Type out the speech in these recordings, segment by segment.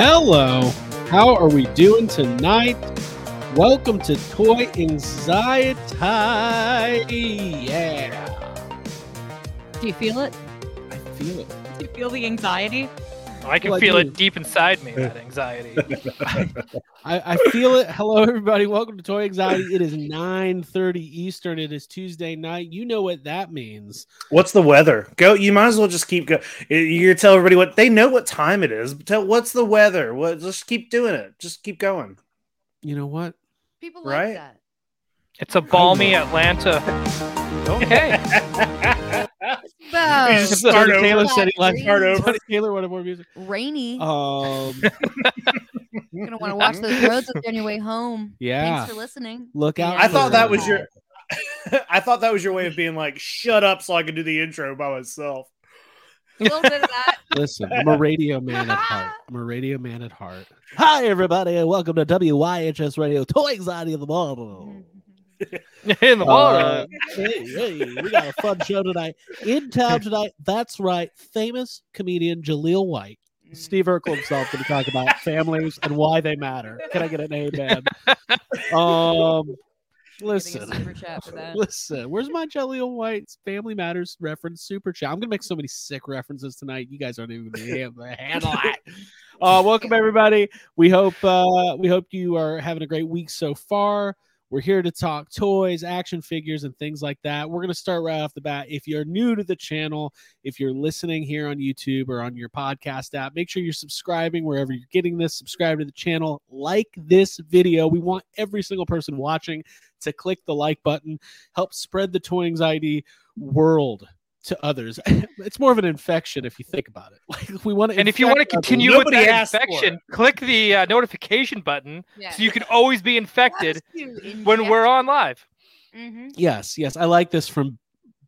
Hello, how are we doing tonight? Welcome to Toy Anxiety. Yeah, Do you feel it? I feel it. Do you feel the anxiety? I can Well, feel do. it deep inside me, that anxiety. I, I feel it. Hello, everybody. Welcome to Toy Anxiety. It is 9:30 Eastern. It is Tuesday night. You know what that means. What's the weather? Go. You might as well just keep go. You're tell everybody what they know what time it is. Tell what's the weather. What? Just keep doing it. Just keep going. You know what? People Right? like that. It's a balmy Atlanta. Okay. Wow. You just start Tony over. Taylor said he Start over. Tony Taylor wanted more music. Rainy. Um, You're gonna want to watch those roads on your way home. Yeah. Thanks for listening. look out. Yeah. I thought that was your. I thought that was your way of being like, shut up, so I can do the intro by myself. A little bit of that. Listen, I'm a radio man at heart. I'm a radio man at heart. Hi, everybody, and welcome to WYHS Radio Toy Anxiety of the Marble. In the Uh, water. hey, hey, we got a fun show tonight. In town tonight, that's right, famous comedian Jaleel White. Steve Urkel himself going to talk about families and why they matter. Can I get an amen? Um, Getting listen, super chat for that. listen. Where's my Jaleel White's Family Matters reference super chat? I'm gonna make so many sick references tonight. You guys aren't even gonna be able to handle it. Uh, welcome everybody. We hope uh, we hope you are having a great week so far. We're here to talk toys, action figures, and things like that. We're going to start right off the bat. If you're new to the channel, if you're listening here on YouTube or on your podcast app, make sure you're subscribing wherever you're getting this. Subscribe to the channel, like this video. We want every single person watching to click the like button, help spread the toy anxiety world to others. it's more of an infection if you think about it. Like we want to, And if you want to continue with Nobody that infection, click the uh, notification button Yeah. so you can always be infected when we're on live. hmm Yes, yes, I like this from.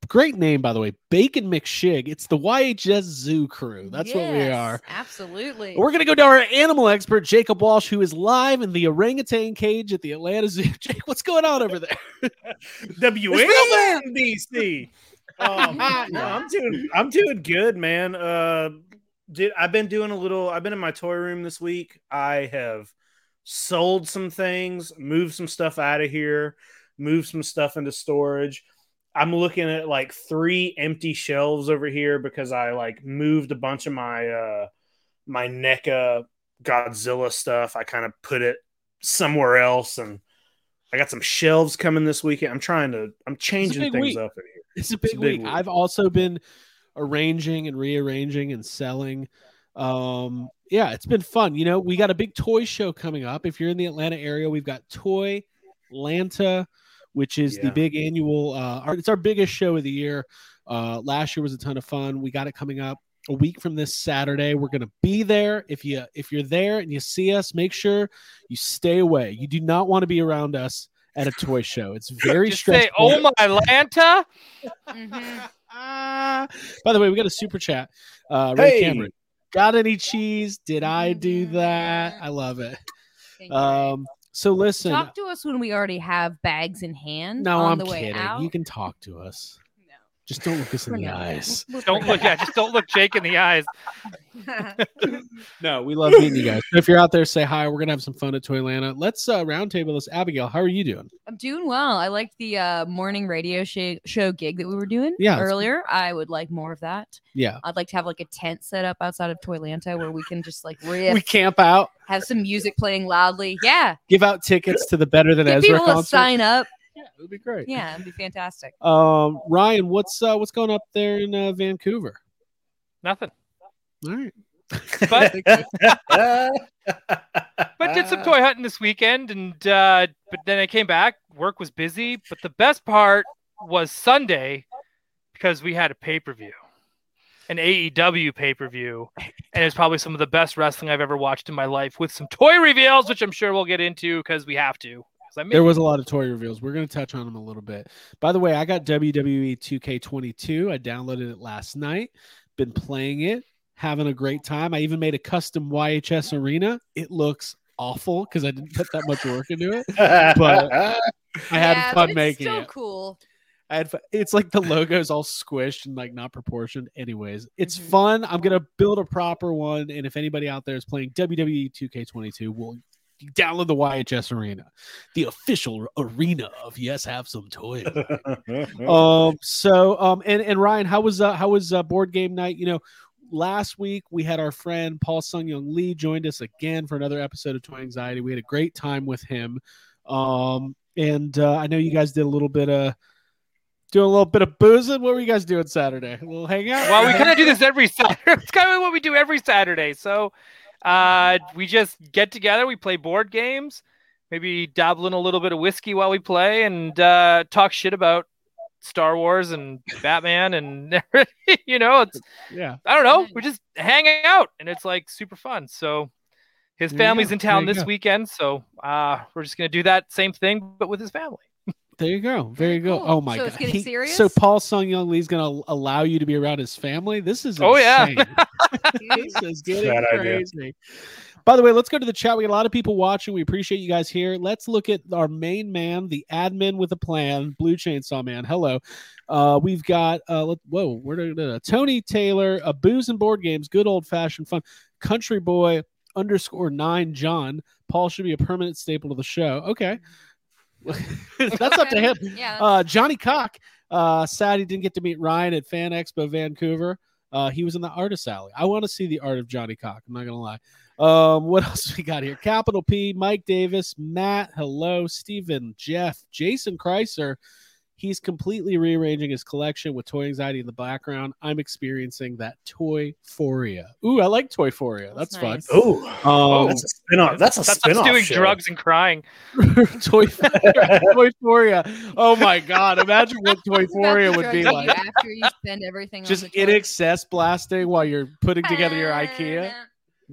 Great name, by the way, Bacon McShig. It's the YHS Zoo Crew. That's what we are. Absolutely. We're gonna go to our animal expert, Jacob Walsh, who is live in the orangutan cage at the Atlanta Zoo. Jake, what's going on over there? WNBC. Um, no, I'm doing. I'm doing good, man. Uh, did I've been doing a little. I've been in my toy room this week. I have sold some things, moved some stuff out of here, moved some stuff into storage. I'm looking at like three empty shelves over here because I like moved a bunch of my uh my NECA Godzilla stuff. I kind of put it somewhere else and I got some shelves coming this weekend. I'm trying to I'm changing things week. up in here. It's a It's big, a big week. week. I've also been arranging and rearranging and selling. Um, yeah, it's been fun. You know, we got a big toy show coming up. If you're in the Atlanta area, we've got Toy Atlanta, which is the big annual. Uh, our, it's our biggest show of the year. Uh, last year was a ton of fun. We got it coming up a week from this Saturday. We're gonna be there. If you if you're there and you see us, make sure you stay away. You do not want to be around us at a toy show. It's very Just stressful. say, "Oh my Atlanta!" Mhm. Ah. By the way, we got a super chat. Uh, Ray Hey. Cameron. Got any cheese? Did I do Mhm. that? I love it. Um, so listen. Talk to us when we already have bags in hand. No, on I'm the way kidding. out. You can talk to us. Just don't look us in the eyes. Don't look. Yeah, just don't look Jake in the eyes. No, we love meeting you guys. So if you're out there, say hi. We're gonna have some fun at Toy Toylanta. Let's uh, roundtable this. Abigail, how are you doing? I'm doing well. I liked the uh, morning radio sh- show gig that we were doing Yeah, earlier. I would like more of that. Yeah, I'd like to have like a tent set up outside of Toy Toylanta where we can just like riff, we camp out, have some music playing loudly. Yeah, give out tickets to the Better Than get Ezra people to concert. sign up. It'd be great. Yeah, it'd be fantastic. Um, Ryan, what's uh, what's going up there in uh, Vancouver? Nothing. All right. But but did some toy hunting this weekend, and uh, but then I came back. Work was busy, but the best part was Sunday because we had a pay per view, an AEW pay per view, and it's probably some of the best wrestling I've ever watched in my life with some toy reveals, which I'm sure we'll get into because we have to. 'Cause I There was a lot of toy reveals. We're going to touch on them a little bit. By the way, I got WWE 2K22. I downloaded it last night. Been playing it, having a great time. I even made a custom YHS arena. It looks awful because I didn't put that much work into it. But I had yeah, fun it's making still it. cool. I had fun. It's like the logo is all squished and like not proportioned. Anyways, it's Mhm. fun. I'm gonna build a proper one, and if anybody out there is playing WWE 2K22, we'll download the YHS Arena, the official arena of Yes Have Some Toys. um. So um. And and Ryan, how was uh how was uh, board game night? You know. Last week we had our friend Paul Sung Young Lee joined us again for another episode of Toy Anxiety. We had a great time with him, um, and uh, I know you guys did a little bit of doing a little bit of boozing. What were you guys doing Saturday? A little hangout? Well, we kind of do this every Saturday. It's kind of what we do every Saturday. So uh, we just get together, we play board games, maybe dabble in a little bit of whiskey while we play, and uh, talk shit about Star Wars and Batman, and you know, it's yeah. I don't know, We're just hang out, and it's like super fun. So his family's in town this go. weekend, so uh, we're just gonna do that same thing, but with his family. There you go. There you go. Cool. Oh my So god. it's getting He- serious? So Paul Sung Young Lee's gonna allow you to be around his family. This is Oh, yeah. this is getting Bad idea. By the way, let's go to the chat. We got a lot of people watching. We appreciate you guys here. Let's look at our main man, the admin with a plan, Blue Chainsaw Man. Hello. Uh, we've got uh, let, whoa, where did uh, Tony Taylor, a booze and board games, good old fashioned fun. Country boy underscore nine John. Paul should be a permanent staple to the show. Okay, that's up to him. Yeah. Uh, Johnny Cock. Uh, sad he didn't get to meet Ryan at Fan Expo Vancouver. Uh, he was in the artist alley. I want to see the art of Johnny Cock. I'm not gonna lie. Um, what else we got here? Capital P, Mike Davis, Matt, hello, Stephen, Jeff, Jason Kreiser. He's completely rearranging his collection with Toy Anxiety in the background. I'm experiencing that toy phoria. Ooh, I like toy phoria. That's, That's fun. Oh, Um, that's a spin-off. That's a That's spin-off doing show. drugs and crying. toy, toy phoria. Oh my god! Imagine what toy phoria would be like. after you spend everything. Just on the in excess blasting while you're putting together your IKEA.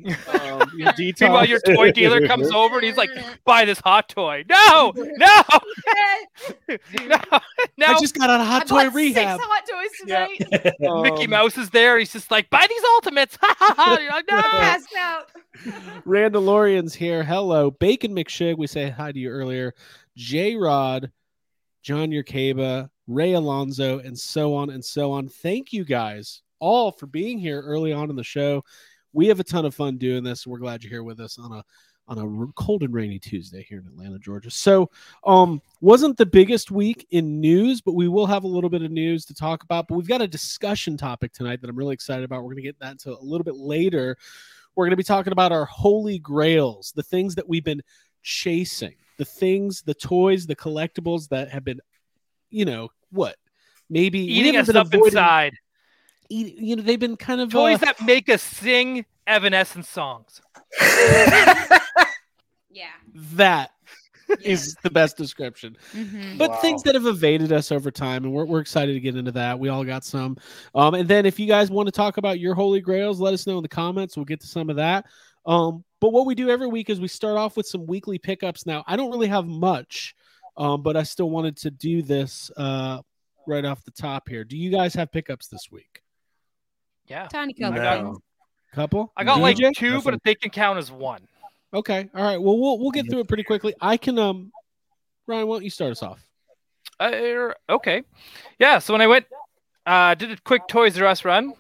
Um, your detox. Meanwhile, your toy dealer comes over and he's like, "Buy this hot toy." No, no, no, no. I just got out of I hot toy bought rehab. Six hot toys Yeah. tonight. Mickey Um, Mouse is there. He's just like, "Buy these ultimates." You're like, no. Passed out. Randalorian's here. Hello. Bacon McShig. We say hi to you earlier. J Rod, John Yerkaba, Ray Alonzo, and so on and so on. Thank you guys all for being here early on in the show. We have a ton of fun doing this. We're glad you're here with us on a on a cold and rainy Tuesday here in Atlanta, Georgia. So, um, wasn't the biggest week in news, but we will have a little bit of news to talk about. But we've got a discussion topic tonight that I'm really excited about. We're going to get that into a little bit later. We're going to be talking about our holy grails, the things that we've been chasing, the things, the toys, the collectibles that have been, you know, what maybe Eating us up avoiding- inside. Eat- you know, they've been kind of Toys uh, that make us sing Evanescence songs. Yeah. that is the best description. Mhm. but Wow. things that have evaded us over time and we're, we're excited to get into that we all got some um, and then if you guys want to talk about your holy grails let us know in the comments we'll get to some of that um, but what we do every week is we start off with some weekly pickups now i don't really have much um, but i still wanted to do this uh, right off the top here do you guys have pickups this week Yeah, Tiny couple No. things. couple I got DJ? like two, Nothing. but they can count as one. okay all right well we'll, we'll get through it pretty quickly i can um ryan why don't you start us off Uh, okay, yeah. So when I went, uh, did a quick Toys R Us run,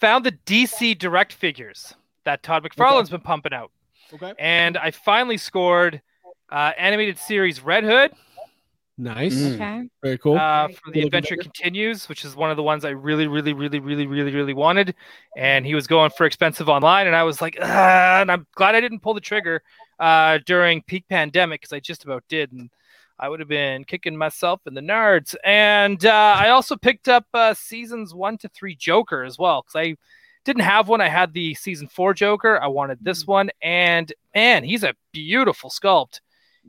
found the DC Direct figures that Todd McFarlane's been pumping out, okay and I finally scored uh, animated series Red Hood nice Mm. Okay. very cool uh, for the. Adventure Continues, which is one of the ones I really, really, really, really, really, really wanted. And he was going for expensive online, and I was like, ah, and I'm glad I didn't pull the trigger uh, during peak pandemic because I just about did. And I would have been kicking myself in the nards. And uh, I also picked up uh, seasons one to three Joker as well because I didn't have one. I had the season four Joker. I wanted this Mm-hmm. one, and man, he's a beautiful sculpt.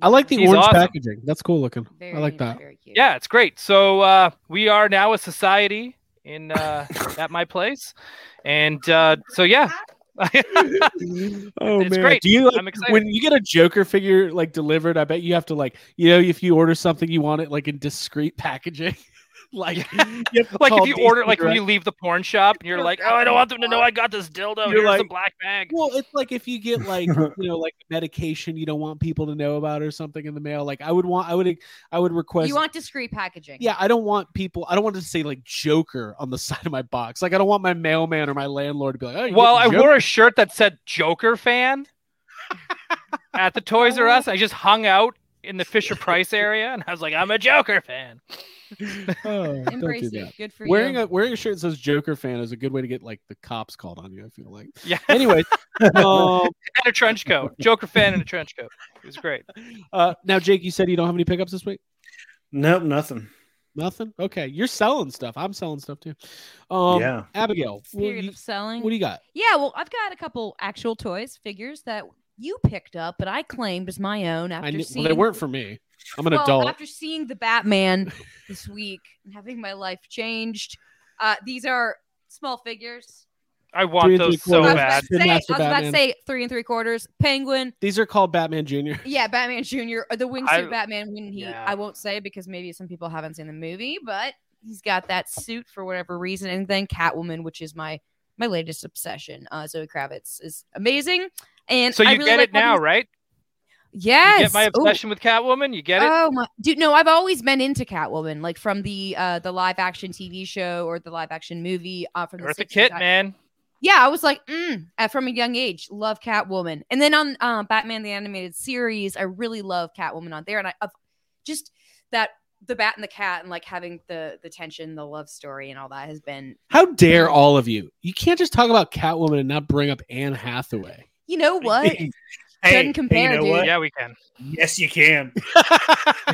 I like the He's orange awesome. packaging. That's cool looking. Very, I like that. Very cute. Yeah, it's great. So uh, we are now a society in uh, at my place, and uh, so yeah. oh It's man, great. do you like, I'm excited. when you get a Joker figure like delivered? I bet you have to like you know if you order something you want it like in discreet packaging. like you like if you DC order like when you leave the porn shop and you're like, oh, I don't want them to know I got this dildo. You're Here's like- the black bag. Well, it's like if you get like you know like medication you don't want people to know about or something in the mail. Like I would want, I would, I would request. You want discreet packaging. yeah, I don't want people. I don't want to say like Joker on the side of my box. Like I don't want my mailman or my landlord to be like, oh, Well, I Joker? wore a shirt that said Joker fan at the Toys R Us. I just hung out in the Fisher Price area and I was like, I'm a Joker fan. Oh, don't Embrace do it. Good for Wearing you. a wearing a shirt that says Joker fan is a good way to get like the cops called on you. I feel like. Yeah. Anyway, um, and a trench coat. Joker fan in a trench coat. It was great. uh, now Jake, you said you don't have any pickups this week. Nope, nothing. Nothing. Okay, you're selling stuff. I'm selling stuff too. Um, yeah. Abigail, what, Period you- of selling. what do you got? Yeah, well, I've got a couple actual toys, figures that you picked up, but I claimed as my own after I knew, seeing. well, they weren't for me. I'm an well, adult. After seeing the Batman this week and having my life changed, uh, these are small figures. I want Three those three so I was, about bad. to say, I was about to say three and three quarters. Penguin. These are called Batman Junior. Yeah, Batman Jr. the wingsuit I- Batman when he yeah. I won't say because maybe some people haven't seen the movie, but he's got that suit for whatever reason. And then Catwoman, which is my my latest obsession. Uh Zoe Kravitz is amazing. And So I you really get like it now, having- right? Yes. You get my Ooh. obsession with Catwoman. You get it. Oh my dude, no, I've always been into Catwoman, like from the uh the live action TV show or the live action movie uh from the Eartha 60s. Kitt, I- man. Yeah, I was like, mm, from a young age, love Catwoman. And then on um, Batman the Animated Series, I really love Catwoman on there. And I I've just that the bat and the cat and like having the the tension, the love story, and all that has been. How dare all of you? You can't just talk about Catwoman and not bring up Anne Hathaway. You know what? hey, Couldn't hey, compare, you know dude. what? Yeah, we can. Yes, you can.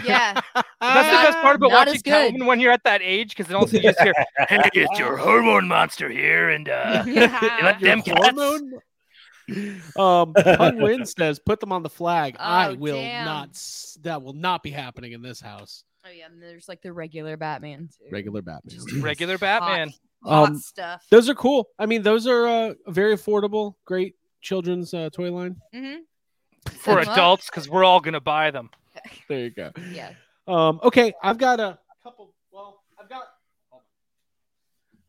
Yeah. That's the best part about Not watching as good. Catwoman when you're at that age, because then also you just hear, "Hey, it's your hormone monster here," and uh, you let Your them cats. hormone? Um, Pung Win says, "Put them on the flag." I Oh, will damn. not. s- That will not be happening in this house. Oh yeah, and there's like the regular Batman. Too. Regular Batman. Regular Batman. Hot Um, stuff. Those are cool. I mean, those are uh, very affordable, great children's uh, toy line. hmm for Good luck. adults because we're all gonna buy them. There you go. Yeah. Um, okay, I've got a couple. Well, I've got.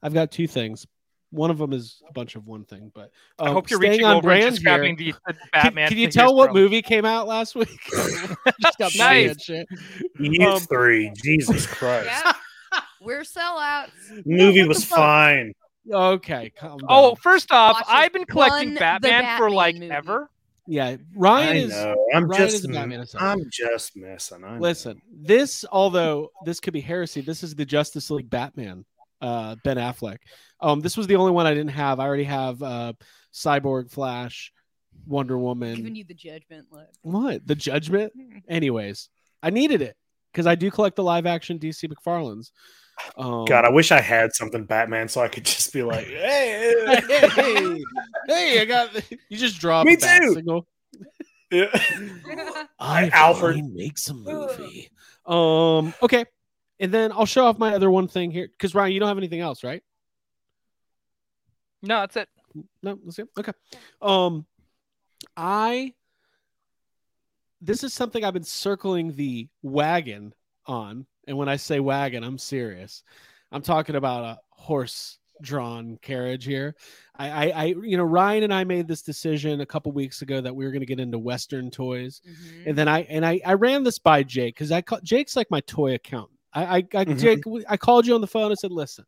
I've got two things. One of them is a bunch of one thing, but um, I hope you're staying reaching on over and brand just grabbing here. the, the Can, Batman. can you figures tell what from- movie came out last week? Just got Nice. Batman shit. You Um, three, Jesus Christ. Yeah. We're sellouts. Movie what was the fuck? fine. Okay, calm down. Oh, first off, Watch I've been collecting one, the Batman, for like movie. ever. yeah, Ryan I is. I'm Ryan just is Batman. I'm just messing. I know. Listen, this although this could be heresy, this is the Justice League Batman, uh, Ben Affleck. Um, this was the only one I didn't have. I already have uh, Cyborg, Flash, Wonder Woman. Giving you the judgment look. What the Judgment? Anyways, I needed it because I do collect the live action DC McFarlane's. Um, God, I wish I had something Batman so I could just be like, hey, hey, hey, hey, I got you. Just drop Me a too. signal. Yeah. I Alfred. makes a movie. Um. Okay, and then I'll show off my other one thing here because Ryan, you don't have anything else, right? No, that's it. No, let's see. Okay. Um, I. This is something I've been circling the wagon on, and when I say wagon, I'm serious. I'm talking about a horse-drawn carriage here. I, I, I, you know, Ryan and I made this decision a couple weeks ago that we were going to get into Western toys. Mhm. and then I and I, I ran this by Jake because I call, Jake's like my toy accountant. I I, I Mhm. Jake I called you on the phone and said, "Listen,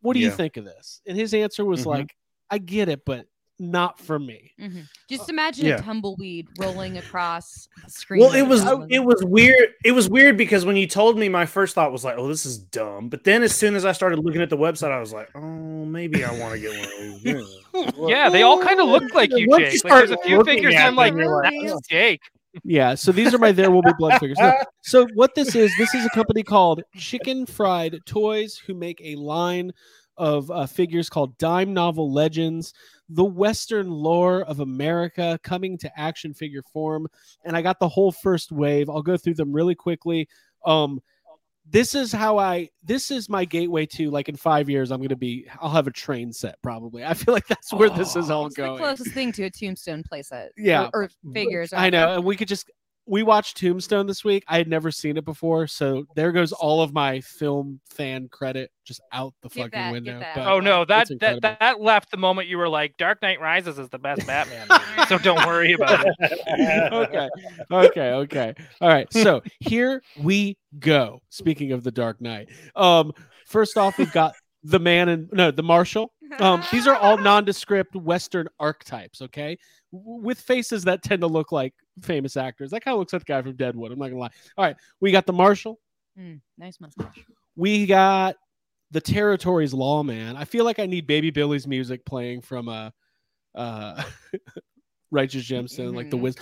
what do you think of this?" And his answer was Mhm. like, "I get it, but not for me." Mhm. Just imagine yeah. a tumbleweed rolling across the screen. Well, it was it was weird. It was weird because when you told me, my first thought was like, "Oh, this is dumb." But then, as soon as I started looking at the website, I was like, "Oh, maybe I want to get one of these." Yeah. Yeah, they all kind of look like you, Once you Jake. Like, there's a few figures, I'm like, them, you're like, that's "Oh." Jake. Yeah, so these are my There Will Be Blood figures. Look, so what this is, this is a company called Chicken Fried Toys who make a line of uh, figures called Dime Novel Legends, the Western lore of America coming to action figure form. And I got the whole first wave. I'll go through them really quickly. Um, this is how I this is my gateway to like in five years I'm gonna be I'll have a train set probably. I feel like that's where this is all It's the going. closest thing to a tombstone playset. Yeah. Or, or figures. I know, and we could just we watched Tombstone this week. I had never seen it before, so there goes all of my film fan credit just out the Get fucking that, window. But Oh no, that that that left the moment you were like, Dark Knight Rises is the best Batman. movie, so don't worry about it. okay, okay, okay. All right, so here we go. Speaking of the Dark Knight, um, first off, we've got the man and no, the Marshal. Um, these are all nondescript Western archetypes, okay, W- with faces that tend to look like famous actors. That kind of looks like the guy from Deadwood. I'm not gonna lie. All right, we got the Marshal. Mm, nice mustache. We got the Territories Lawman. I feel like I need Baby Billy's music playing from a uh, Righteous Gemstone, like the Mhm. Wiz.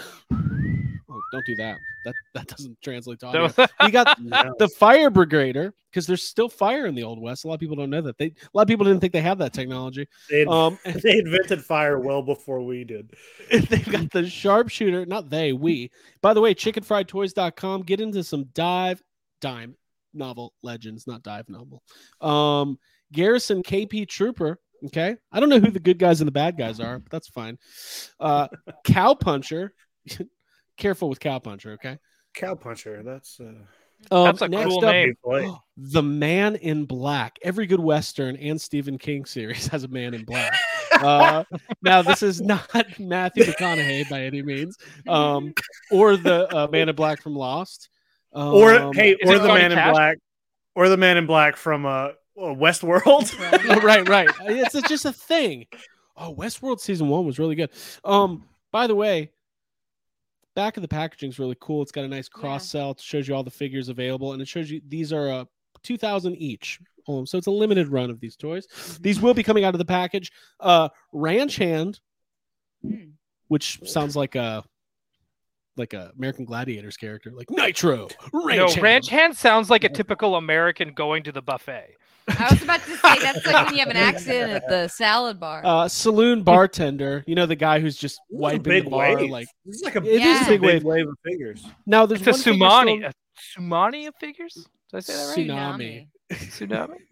Oh, don't do that. That that doesn't translate to That audio. We got No. the Fire Brigader because there's still fire in the Old West. A lot of people don't know that. They a lot of people didn't think they had that technology. They, Um, they invented fire well before we did. they've got the sharpshooter. Not they, we. By the way, chickenfriedtoys.com. Get into some dive dime novel legends, not dive novel. Um, Garrison KP Trooper. Okay, I don't know who the good guys and the bad guys are, but that's fine. Uh, Cow Puncher. Careful with cowpuncher, Okay. Cowpuncher. That's uh, Um, That's a next cool up, name. play. The Man in Black. Every good Western and Stephen King series has a Man in Black. Uh, now, this is not Matthew McConaughey by any means, um, or the uh, Man in Black from Lost. Um, or hey, or the Johnny man in black, or the man in black from uh, uh, Westworld. right, right. It's, it's just a thing. Oh, Westworld season one was really good. Um, by the way, back of the packaging is really cool. It's got a nice cross sell. It shows you all the figures available, and it shows you these are uh, two thousand each. Um, so it's a limited run of these toys. These will be coming out of the package. Uh, Ranch Hand, Mm. which sounds like a like a American Gladiators character, like Nitro. Ranch no, Hand. ranch hand sounds like a typical American going to the buffet. I was about to say that's like when you have an accident at the salad bar. Uh, saloon bartender. You know the guy who's just This wiping big the bar. wave. Like This is like a, It is this a big big wave. wave of figures. now, there's It's a one figure tsunami. still- A tsunami of figures? Did I say that right? Tsunami. Tsunami.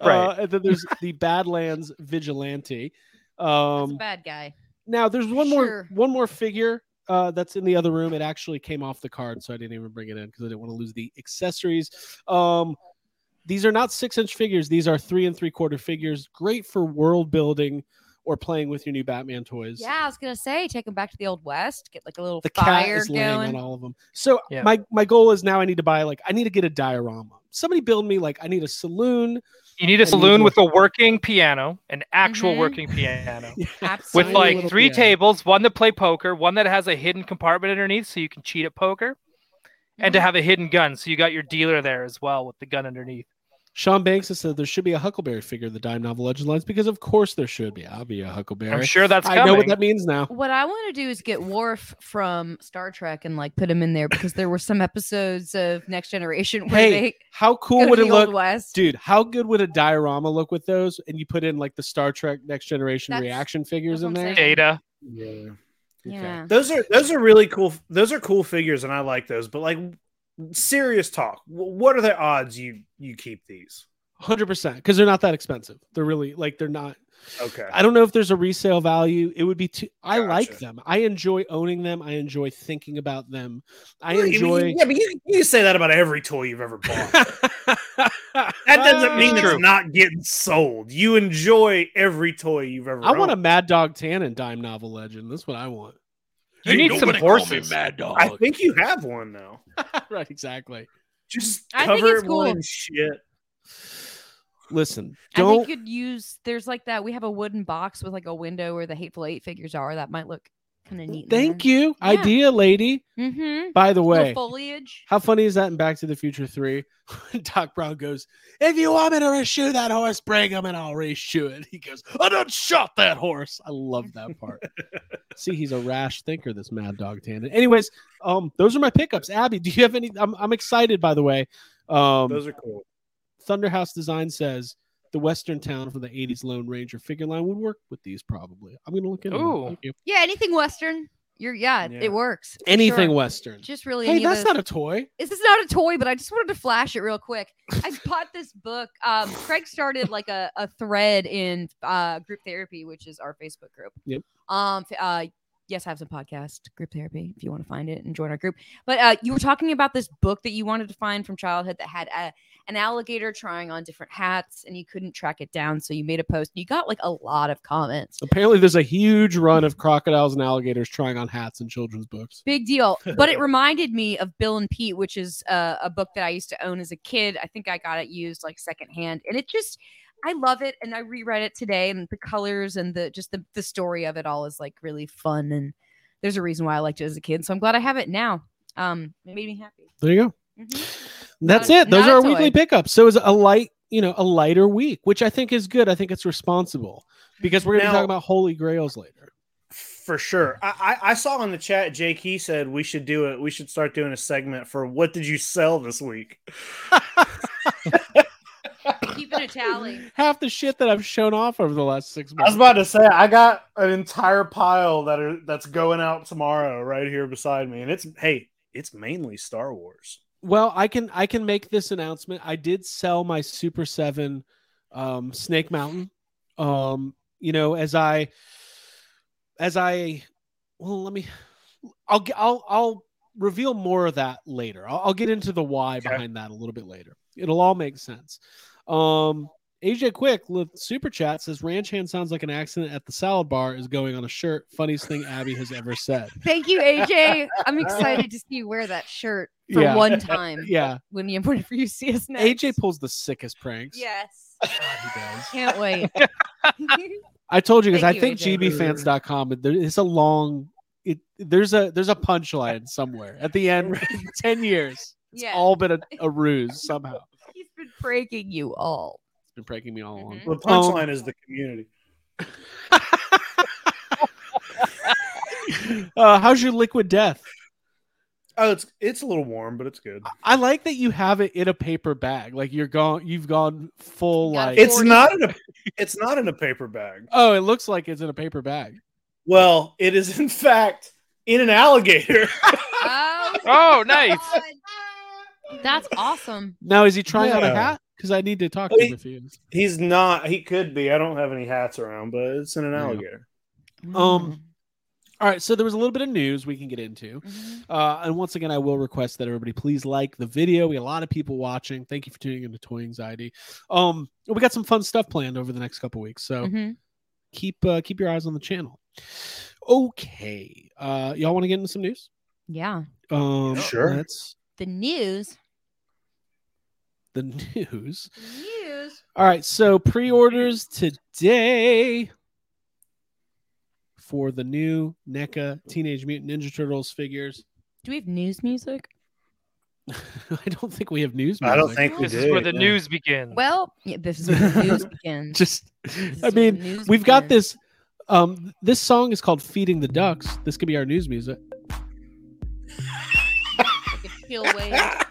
Uh, Right. and then there's the Badlands Vigilante. That's a Um, bad guy. now there's one more one more figure uh, that's in the other room. It actually came off the card, so I didn't even bring it in because I didn't want to lose the accessories. Um, these are not six inch figures. These are three and three quarter figures. Great for world building or playing with your new Batman toys. Yeah, I was gonna say take them back to the old west, get like a little the cat fire is laying going. on all of them. So Yeah. my my goal is now I need to buy like I need to get a diorama. Somebody build me like I need a saloon You need a saloon you- with a working piano, an actual Mhm. working piano. with Absolutely. Tiny like three piano. tables, one that play poker, one that has a hidden compartment underneath so you can cheat at poker, and to have a hidden gun so you got your dealer there as well with the gun underneath. Sean Banks has said there should be a Huckleberry figure in the Dime Novel Legend lines because of course there should be. I'll be a Huckleberry. I'm sure that's I coming. know what that means now. What I want to do is get Worf from Star Trek and like put him in there because there were some episodes of Next Generation where Hey, they how cool would it look, West. dude? How good would a diorama look with those? And you put in like the Star Trek Next Generation That's- reaction figures in there. saying. Data. Yeah. Yeah. Those are those are really cool. Those are cool figures, and I like those. But like, serious talk. What are the odds you you keep these? Hundred percent, because they're not that expensive. They're really like they're not. Okay. I don't know if there's a resale value. It would be too. I like them. I enjoy owning them. I enjoy thinking about them. I Well, you- enjoy. Yeah, but you, you say that about every toy you've ever bought. That doesn't mean True. it's not getting sold. You enjoy every toy you've ever. I want a. Mad Dog Tannen dime novel legend. That's what I want. You need some horses. Mad Dog. I think you have one now. right, exactly. Just I think cover it's it one cool. in shit. Listen, I don't. think you'd use there's like that. We have a wooden box with like a window where the Hateful Eight figures are. That might look kind of neat. Thank you, idea lady. Mm-hmm. By the way, foliage. how funny is that in Back to the Future 3? Doc Brown goes, If you want me to reshoe that horse, bring him and I'll reshoe it. He goes, I don't shot that horse. I love that part. See, he's a rash thinker, this mad dog Tannen. Anyways, um, those are my pickups. Abby, do you have any? I'm, I'm excited, by the way. Um, Those are cool. Thunderhouse Design says the Western town from the 80s Lone Ranger figure line would work with these probably. I'm going to look into Ooh. it. Thank. Yeah, anything Western. You're yeah, Yeah. it works. Anything sure. Western. Just really. Hey, any that's those- not a toy. This is not a toy, but I just wanted to flash it real quick. I bought this book. Um, Craig started like a, a thread in uh, group therapy, which is our Facebook group. Yep. Um. Uh. Yes, I have some podcast group therapy if you want to find it and join our group. But uh, you were talking about this book that you wanted to find from childhood that had a, an alligator trying on different hats, and you couldn't track it down. So you made a post. And you got like a lot of comments. Apparently, there's a huge run of crocodiles and alligators trying on hats in children's books. Big deal. But it reminded me of Bill and Pete, which is uh, a book that I used to own as a kid. I think I got it used like secondhand, and it just I love it. And I reread it today, and the colors and the just the the story of it all is like really fun. And there's a reason why I liked it as a kid, so I'm glad I have it now. Um, it made me happy. There you go. Mhm. That's Not- it. Those are our toy. weekly pickups. So it's a light, you know, a lighter week, which I think is good. I think it's responsible because we're going to Now- be talking about holy grails later. For sure. I, I I saw in the chat Jake he said we should do it. We should start doing a segment for what did you sell this week? Keeping a tally. Half the shit that I've shown off over the last six months. I was about to say I got an entire pile that are that's going out tomorrow right here beside me, and it's hey, it's mainly Star Wars. Well, I can I can make this announcement. I did sell my Super Seven um, Snake Mountain. Um, you know, as I as I well, let me. I'll get. I'll I'll reveal more of that later. I'll, I'll get into the why Okay. behind that a little bit later. It'll all make sense. Um, AJ Quick with super chat says ranch hand sounds like an accident at the salad bar is going on a shirt. Funniest thing Abby has ever said. Thank you, AJ. I'm excited to see you wear that shirt for Yeah. one time. Yeah, When you whenever you see us next. AJ pulls the sickest pranks. Yes. God, he does. Can't wait. I told you because I think you, gbfans.com there- it's a long it there's a there's a punchline somewhere at the end 10 years it's Yeah. all been a, a ruse somehow He's been pranking you all. It's been breaking me all along Mhm. The punchline is the community. uh, how's your liquid death Oh, it's it's a little warm, but it's good. I like that you have it in a paper bag like you're gone you've gone full Got like. It's not in a it's not in a paper bag. oh it looks like it's in a paper bag Well, it is in fact in an alligator. Oh, Oh, nice. God. That's awesome. now is he trying on a hat because I need to talk to Wait. him if he is He's not. He could be. I don't have any hats around, but it's in an Yeah. alligator. Um, all right so there was a little bit of news we can get into Mhm. Uh, and once again, I will request that everybody please like the video. We got a lot of people watching. Thank you for tuning into Toy Anxiety. Um, we got some fun stuff planned over the next couple weeks, so Mhm. keep uh, keep your eyes on the channel. Okay, uh, y'all want to get into some news? Yeah. Um, Sure. That's The news. The news. News. All right, so pre-orders today for the new NECA Teenage Mutant Ninja Turtles figures. Do we have news music? I don't think we have news. Music. I don't think we This did. is where the yeah. news begins. Well, yeah, this is where the news begins. just This I mean, we've got this um this song is called Feeding the Ducks. This could be our news music. Like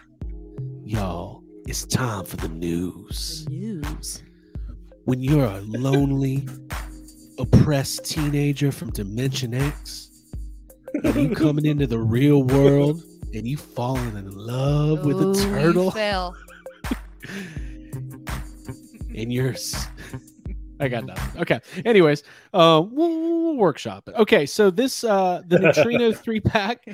a chill wave. Y'all, it's time for the news. The news. When you're a lonely, oppressed teenager from Dimension X, and you coming into the real world and you falling in love with Ooh, a you turtle fell. and you're s- I got nothing. Okay. Anyways, uh, we'll, we'll workshop it. Okay, so this uh the Neutrino three pack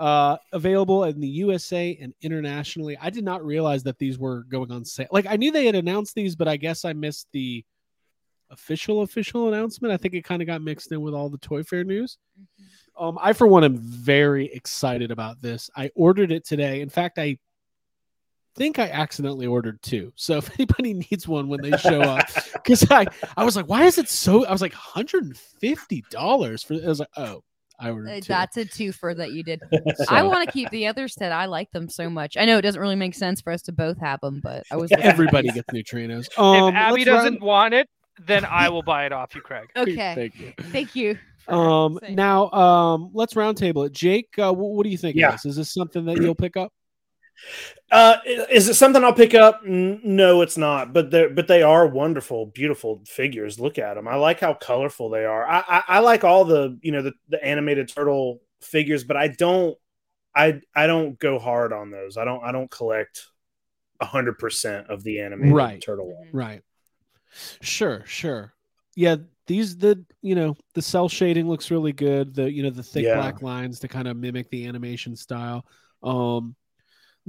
uh available in the USA and internationally. I did not realize that these were going on sale. Like I knew they had announced these, but I guess I missed the official official announcement. I think it kind of got mixed in with all the Toy Fair news. Um, I for one am very excited about this. I ordered it today. In fact, I think I accidentally ordered two. So if anybody needs one when they show up, because I I was like, why is it so? I was like, hundred and fifty dollars for. I was like, oh, I ordered Uh, two. That's a twofer that you did. I want to keep the other set. I like them so much. I know it doesn't really make sense for us to both have them, but I was Everybody gets neutrinos. Um, if Abby doesn't round- want it, then I will buy it off you, Craig. okay. Thank you. Thank you. Um, now, um, let's roundtable it. Jake, uh, what, what do you think? Yeah. Of this? Is this something that you'll pick up? Uh, is it something I'll pick up? No, it's not. But they but they are wonderful, beautiful figures. Look at them. I like how colorful they are. I I, I like all the you know the, the animated turtle figures, but I don't I I don't go hard on those. I don't I don't collect hundred percent of the animated Right. turtle. Mhm. Right. Sure, sure. Yeah, these the you know the cell shading looks really good. The you know the thick Yeah. black lines to kind of mimic the animation style. Um,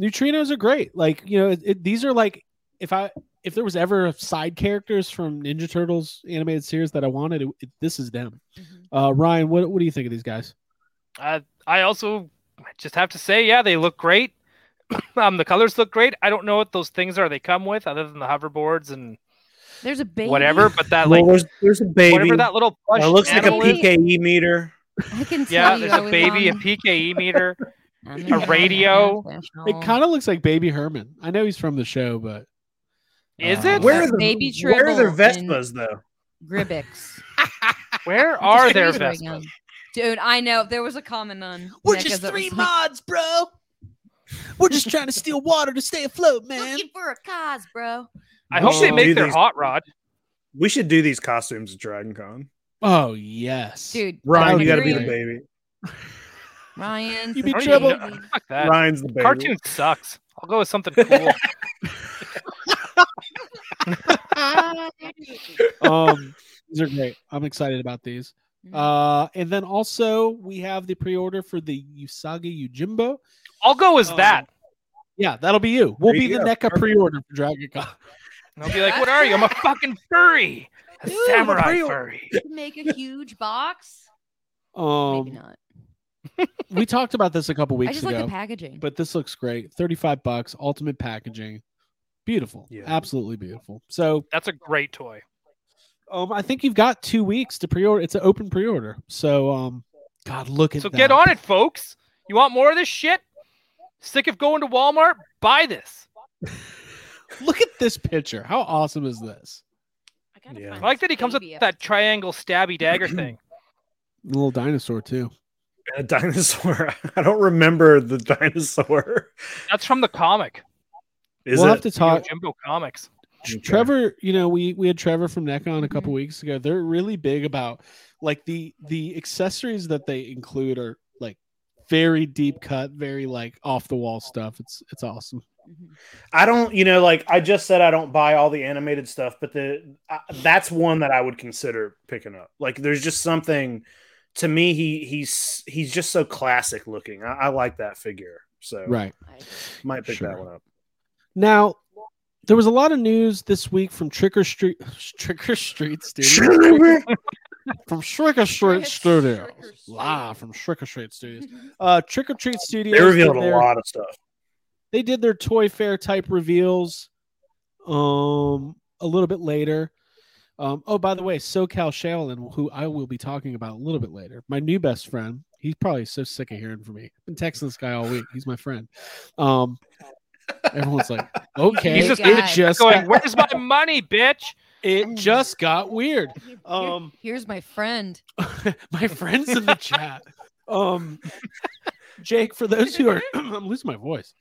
neutrinos are great. Like you know, it, it- these are like if I if there was ever side characters from Ninja Turtles animated series that I wanted, it, it- this is them. Mhm. Uh, Ryan, what what do you think of these guys? Uh, I also just have to say, yeah, they look great. um, the colors look great. I don't know what those things are they come with, other than the hoverboards and There's a baby. whatever. But that Well, like there's, there's a baby. whatever that little plush Uh, looks like a animal is. PKE meter. I can tell Yeah, you there's a was baby, a on- PKE meter. I'm in a radio. It kind of looks like Baby Herman. I know he's from the show, but Is uh, it? Where are the Baby where are their Vespas though? Gribbix. Where are their remembering Vespas? Dude, I know there was a comment on. NECA that was like, mods, bro. We're just trying to steal water to stay afloat, man. Looking for a cause, bro. I hope they Oh. make their these- hot rod. We should do these costumes at Dragon Con. Oh yes, Dude, Ryan, you got to be the baby. Ryan. You be trouble. Fuck that. Ryan's the baby. Cartoon sucks. I'll go with something cool. um, these are great. I'm excited about these. Mhm. Uh, and then also we have the pre-order for the Usagi Yojimbo. I'll go as Um, that. Yeah, that'll be you. We'll There be you the go. NECA Perfect. pre-order for Dragon Con. And I'll be like, "What are you? I'm a fucking furry, a Dude, samurai furry." Make a huge box. Maybe Um, not. we talked about this a couple weeks I weeks just ago, like the packaging. but this looks great. 35 bucks, ultimate packaging. Beautiful. Yeah. Absolutely beautiful. So, That's a great toy. um, I think you've got two weeks to pre-order. It's an open pre-order. So, um, God, look at So that. get on it, folks. You want more of this shit? Sick of going to Walmart? Buy this. Look at this picture. How awesome is this? I, Yeah. I like that he comes with that triangle stabby dagger thing. A little dinosaur too. A dinosaur. I don't remember the dinosaur. That's from the comic. Is we'll it? have to talk. Jimbo Comics. Okay. Trevor, you know, we we had Trevor from Necon a couple Mhm. weeks ago. They're really big about like the the accessories that they include are like very deep cut, very like off the wall stuff. It's it's awesome. Mhm. I don't, you know, like I just said, I don't buy all the animated stuff, but the uh, that's one that I would consider picking up. Like, there's just something to me. He he's he's just so classic looking. I, I like that figure, so Right. Might pick Sure. that one up. Now, there was a lot of news this week from Trick or Street Trick or Street Studios. from Trick or Street Trick- Studios. Trick. Live from Trick or Street Studios. Uh Trick or Treat Studios. They revealed did a their- lot of stuff. they did their toy fair type reveals um a little bit later um oh by the way socal Shaolin, who i will be talking about a little bit later my new best friend he's probably so sick of hearing from me been texting this guy all week he's my friend um everyone's like okay He's just- it just Going, where's my money, bitch? it just got weird Here- um here's my friend. my friends in the chat. Um, Jake, for those who are, I'm losing my voice.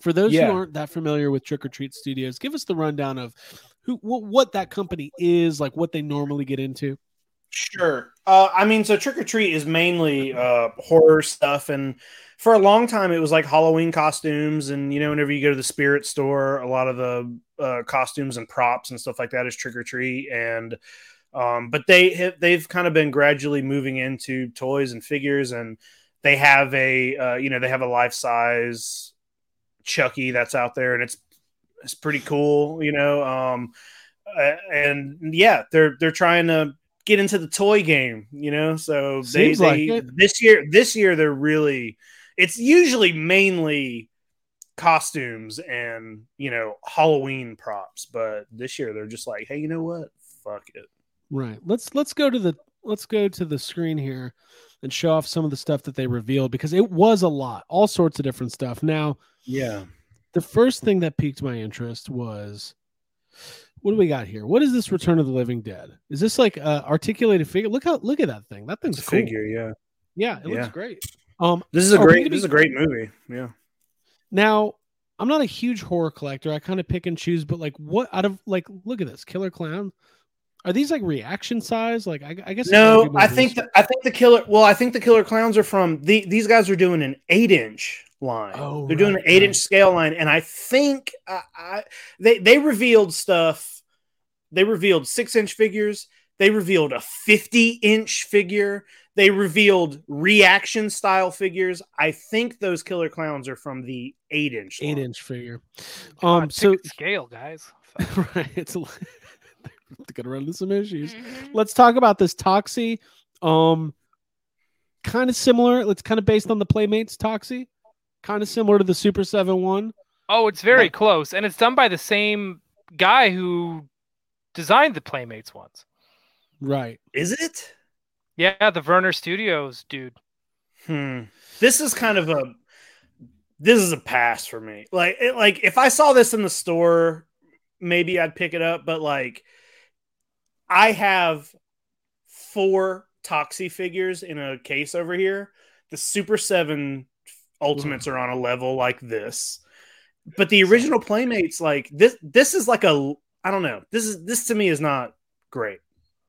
For those Yeah. who aren't that familiar with Trick or Treat Studios, give us the rundown of who, what, what that company is, like what they normally get into. Sure. Uh, I mean, so Trick or Treat is mainly uh, horror stuff, and for a long time it was like Halloween costumes, and you know, whenever you go to the spirit store, a lot of the uh, costumes and props and stuff like that is Trick or Treat, and um, but they have they've kind of been gradually moving into toys and figures, and they have a uh, you know they have a life size Chucky that's out there, and it's it's pretty cool, you know. Um, and yeah, they're they're trying to get into the toy game, you know. So they, Seems they this year this year they're really it's usually mainly costumes and you know Halloween props, but this year they're just like, hey, you know what? Fuck it. Right. Let's let's go to the let's go to the screen here and show off some of the stuff that they revealed because it was a lot, all sorts of different stuff. Now, Yeah. the first thing that piqued my interest was what do we got here? What is this Return of the Living Dead? Is this like a articulated figure? Look how look at that thing. That thing's a cool. figure, yeah. Yeah, it Yeah. looks great. Um, This is a Oh, great this is a great movie. Yeah. now I'm not a huge horror collector. I kind of pick and choose, but like, what out of like, look at this Killer Clown. Are these like reaction size? Like, I, I guess. No, I think the, I think the killer. Well, I think the killer clowns are from the, these guys are doing an eight inch line. Oh, They're doing an eight right. inch scale line, and I think I, I they they revealed stuff. They revealed six inch figures. They revealed a fifty inch figure. They revealed reaction style figures. I think those killer clowns are from the eight inch. eight line. inch figure. God, Um, so scale, guys. right, it's a, gonna run into some issues. Mhm. Let's talk about this Toxie. Um, kind of similar. It's kind of based on the Playmates Toxie. Kind of similar to the Super Seven One. Oh, it's very Like- close, and it's done by the same guy who designed the Playmates ones. Right. Is it? Yeah, the Werner Studios dude. Hmm. This is kind of a this is a pass for me. Like it, like if I saw this in the store, maybe I'd pick it up, but like I have four Toxie figures in a case over here. The Super 7 Ultimates are on a level like this. But the original Playmates like this this is like a I don't know. This is this to me is not great.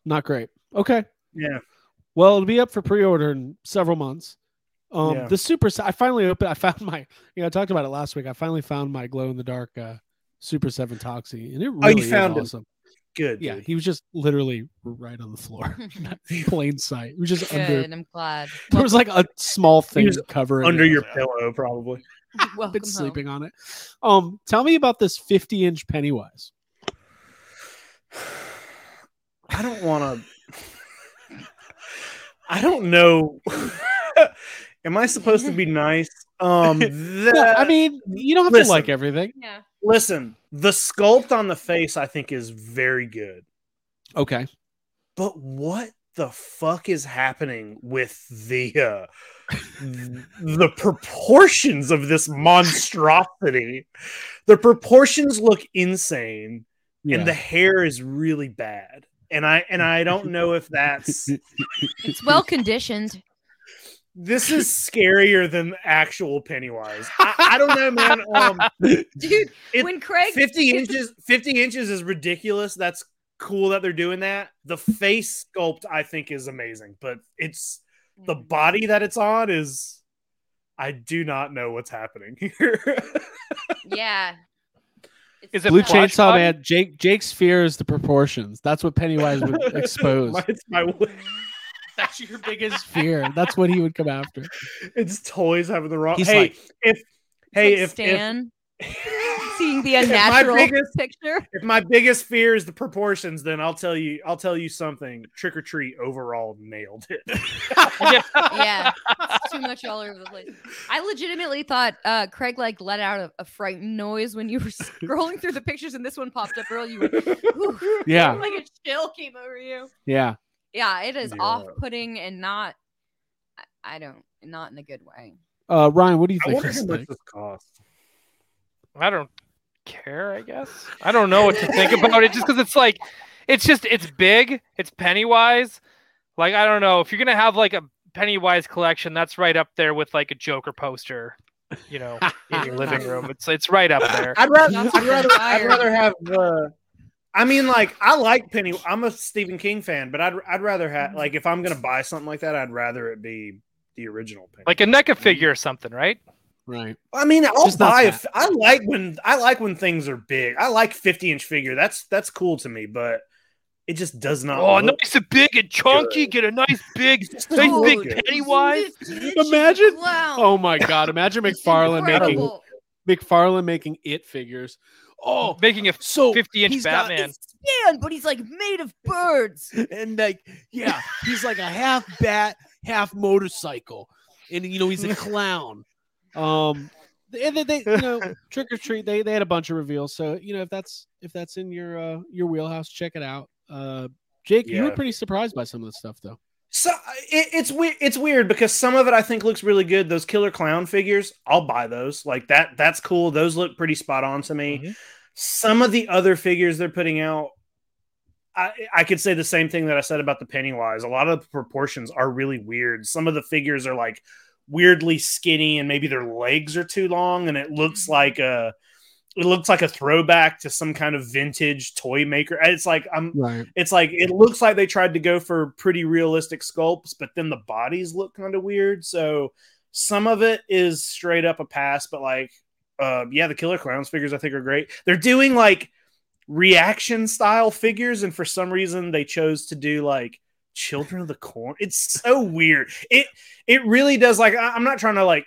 Not great. Okay. Yeah. Well, it'll be up for pre-order in several months. Um, Yeah. the super. I finally opened. I found my. You know, I talked about it last week. I finally found my glow in the dark uh, Super Seven Toxie, and it really Oh, you is found it. awesome. Good. Yeah, dude. he was just literally right on the floor, in plain sight. It was just under. I'm glad. There was like a small thing covering under it. your pillow probably. I've Welcome been home. sleeping on it. Um, tell me about this 50 inch Pennywise. I don't want to. I don't know. Am I supposed to be nice? Um, Yeah, the, I mean, you don't have listen. to like everything. Yeah. Listen, the sculpt on the face I think is very good, Okay. but what the fuck is happening with the uh, the proportions of this monstrosity? The proportions look insane. Yeah. and the hair is really bad and i and i don't know if that's It's well conditioned. This is scarier than actual pennywise i, I don't know man um Dude, It- when Craig 50 inches 50 inches is ridiculous that's cool that they're doing that the face sculpt i think is amazing but it's the body that it's on is i do not know what's happening here Yeah. It's Is it Blue Chainsaw? Man, Jake Jake's fear is the proportions. That's what Pennywise would expose. My- it's my That's your biggest fear. That's what he would come after. it's toys having the wrong He's hey like- if It's hey like if, if seeing the If my unnatural biggest- picture. if my biggest fear is the proportions, then I'll tell you, I'll tell you something. Trick or treat overall nailed it. Yeah. It's too much all over the place. I legitimately thought uh, Craig like let out a, a frightened noise when you were scrolling through the pictures and this one popped up early. You went, "Ooh," Yeah. like a chill came over you. Yeah. Yeah, it is Yeah. off-putting and not. I, I don't, not in a good way. Uh, Ryan, what do you I think? wonder how much this costs. I don't care. I guess I don't know what to think about it, just because it's like, it's just it's big. It's Pennywise. Like I don't know if you're gonna have like a Pennywise collection, that's right up there with like a Joker poster. You know, in your living room. It's it's right up there. I'd rather I'd rather, I'd rather have. Uh, I mean, like, I like Penny. I'm a Stephen King fan, but I'd, I'd rather have, mm-hmm. like, if I'm gonna buy something like that, I'd rather it be the original Penny. Like a NECA figure or something, right? Right. I mean, I'll Just buy. A, fat. f- I like when I like when things are big. I like 50 inch figure. That's that's cool to me, but it just does not. Oh, look- nice and big and chunky. Get a nice big, nice look big good. Pennywise. Imagine- Clown. Oh my God! Imagine McFarlane making McFarlane making it figures. Oh, making a so 50 inch he's got- Batman. It's but he's like made of birds. and like yeah, he's like a half bat, half motorcycle, and you know he's a clown. Um, and they, they you know trick or treat they they had a bunch of reveals. So you know if that's if that's in your uh your wheelhouse, check it out. Uh, Jake, you were pretty surprised by some of the stuff though. So it, it's weird. It's weird because some of it I think looks really good. Those killer clown figures, I'll buy those. Like that. That's cool. Those look pretty spot on to me. Mhm. Some of the other figures they're putting out, I, I could say the same thing that I said about the Pennywise. A lot of the proportions are really weird. Some of the figures are like weirdly skinny, and maybe their legs are too long, and it looks like a it looks like a throwback to some kind of vintage toy maker. It's like I'm Right. it's like it looks like they tried to go for pretty realistic sculpts, but then the bodies look kind of weird. So some of it is straight up a pass, but like uh yeah, the killer clowns figures I think are great. They're doing like reaction style figures, and for some reason they chose to do like children of the corn. It's so weird. It it really does like I, I'm not trying to like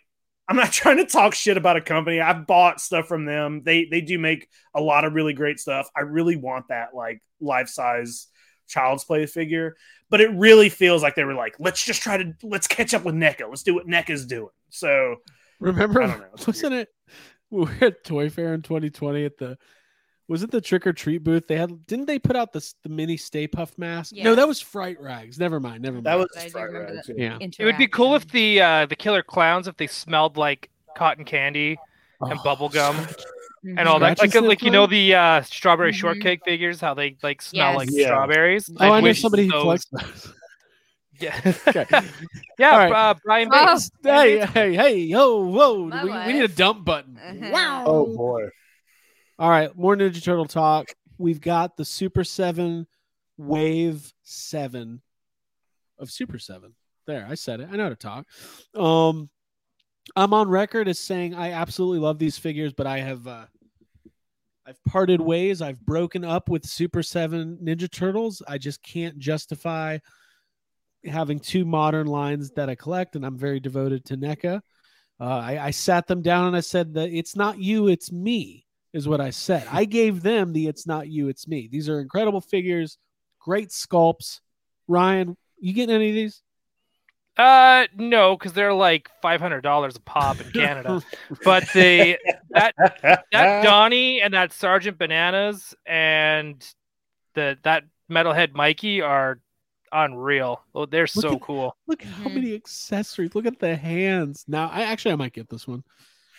I'm not trying to talk shit about a company. I've bought stuff from them. They they do make a lot of really great stuff. I really want that like life size child's play figure, but it really feels like they were like, let's just try to let's catch up with NECA. Let's do what NECA's doing. So Remember, I don't know. Wasn't it? We were at Toy Fair in 2020 at the. Was it the trick or treat booth? They had didn't they put out the the mini Stay Puft mask? No, that was Fright Rags. Never mind. Never mind. that was Fright Rags, that. yeah. yeah. It would be cool if the uh, the killer clowns if they smelled like cotton candy and Oh, bubble gum Mhm. and all that. Scratches Like like you know the uh, strawberry Mhm. shortcake figures, how they like smell like Yeah. strawberries. Oh, I know wish somebody who those- collects those. Yeah, Okay. yeah. All right. uh, Brian Oh. Hey, hey, hey, yo, whoa! We, we need a dump button. Uh-huh. Wow. Oh boy. All right, more Ninja Turtle talk. We've got the Super 7 Wave 7 of Super 7. There, I said it. I know how to talk. Um I'm on record as saying I absolutely love these figures, but I have uh I've parted ways. I've broken up with Super 7 Ninja Turtles. I just can't justify having two modern lines that I collect, and I'm very devoted to NECA. Uh, I, I sat them down and I said that it's not you, it's me, is what I said. I gave them the it's not you, it's me. These are incredible figures, great sculpts. Ryan, you getting any of these? Uh, no, because they're like five hundred dollars a pop in Canada. but the that that Donnie and that Sergeant Bananas and the that metalhead Mikey are unreal. Oh, they're Look so at- cool. Look at how Mhm. many accessories. Look at the hands. Now, I actually I might get this one.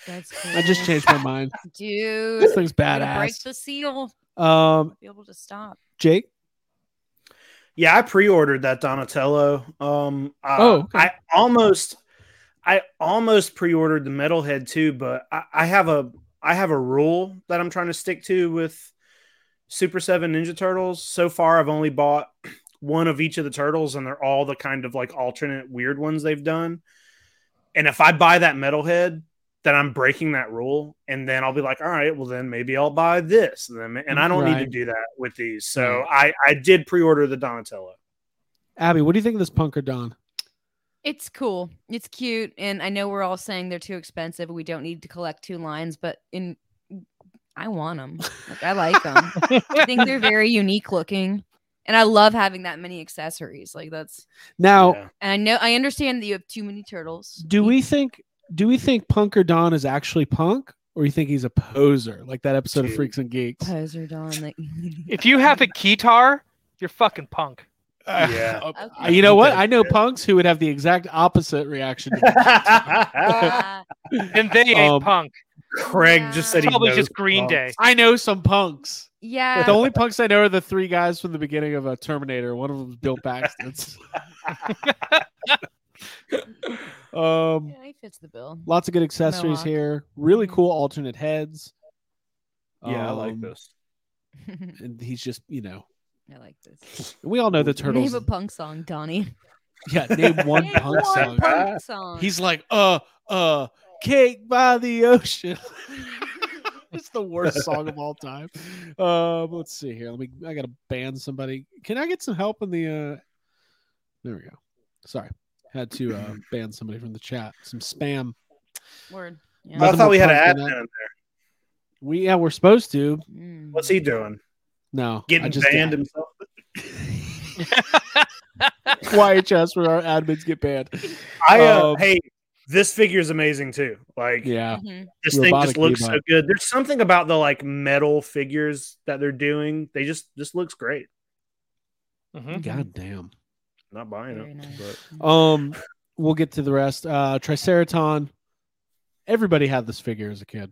That's cool. I just changed my mind. Dude, This thing's way to break the seal. Um, Be able to stop. Jake. Yeah, I pre-ordered that Donatello. Um, uh, Oh, okay. I almost, I almost pre-ordered the Metalhead too, but I, I have a, I have a rule that I'm trying to stick to with Super Seven Ninja Turtles. So far, I've only bought one of each of the turtles, and they're all the kind of like alternate weird ones they've done. And if I buy that Metalhead, then I'm breaking that rule, and then I'll be like, all right, well then maybe I'll buy this, and, then, and I don't need to do that with these. So I I did pre-order the Donatello. Abby, what do you think of this Punker Don? It's cool. It's cute, and I know we're all saying they're too expensive. We don't need to collect two lines, but in I want them. Like I like them. I think they're very unique looking, and I love having that many accessories. Like that's, Now, and I know I understand that you have too many turtles. do we think do we think Punker Don is actually punk, or you think he's a poser, like that episode of Freaks and Geeks? poser Don? Like, If you have a keytar, you're fucking punk. Yeah. Uh, Okay. you know what? I know punks who would have the exact opposite reaction. to And they ain't Um, punk. Craig just said he Probably knows just Green punks. Day. I know some punks. yeah. The only punks I know are the three guys from the beginning of a Terminator. One of them is Bill Paxton. um, Yeah, he fits the bill. lots of good accessories Mohawk. here. Really Mhm. cool alternate heads. Yeah, I like Um, this. And he's just, you know, I like this. we all know the turtles. Name a punk song, Donnie. yeah, name one Name punk one song. punk song. He's like, uh, uh, cake by the ocean. it's the worst song of all time. Um, let's see here. Let me. I gotta ban somebody. Can I get some help in the? uh There we go. Sorry, had to uh ban somebody from the chat. Some spam. word. I Yeah. Nothing thought we had an admin in there. We yeah, we're supposed to. Mm. What's he doing? No, I Getting just banned himself? YHS where our admins get banned. I uh, Um, hey, this figure is amazing too. Like Yeah, Mhm. this thing just looks so good. There's something about the like metal figures that they're doing. They just just looks great. Mhm. god damn. Not buying Very it. nice. But Um, we'll get to the rest. Uh, Triceraton. Everybody had this figure as a kid.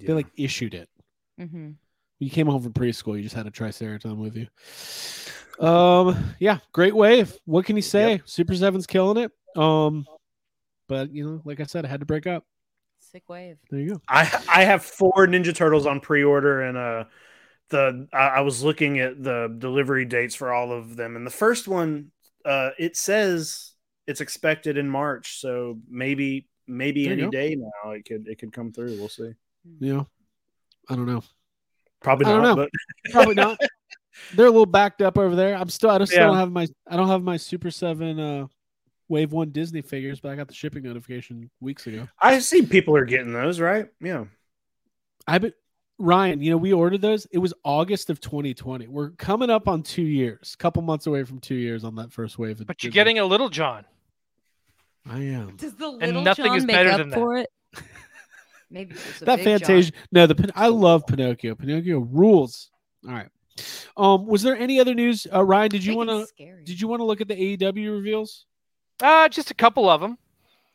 They like issued it. Mm-hmm. You came home from preschool. You just had a Triceraton with you. Um, yeah, great wave. What can you say? Super Seven's killing it. Um, but you know, like I said, I had to break up. Sick wave. There you go. I I have four Ninja Turtles on pre-order, and uh, the I, I was looking at the delivery dates for all of them, and the first one, uh, it says it's expected in March, so maybe maybe There any day now it could it could come through. We'll see. Yeah, I don't know. Probably don't know. but Probably not. They're a little backed up over there. I'm still. I just Yeah. don't have my. I don't have my Super Seven uh, Wave One Disney figures, but I got the shipping notification weeks ago. I see people are getting those, right? Yeah. I bet Ryan. You know, we ordered those. It was August of 2020. We're coming up on two years. a Couple months away from two years on that first wave. Of But you're getting a little John. I am. Does the little nothing John is make better up than that. for it? Maybe a that big John. Fantasia. No, the Pin- I love Pinocchio. Pinocchio rules. All right. Um, was there any other news? Uh, Ryan, did you want to? Did you want to look at the AEW reveals? Uh, just a couple of them.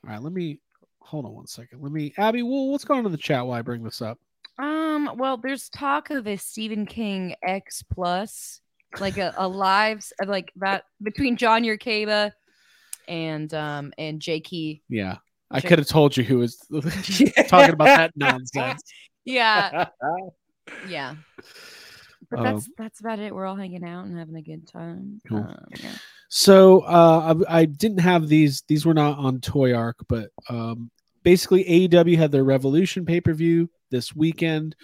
All right, let me hold on one second. Let me, Abby. Well, what's going on in the chat while I bring this up? Um, well, there's talk of a Stephen King X plus, like a, a live, s- uh, like that between John Yerkeba and um and Jay Key. Yeah, I could have told you who was talking about that nonsense. Yeah, yeah. But Um, that's that's about it. We're all hanging out and having a good time. Cool. Um, yeah. So uh, I, I didn't have these. These were not on Toyark, but um, basically AEW had their Revolution pay per view this weekend,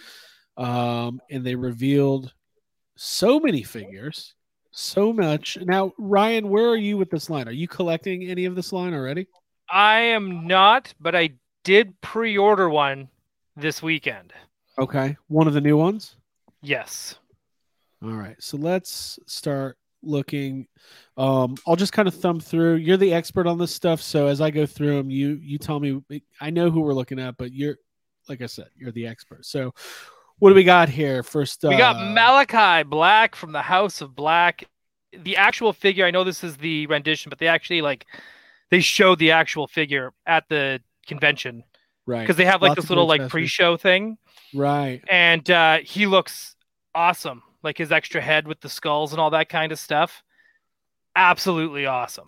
um, and they revealed so many figures, so much. Now, Ryan, where are you with this line? Are you collecting any of this line already? I am not, but I did pre-order one this weekend. Okay, one of the new ones. Yes. All right, so let's start looking. Um, I'll just kind of thumb through. You're the expert on this stuff, so as I go through them, you you tell me. I know who we're looking at, but you're, like I said, you're the expert. So, what do we got here? First, We got uh, Malachi Black from the House of Black. The actual figure, I know this is the rendition, but they actually like they showed the actual figure at the convention right? because they have like Lots this little like pre-show thing, Right. and uh, he looks awesome. Like his extra head with the skulls and all that kind of stuff. Absolutely awesome.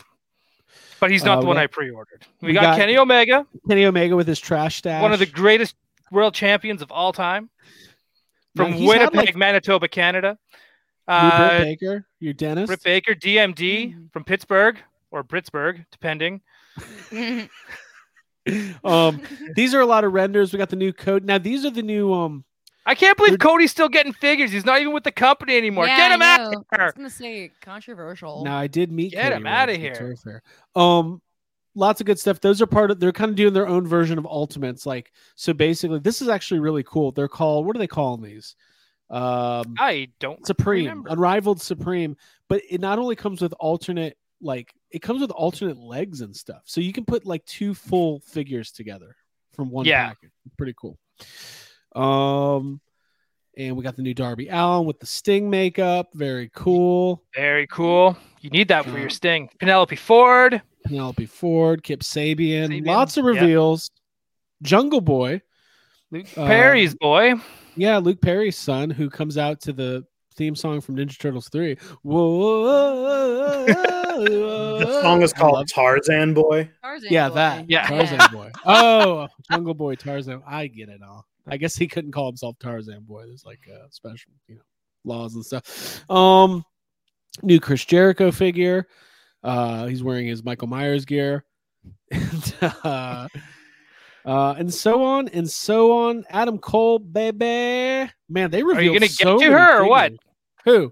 But he's not Uh, the one we- I pre-ordered. We, we got, got- Kenny Omega, Kenny Omega with his trash stash. one of the greatest world champions of all time, Now, from he's had, Winnipeg, like, Manitoba, Canada. new Uh, Britt Baker, your dentist. Britt Baker, DMD Mhm. from Pittsburgh or Pittsburgh, depending. um, these are a lot of renders. We got the new code. Now these are the new um. I can't believe They're- Cody's still getting figures. He's not even with the company anymore. Yeah, Get him out know. of I was gonna say controversial. Now I did meet. Get Cody him out of here. Um, lots of good stuff. Those are part of. They're kind of doing their own version of Ultimates. Like so, basically, this is actually really cool. They're called. What are they calling these? Um, I don't Supreme, remember. Unrivaled Supreme. But it not only comes with alternate, like it comes with alternate legs and stuff. So you can put like two full figures together from one Yeah. package. Pretty cool. Um, and we got the new Darby Allin with the Sting makeup. Very cool. Very cool. You need that for Uh, your sting. Penelope Ford. Penelope Ford, Kip Sabian, Sabian, lots of yeah. reveals. Jungle Boy, Luke Uh, Perry's boy. yeah, Luke Perry's son, who comes out to the theme song from Ninja Turtles 3. Whoa. The song is called Tarzan Boy. Tarzan Yeah, boy. that. Yeah. Tarzan Boy. Oh, Jungle Boy Tarzan. I get it all. I guess he couldn't call himself Tarzan Boy. There's like uh, special, you know, laws and stuff. Um, new Chris Jericho figure. Uh, he's wearing his Michael Myers gear, and uh, uh, and so on and so on. Adam Cole, baby, man, they revealed. Are you gonna get to her or what? Who?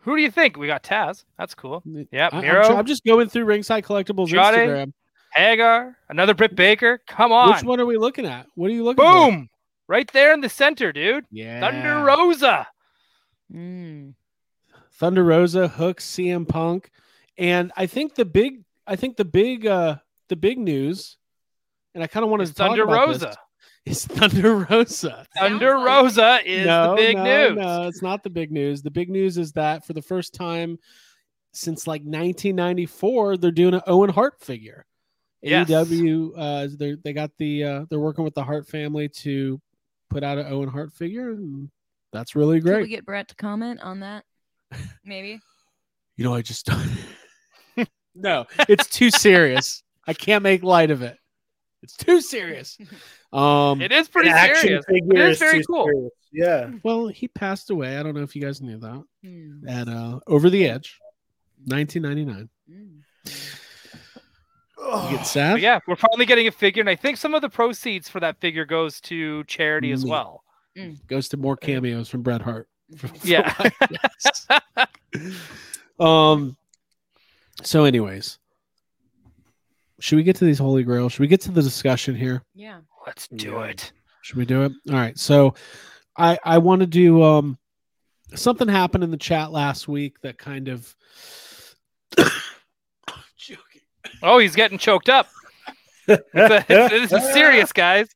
Who do you think? We got Taz. That's cool. Yeah, Miro. I, Miro, am just going through Ringside Collectibles Johnny? Instagram. Hager, another Britt Baker. Come on. Which one are we looking at? What are you looking for? Boom. Right there in the center, dude. Yeah. Thunder Rosa. Mm. Thunder Rosa, Hook, CM Punk, and I think the big, I think the big, uh the big news, and I kind of wanted Is to talk Thunder about Rosa. this, is Thunder Rosa. Thunder Rosa is no, the big no, news. No, it's not the big news. The big news is that for the first time since like 1994, they're doing an Owen Hart figure. Yes. AEW, uh, they they got the uh, they're working with the Hart family to put out an Owen Hart figure, and that's really great. Can we get Bret to comment on that? Maybe. You know, I just no, it's too serious. I can't make light of it. It's too serious. Um, It is pretty An action serious. figure It is is very cool. serious. Yeah. well, he passed away. I don't know if you guys knew that. Hmm. At uh, Over the Edge, 1999. Mm. You get But sad? yeah, we're finally getting a figure, and I think some of the proceeds for that figure goes to charity as Neat. well. Goes to more cameos from Bret Hart. Yeah. Yes. um. So, anyways, should we get to these holy grails? Should we get to the discussion here? Yeah. Let's do Yeah. it. Should we do it? All right. So, I I want to do um something happened in the chat last week that kind of. Oh, he's getting choked up. It's a- it's- this is serious, guys.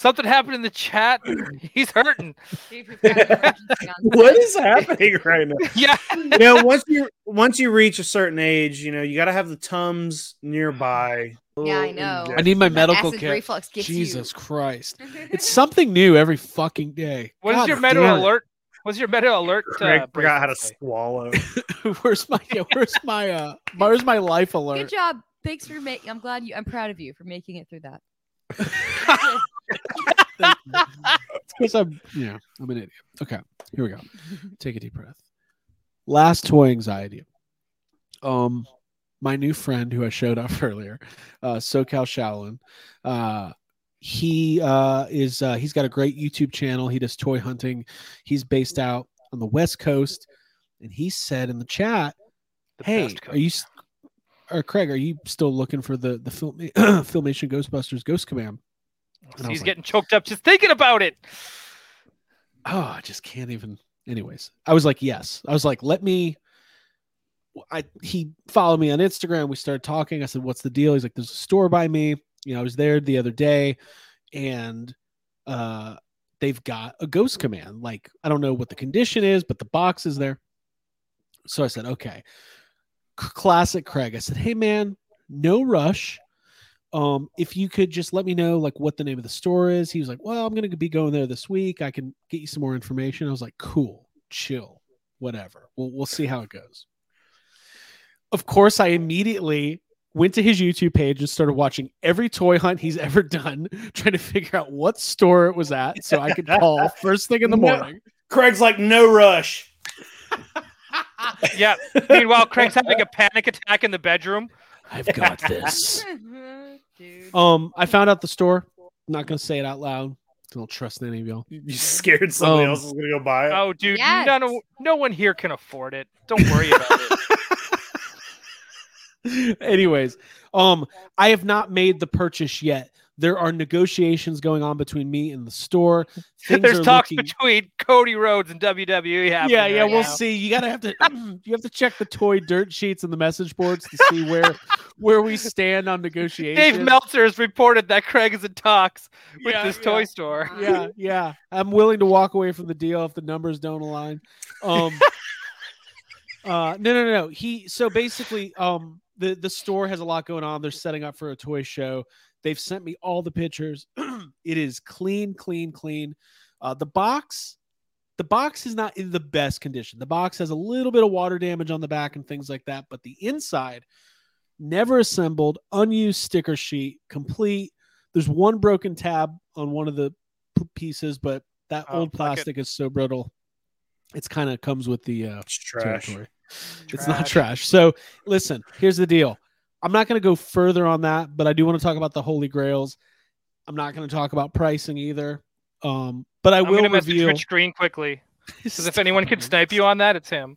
Something happened in the chat. He's hurting. Dave, we've got an emergency on What is happening right now? Yeah. you know, once you once you reach a certain age, you know, you got to have the tums nearby. Yeah, I know. I need my That medical acid care. reflux gets you. Jesus Christ! It's something new every fucking day. What is God your meta damn it. alert? What's your meta alert? Craig Uh, forgot how to swallow. where's my yeah, where's my uh where's my life alert? Good job. Thanks for making. I'm glad you. I'm proud of you for making it through that. Because I'm yeah, I'm an idiot. Okay, here we go. Take a deep breath. Last toy anxiety. Um, my new friend who I showed off earlier, uh, SoCal Shaolin. Uh, he uh is uh he's got a great YouTube channel. He does toy hunting. He's based out on the West Coast, and he said in the chat, The "Hey, are you?" Or Craig, are you still looking for the the film Filmation Ghostbusters Ghost Command? He's like, getting choked up just thinking about it. oh, I just can't even. Anyways, I was like, yes. I was like, let me. I he followed me on Instagram. We started talking. I said, what's the deal? He's like, there's a store by me. You know, I was there the other day, and uh, they've got a ghost command. Like, I don't know what the condition is, but the box is there. So I said, okay. Classic Craig. I said, hey man, no rush um if you could just let me know like what the name of the store is he was like well i'm gonna be going there this week i can get you some more information i was like cool chill whatever we'll, we'll see how it goes of course i immediately went to his youtube page and started watching every toy hunt he's ever done trying to figure out what store it was at so i could call first thing in the No. morning Craig's like, no rush. Yeah. Meanwhile, Craig's having a panic attack in the bedroom. i've got this Dude. um i found out the store I'm not gonna say it out loud don't trust any of y'all You scared somebody Um, else is gonna go buy it. Oh, dude, Yes. none of, no one here can afford it. Don't worry about it. Anyways, um, I have not made the purchase yet. There are negotiations going on between me and the store. Things There's talks looking- between Cody Rhodes and WWE happening. yeah, yeah, right we'll now. see. You gotta have to you have to check the toy dirt sheets and the message boards to see where where we stand on negotiations. Dave Meltzer has reported that Craig is in talks with Yeah, this yeah. toy store. yeah, yeah. I'm willing to walk away from the deal if the numbers don't align. Um uh no no no. He so basically um the the store has a lot going on. They're setting up for a toy show. They've sent me all the pictures. it is clean, clean, clean. Uh the box the box is not in the best condition. The box has a little bit of water damage on the back and things like that, but the inside never assembled, unused sticker sheet, complete. There's one broken tab on one of the p- pieces, but that Oh, old plastic is so brittle. It's kind of comes with the uh, It's trash. territory. It's not trash. So listen, here's the deal. I'm not going to go further on that, but I do want to talk about the holy grails. I'm not going to talk about pricing either. Um, but I I'm will gonna message reveal. Rich Green quickly because if anyone can snipe you on that, it's him.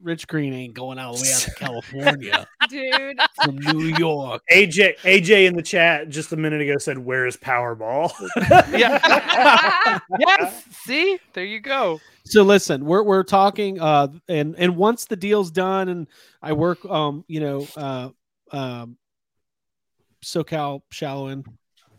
Rich Green ain't going all the way out to California Dude. from New York. AJ AJ in the chat just a minute ago said, "Where's Powerball?" Yeah. yes. See, there you go. so listen we're we're talking uh and and once the deal's done and i work um you know uh um SoCal Shaolin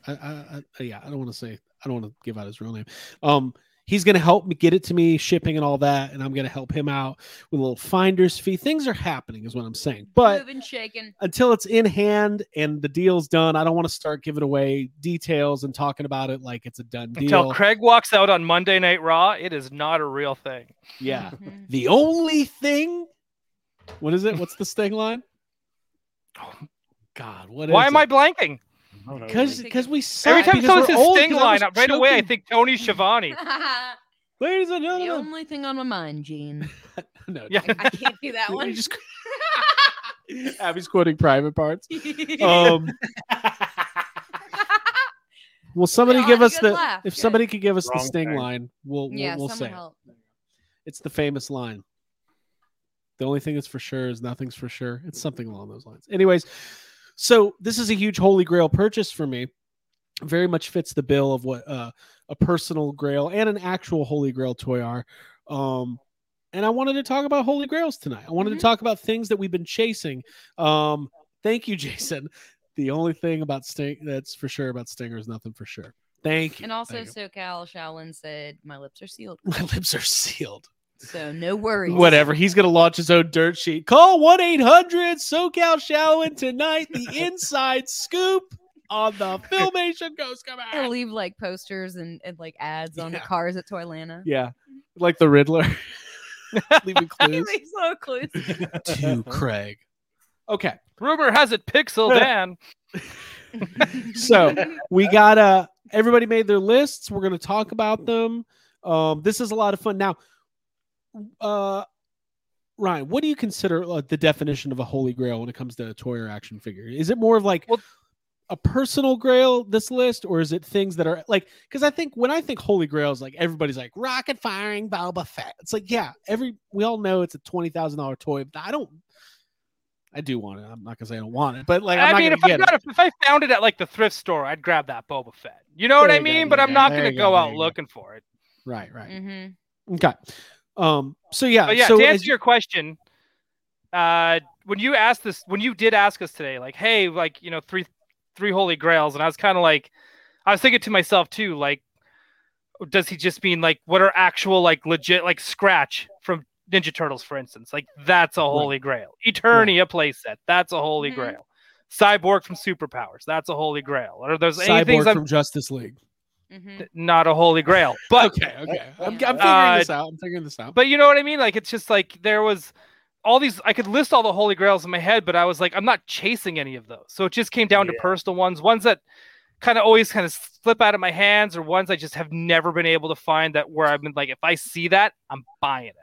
I, I, I yeah i don't want to say i don't want to give out his real name um he's going to help me get it to me, shipping and all that, and I'm going to help him out with a little finder's fee. Things are happening, is what I'm saying. But moving, shaking. until it's in hand and the deal's done, I don't want to start giving away details and talking about it like it's a done deal. Until. Craig walks out on Monday Night Raw, it is not a real thing. yeah. The only thing, what is it? What's the sting line? God, what is Why am I blanking? I don't know. Because because we suck. Every time because someone we're says old, Sting 'cause I was right away I think Tony Schiavone. Ladies and gentlemen, the only thing on my mind, Gene. No, Yeah. I, I can't do that you one. just- Abby's quoting private parts. Um, will somebody give us the laugh. if Good. somebody could give us the sting thing. line, we'll we'll, yeah, we'll say help. it's the famous line. The only thing that's for sure is nothing's for sure. It's something along those lines. Anyways, so this is a huge holy grail purchase for me. Very much fits the bill of what uh, a personal grail and an actual holy grail toy are. Um, and I wanted to talk about holy grails tonight. I wanted Mhm. to talk about things that we've been chasing. Um, thank you, Jason. The only thing about Sting that's for sure about Stinger is nothing for sure. Thank you. And also, Thank you. SoCal Shaolin said my lips are sealed, my lips are sealed. So no worries. Whatever. He's gonna launch his own dirt sheet. Call one eight hundred SoCal Shaolin tonight. The inside scoop on the Filmation Ghost come He'll out. leave like posters and, and like ads on the cars at Toylanta. Yeah, like the Riddler, leaving clues He makes clues. to Craig. Okay, Rumor has it Pixel Dan. so we got uh everybody made their lists. We're gonna talk about them. Um, this is a lot of fun. Now, uh, Ryan, what do you consider uh, the definition of a holy grail when it comes to a toy or action figure? Is it more of like Well- a personal grail, this list, or is it things that are like? Because I think when I think holy grails, like everybody's like rocket firing Boba Fett. It's like yeah, every we all know it's a twenty thousand dollar toy. But I don't. I do want it. I'm not gonna say I don't want it, but like I'm I not mean, gonna if I, got it. it, if I found it at like the thrift store, I'd grab that Boba Fett. You know what There I you go, mean? But there I'm you not gonna go, go out go. looking for it. Right, right. Mm-hmm. Okay. Um. So yeah. But yeah, so to as answer your question, uh, when you asked this, when you did ask us today, like, hey, like you know, three, three holy grails, and I was kind of like, I was thinking to myself too, like, does he just mean like what are actual like legit like scratch from Ninja Turtles, for instance? Like that's a holy grail. Eternia playset, that's a holy Mhm. grail. Cyborg from Superpowers, that's a holy grail. Or there's anything Cyborg from Justice League. Hmm not a holy grail, but okay. Okay. I'm, I'm figuring Uh, this out. I'm figuring this out. But you know what I mean? Like it's just like there was all these I could list all the holy grails in my head, but I was like, I'm not chasing any of those. So it just came down to personal ones, ones that kind of always kind of slip out of my hands, or ones I just have never been able to find that where I've been like, if I see that, I'm buying it.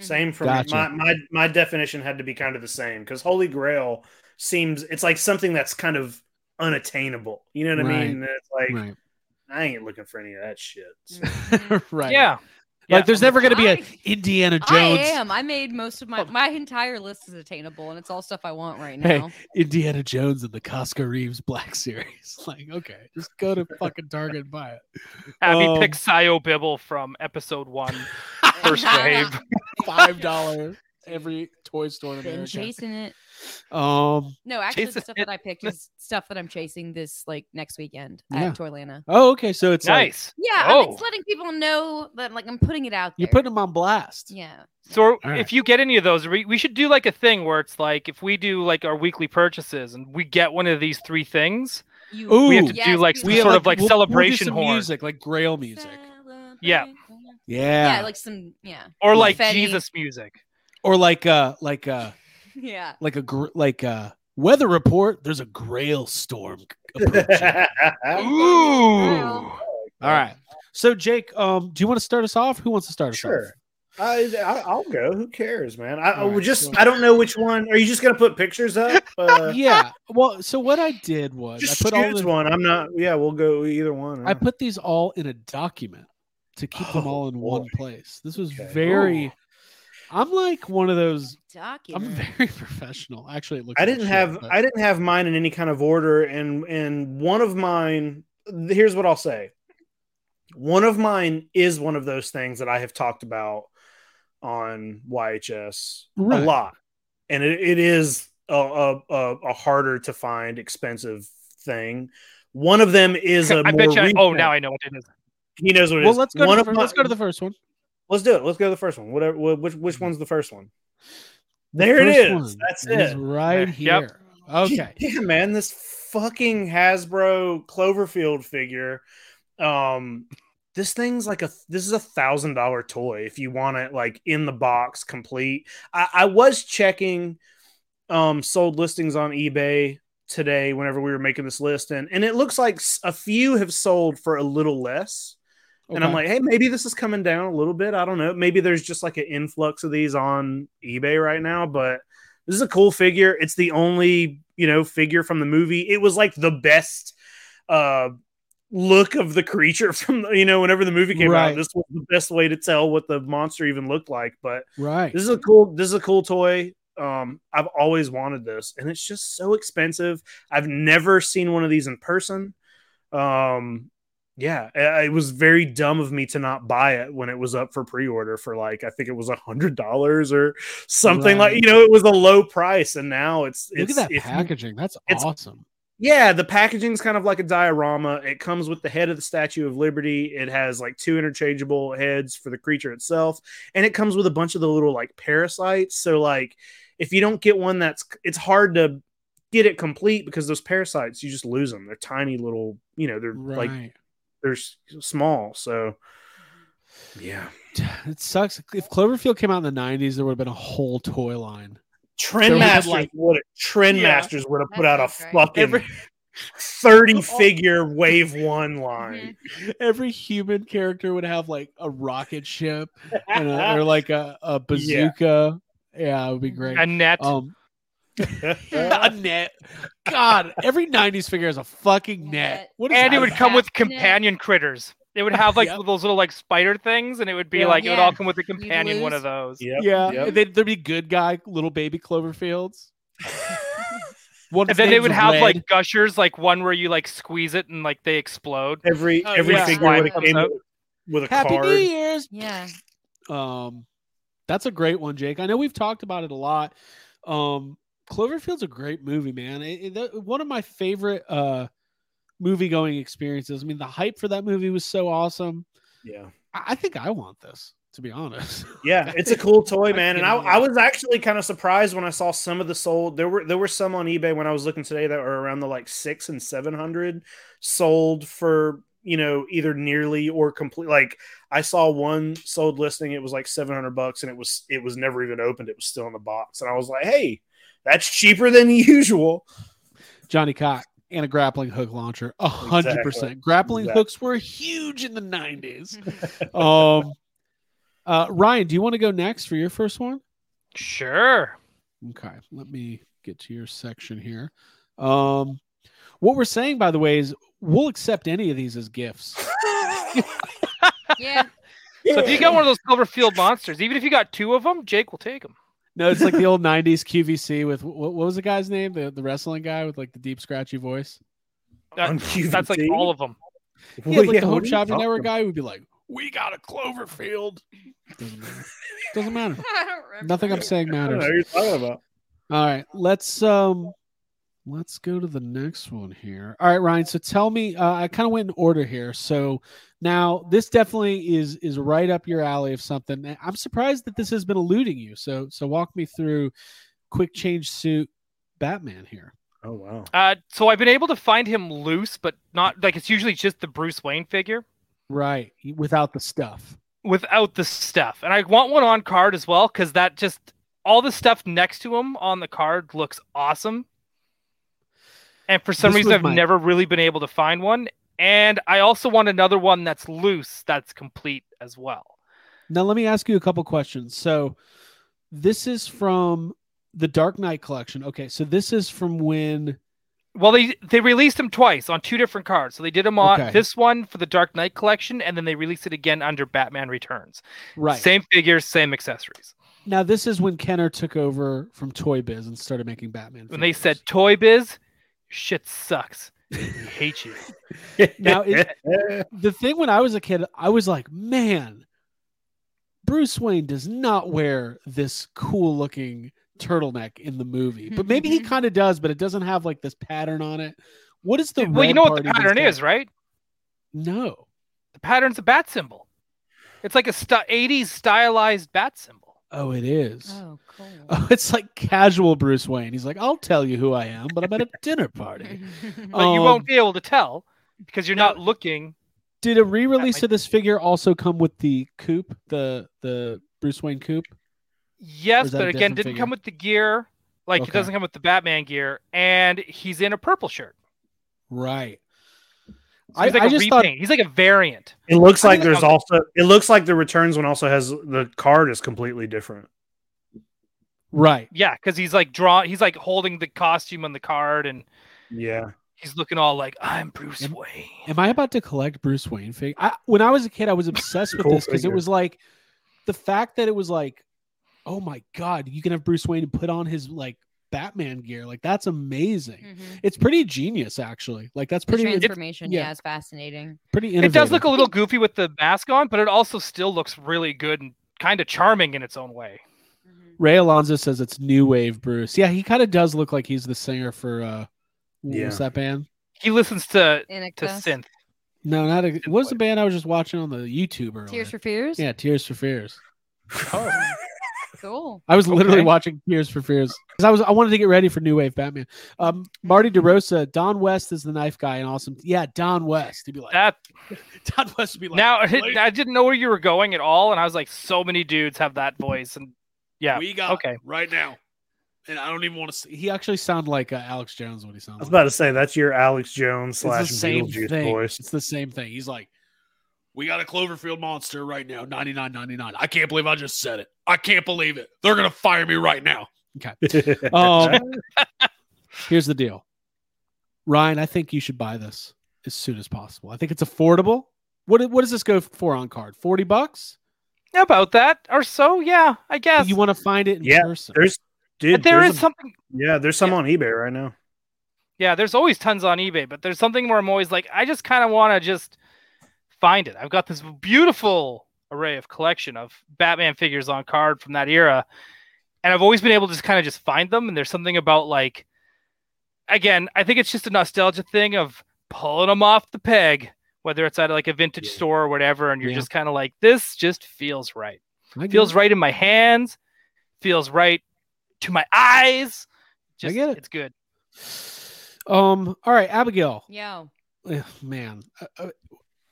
Same for Gotcha. me. My, my my definition had to be kind of the same because Holy Grail seems it's like something that's kind of unattainable. You know what I mean? It's like right. I ain't looking for any of that shit. So- Mm-hmm. right. Yeah. Like there's never gonna be a I- Indiana Jones. I am. I made most of my Oh. my entire list is attainable, and it's all stuff I want right Hey. now. Indiana Jones and the Costco Reeves Black Series. Like, okay, just go to fucking Target and buy it. Abby Um, picks Sio Bibble from episode one, first wave. Five dollar every toy store in Been America. chasing it. Um. No, actually, the stuff it. that I picked is stuff that I'm chasing this like next weekend Yeah. at Toylanta. Oh, okay. So it's like nice. Yeah, I'm Oh. just letting people know that like I'm putting it out there. you're putting them on blast. Yeah. So right. if you get any of those, we, we should do like a thing where it's like if we do like our weekly purchases and we get one of these three things, You, Ooh. we have to Yes, do like some We have, sort of like we'll- we'll do celebration some horn music, like Grail music. Yeah. Yeah. Yeah, like some yeah. or like confetti. Jesus music. or like uh like uh Yeah. like a gr- like a weather report. There's a Grail storm approaching. Ooh. All right. So Jake, um, do you want to start us off? Who wants to start us Sure. off? I, I I'll go. Who cares, man? I, I All would right, just so- I don't know which one. Are you just gonna put pictures up? Uh, yeah. Well, so what I did was just I put all choose the, one. I'm not. Yeah, we'll go either one. I put these all in a document to keep them Oh, all in one place. This was Okay. very. Ooh. I'm like one of those. I'm very professional. Actually, it looks. I didn't shit, have but- I didn't have mine in any kind of order, and and one of mine. Here's what I'll say. One of mine is one of those things that I have talked about on YHS Right. a lot, and it, it is a, a, a, a harder to find, expensive thing. One of them is a I more bet you. I, oh, now I know what it is. he knows what it is. Well, let's go. One To of the, fir- my- let's go to the first one. Let's do it. Let's go to the first one. Whatever. wh- Which which one's the first one? There it First is. one That's is it. right Yep. here. Okay. Yeah, man, this fucking Hasbro Cloverfield figure. Um, this thing's like a this is a thousand dollar toy if you want it like in the box complete. I, I was checking um sold listings on eBay today whenever we were making this list and and it looks like a few have sold for a little less. And I'm like, hey, maybe this is coming down a little bit. I don't know. Maybe there's just like an influx of these on eBay right now, but this is a cool figure. It's the only, you know, figure from the movie. It was like the best uh look of the creature from the, you know, whenever the movie came Right. out. This was the best way to tell what the monster even looked like. But right. this is a cool this is a cool toy. Um, I've always wanted this, and it's just so expensive. I've never seen one of these in person. Um, yeah, it was very dumb of me to not buy it when it was up for pre-order for like I think it was a hundred dollars or something like you know it was a low price, and now it's Look it's at that packaging. That's awesome. yeah, the packaging's kind of like a diorama. It comes with the head of the Statue of Liberty. It has like two interchangeable heads for the creature itself, and it comes with a bunch of the little like parasites. So like, if you don't get one, that's it's hard to get it complete because those parasites you just lose them. They're tiny little, you know, they're Right. like they're small. So yeah, it sucks. If Cloverfield came out in the '90s, there would have been a whole toy line. Trend we had, Masters like- would Trend Yeah. Would have put out a right. fucking Every- thirty figure wave one line. Every human character would have like a rocket ship and a, or like a, a bazooka. Yeah. it would be great. A net. Um, a net. God, every '90s figure has a fucking net. Net. What is and that it would about? come with Net. companion critters. It would have like Yep. those little like spider things, and it would be Yeah. like it would all come with a companion one of those. Yep, Yeah, yep. and then there'd be good guy, little baby Cloverfields. One And then they would have Red. like gushers, like one where you like squeeze it and like they explode. Every Oh, every yeah. figure Slime would have comes came out. with, with a Happy card. New Year's. Yeah. Um, that's a great one, Jake. I know we've talked about it a lot. Um, Cloverfield's a great movie, man. It, it- one of my favorite uh movie going experiences. I mean, the hype for that movie was so awesome. Yeah, I, I think I want this, to be honest. yeah, it's a cool toy, man. And I, I was actually kind of surprised when I saw some of the sold. There were there were some on eBay when I was looking today that were around the like six and seven hundred sold for you know either nearly or complete. Like I saw one sold listing, it was like seven hundred bucks, and it was it was never even opened. It was still in the box, and I was like, hey, that's cheaper than usual. Johnny Cock and a grappling hook launcher, a hundred percent. Grappling Exactly. hooks were huge in the nineties. um, uh, Ryan, do you want to go next for your first one? Sure. Okay, let me get to your section here. Um, what we're saying, by the way, is we'll accept any of these as gifts. Yeah. So if you got one of those Cloverfield monsters, even if you got two of them, Jake will take them. No, it's like the old '90s QVC with what, what was the guy's name? The the wrestling guy with like the deep scratchy voice. On that's like all of them. Yeah, like the Home Shopping Network guy would be like, "We got a Cloverfield." Doesn't matter. Doesn't matter. I don't. Nothing I'm saying I don't matters. know what you're talking about. All right, let's um let's go to the next one here. All right, Ryan, so tell me uh, I kind of went in order here. So now this definitely is is right up your alley of something. I'm surprised that this has been eluding you. So so walk me through quick change suit Batman here. Oh wow. Uh, so I've been able to find him loose, but not like it's usually just the Bruce Wayne figure Right, without the stuff. without the stuff. And I want one on card as well because that just all the stuff next to him on the card looks awesome. And for some This reason, I've my- never really been able to find one. And I also want another one that's loose, that's complete as well. Now let me ask you a couple questions. So this is from the Dark Knight collection. Okay, so this is from when Well, they they released them twice on two different cards. So they did them on Okay. this one for the Dark Knight collection, and then they released it again under Batman Returns. right. Same figures, same accessories. Now this is when Kenner took over from Toy Biz and started making Batman. When they said Toy Biz, shit sucks. Hate you. Now, it- the thing when I was a kid, I was like, man, Bruce Wayne does not wear this cool looking turtleneck in the movie, but maybe he mm-hmm. kind of does, but it doesn't have like this pattern on it. What is the well, you know what the pattern is, right? No. The pattern's a bat symbol. It's like a st- 80s stylized bat symbol. Oh, it is. Oh, cool. Oh, it's like casual Bruce Wayne. He's like, I'll tell you who I am, but I'm at a dinner party. But you Um, won't be able to tell because you're no. not looking. Did a re-release might- of this figure also come with the coupe, the the Bruce Wayne coupe? Yes, but again, didn't figure? come with the gear. Like Okay. it doesn't come with the Batman gear, and he's in a purple shirt. Right. So I, he's like I a just repaint. thought He's like a variant. It looks like there's I'm- also. It looks like the returns one also has the card is completely different. right. Yeah, because he's like draw. He's like holding the costume on the card, and Yeah. he's looking all like, "I'm Bruce Am- Wayne." Am I about to collect Bruce Wayne figure? I, when I was a kid, I was obsessed with Cool this because it was like the fact that it was like, oh my god, you can have Bruce Wayne put on his like Batman gear. Like that's amazing. Mhm. It's pretty genius, actually. Like that's The pretty transformation, yeah. yeah, is fascinating. pretty It does look a little goofy with the mask on, but it also still looks really good and kind of charming in its own way. Ray Alonso says it's new wave Bruce. Yeah, he kind of does look like he's the singer for uh what Yeah. was that band? He listens to to synth. No, not a, what was the band I was just watching on the YouTube earlier? Tears for Fears. yeah, Tears for Fears. Oh, Cool. I was literally Okay. watching Tears for Fears because I was I wanted to get ready for New Wave Batman. Um, Marty DeRosa, Don West is the knife guy and awesome. Yeah, Don West. He'd be like, that Don West would be like, now "Wait, I didn't know where you were going at all, and I was like, so many dudes have that voice, and yeah, we got okay. right now, and I don't even want to. see. He actually sounded like uh, Alex Jones when he sounds. I sounds. was like. about to say that's your Alex Jones It's slash the same Beetlejuice thing. voice. It's the same thing. He's like, we got a Cloverfield monster right now, ninety nine ninety nine. I can't believe I just said it. I can't believe it. They're gonna fire me right now. Okay. Um, here's the deal, Ryan. I think you should buy this as soon as possible. I think it's affordable. What what does this go for on card? Forty bucks. about that or so. Yeah, I guess. You want to find it in Yeah, person? there's dude. but there there's is a- something. yeah, there's some on eBay right now. Yeah, there's always tons on eBay, but there's something where I'm always like, I just kind of want to just find it. I've got this beautiful array of collection of Batman figures on card from that era, and I've always been able to just kind of just find them. And there's something about like, again, I think it's just a nostalgia thing of pulling them off the peg, whether it's at like a vintage Yeah. store or whatever, and you're Yeah. just kind of like, this just feels right. I Feels right in my hands, feels right to my eyes. I Just, get it. It's good. Um. All right, Abigail. Yeah. Ugh, man, uh, uh,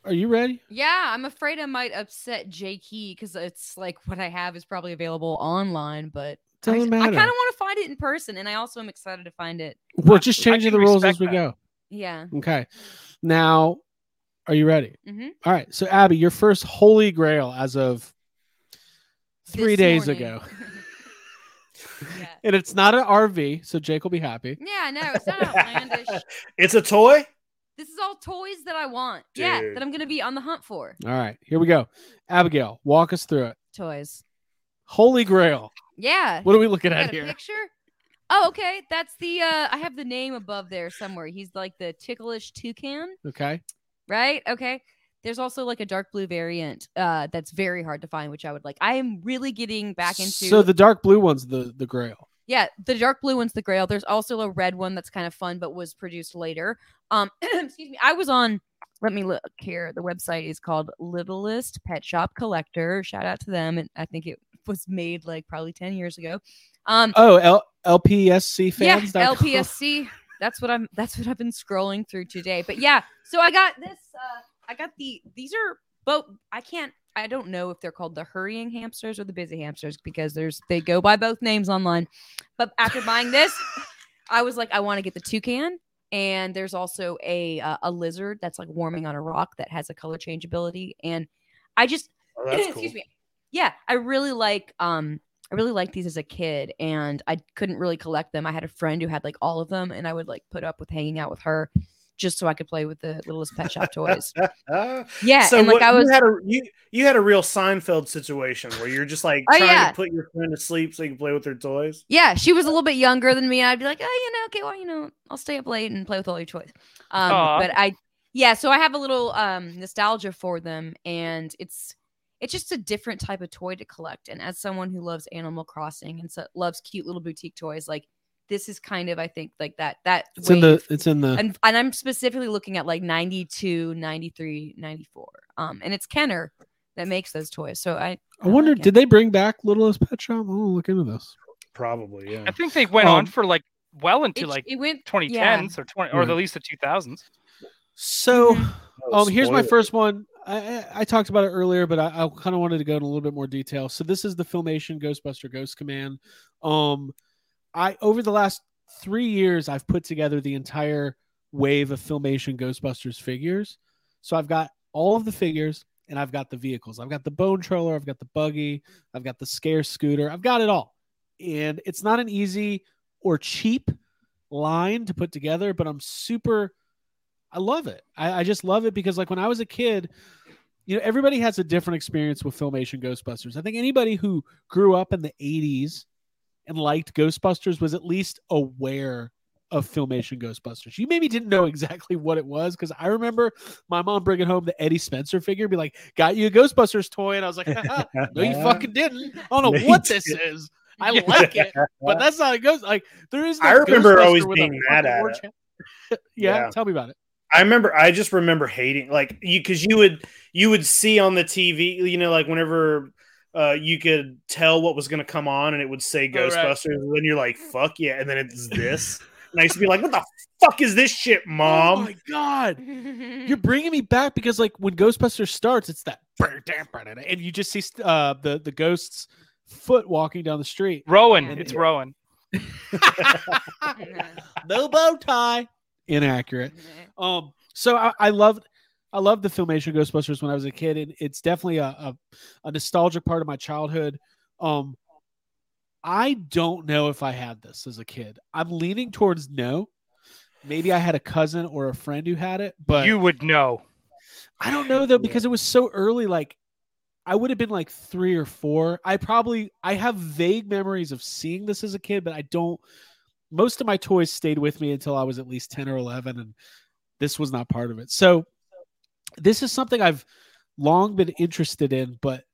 are you ready? Yeah, I'm afraid I might upset Jake because it's like what I have is probably available online, but I, Doesn't I matter. kind of want to find it in person, and I also am excited to find it. We're just changing the rules as we that. go. Yeah. Okay. Now, are you ready? Mhm. All right. So, Abby, your first holy grail as of three This days morning. ago, yeah. and it's not an RV, so Jake will be happy. Yeah, no, it's not outlandish. It's a toy. This is all toys that I want. Yeah, that I'm gonna be on the hunt for. All right. Here we go. Abigail, walk us through it. Toys. Holy grail. Yeah. What are we looking at here? picture? Oh, okay. That's the uh I have the name above there somewhere. He's like the ticklish toucan, Okay. right? Okay. There's also like a dark blue variant uh that's very hard to find, which I would like. I am really getting back into So the dark blue one's the the grail. Yeah, the dark blue one's the grail. There's also a red one that's kind of fun but was produced later. Um excuse me. I was on let me look here. The website is called Littlest Pet Shop Collector. Shout out to them. And I think it was made like probably 10 years ago. Um Oh, L- LPSC yeah. LPSC. That's what I'm that's what I've been scrolling through today. But yeah, so I got this uh I got the these are both I can't I don't know if they're called the hurrying hamsters or the busy hamsters because there's they go by both names online. But after buying this, I was like I want to get the toucan and there's also a uh, a lizard that's like warming on a rock that has a color change ability and I just Oh, that's cool. excuse me. Yeah, I really like um I really liked these as a kid and I couldn't really collect them. I had a friend who had like all of them and I would like put up with hanging out with her just so I could play with the littlest pet shop toys. Yeah, so and like what, I was you had a you, you had a real Seinfeld situation where you're just like Oh, trying yeah. to put your friend to sleep so you can play with their toys. Yeah, she was a little bit younger than me. And I'd be like, oh, you know, okay, well, you know, I'll stay up late and play with all your toys. Um, Aw. but I, yeah, so I have a little um nostalgia for them, and it's it's just a different type of toy to collect. And as someone who loves Animal Crossing and so, loves cute little boutique toys, like this is kind of, I think, like that that It's in the. It's in the. and, and I'm specifically looking at like 92, 93, 94. Um, and it's Kenner that makes those toys. So I I wonder, like did they bring back Littlest Pet Shop? I'm gonna look into this. Probably, yeah. I think they went Um, on for like well into it, like it went 2010s yeah. or 20 or Yeah. at least the 2000s. So, Mhm. Oh, um, here's my first one. I, I, I talked about it earlier, but I, I kind of wanted to go in a little bit more detail. So this is the Filmation Ghostbuster Ghost Command. Um, I over the last three years, I've put together the entire wave of Filmation Ghostbusters figures. So I've got all of the figures and I've got the vehicles. I've got the bone troller, I've got the buggy, I've got the scare scooter, I've got it all. And it's not an easy or cheap line to put together, but I'm super I love it. I, I just love it because like when I was a kid, you know, everybody has a different experience with Filmation Ghostbusters. I think anybody who grew up in the 80s and liked Ghostbusters was at least aware of Filmation Ghostbusters. You maybe didn't know exactly what it was because I remember my mom bringing home the Eddie Spenser figure, and be like, "Got you a Ghostbusters toy," and I was like, "Haha, "No, you fucking didn't. I don't know No, what this didn't. is. I like it, but that's not a ghost. Like there is. No I remember always being mad at it. yeah, Yeah. tell me about it. I remember I just remember hating like you because you would you would see on the TV, you know, like whenever uh you could tell what was gonna come on and it would say Oh, right. Ghostbusters, and then you're like, fuck yeah, and then it's this. and I used to be like, What the fuck is this shit, Oh mom? my god, you're bringing me back because like when Ghostbusters starts, it's that and you just see uh the the ghost's foot walking down the street. Rowan, Yeah. it's Rowan. no bow tie. Inaccurate. Um, so I, I loved I loved the filmation Ghostbusters when I was a kid, and it's definitely a, a, a nostalgic part of my childhood. Um, I don't know if I had this as a kid. I'm leaning towards no. Maybe I had a cousin or a friend who had it, but you would know. I don't know though because it was so early. Like I would have been like three or four. I probably I have vague memories of seeing this as a kid, but I don't. Most of my toys stayed with me until I was at least ten or eleven, and this was not part of it. So this is something I've long been interested in, but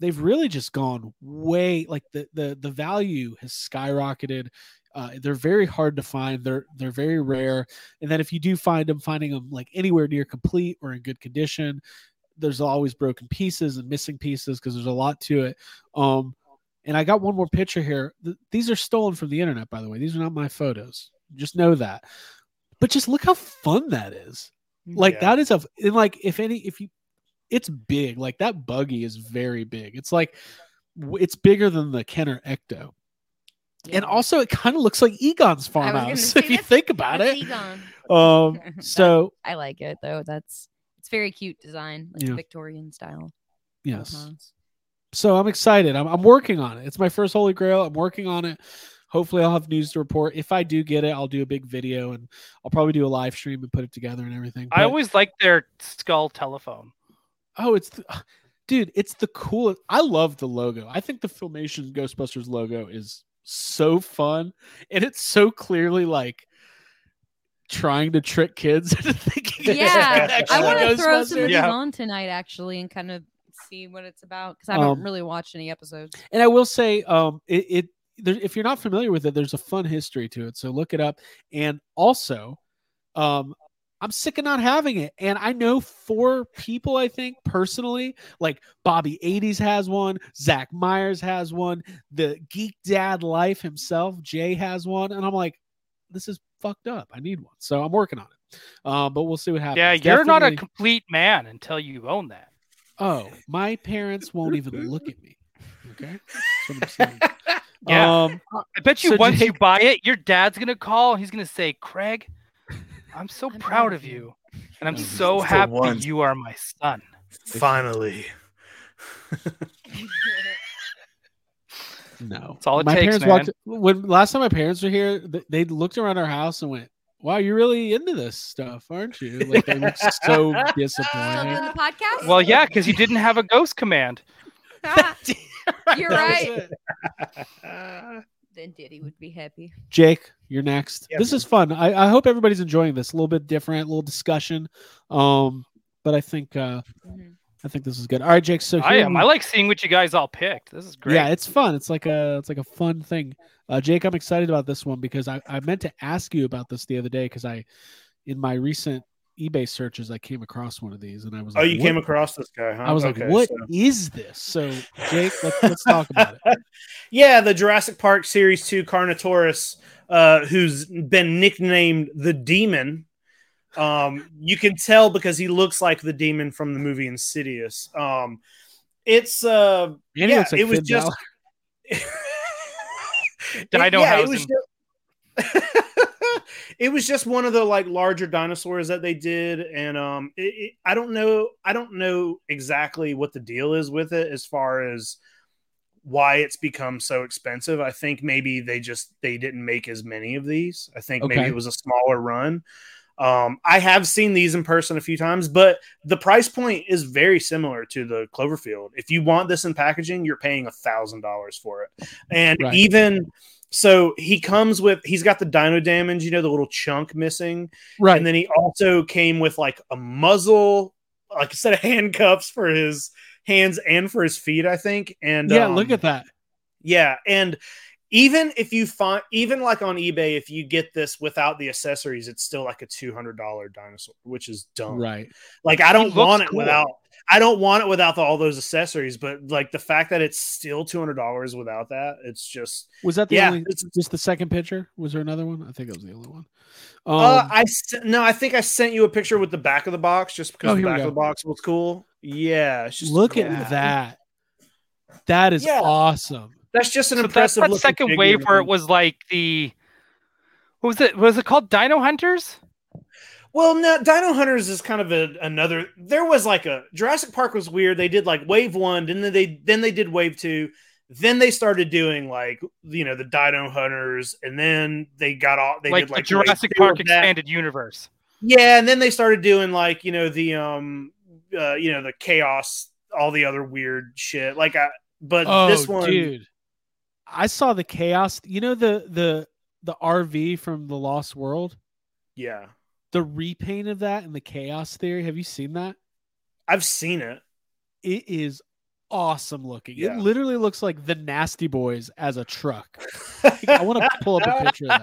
they've really just gone way like the the the value has skyrocketed. Uh, they're very hard to find. They're they're very rare, and then if you do find them, finding them like anywhere near complete or in good condition, there's always broken pieces and missing pieces because there's a lot to it. Um, and I got one more picture here. Th- these are stolen from the internet, by the way. These are not my photos. Just know that. But just look how fun that is. Like Yeah. that is a and like if any if you it's big. Like that buggy is very big. It's like it's bigger than the Kenner Ecto. And also it kind of looks like Egon's I was gonna farmhouse if you think about it. Egon. Um so I like it though. That's it's very cute design, like Yeah. Victorian style. yes. farmhouse. So I'm excited. I'm, I'm working on it. It's my first Holy Grail. I'm working on it. Hopefully, I'll have news to report. If I do get it, I'll do a big video and I'll probably do a live stream and put it together and everything. I always like their skull telephone. oh, it's the, dude, it's the coolest. I love the logo. I think the Filmation Ghostbusters logo is so fun and it's so clearly like trying to trick kids into thinking Yeah, actually I want to throw some of Ghostbusters. these Yeah. on tonight actually, and kind of see what it's about because I haven't Um, really watched any episodes. And I will say, um, it, it there, if you're not familiar with it, there's a fun history to it. So look it up. And also, um, I'm sick of not having it. And I know four people, I think personally, like Bobby 80s has one, Zach Myers has one, the Geek Dad Life himself, Jay has one. And I'm like, this is fucked up. I need one. So I'm working on it. Um, but we'll see what happens. Yeah, you're not a complete man until you own that. Oh, my parents won't even look at me. Okay. That's what I'm. Yeah. Um, I bet you So, once you buy it, your dad's gonna call he's gonna say, Craig, I'm so I'm proud proud of of you." you. And I'm so happy once. you are my son. Finally. No, That's all it my takes, parents man. walked when last time my parents were here. They looked around our house and went, "Wow, you're really into this stuff, aren't you?" Like they looked so Still doing disappointed. the podcast? Well, yeah, because you didn't have a ghost command. You're right. then Diddy would be happy. Jake, you're next. Yeah, this is fun. I, I hope everybody's enjoying this. A little bit different, a little discussion. Um, but I think uh, Mhm. I think this is good. All right, Jake. So I am. we- I like seeing what you guys all picked. This is great. Yeah, it's fun. It's like a it's like a fun thing. Uh, Jake, I'm excited about this one because I, I meant to ask you about this the other day because I, in my recent eBay searches, I came across one of these, and I was Oh, like, you what- came across this guy, huh? I was like, Okay, "What so- is this?" So, Jake, let's, let's talk about it. yeah, the Jurassic Park Series 2 Carnotaurus, uh, who's been nicknamed the Demon. Um, you can tell because he looks like the demon from the movie Insidious. Um, it's uh, And yeah, looks like it was Finn just. I Dino yeah, it was just, it was just one of the like larger dinosaurs that they did, and um, it, it, I don't know, I don't know exactly what the deal is with it as far as why it's become so expensive. I think maybe they just they didn't make as many of these. I think maybe it was a smaller run. Um, I have seen these in person a few times, but the price point is very similar to the Cloverfield. If you want this in packaging, you're paying a thousand dollars for it, and Right. even so, he comes with he's got the dino damage, you know, the little chunk missing, Right. and then he also came with like a muzzle, like a set of handcuffs for his hands and for his feet, I think. And yeah, look um, at that. yeah, and even if you find even like on eBay, if you get this without the accessories, it's still like a two hundred dollar dinosaur, which is dumb. Right. Like I don't looks want it cool. without I don't want it without all those accessories, but like the fact that it's still two hundred dollars without that, it's just Was that the Yeah, only it's- just the second picture? Was there another one? I think it was the only one. Um, uh, I s- no, I think I sent you a picture with the back of the box just because Oh, the back of the box was cool. Yeah, it's just look cool. at that. That is Yeah. awesome. That's just an So that's that second wave where it was like the what was it? Was it called Dino Hunters? Well, no, Dino Hunters is kind of a, another. There was like a Jurassic Park was weird. They did like Wave One, and then they then they did Wave Two, then they started doing like you know the Dino Hunters, and then they got all they like did the like Jurassic Park expanded universe. Yeah, and then they started doing like you know the um uh, you know the chaos, all the other weird shit. Like I, but Oh, this one, dude. I saw the chaos. You know the the the RV from the Lost World? yeah, The repaint of that and the chaos theory. Have you seen that? I've seen it. It is awesome looking. Yeah. It literally looks like the Nasty Boys as a truck. I want to pull up a picture of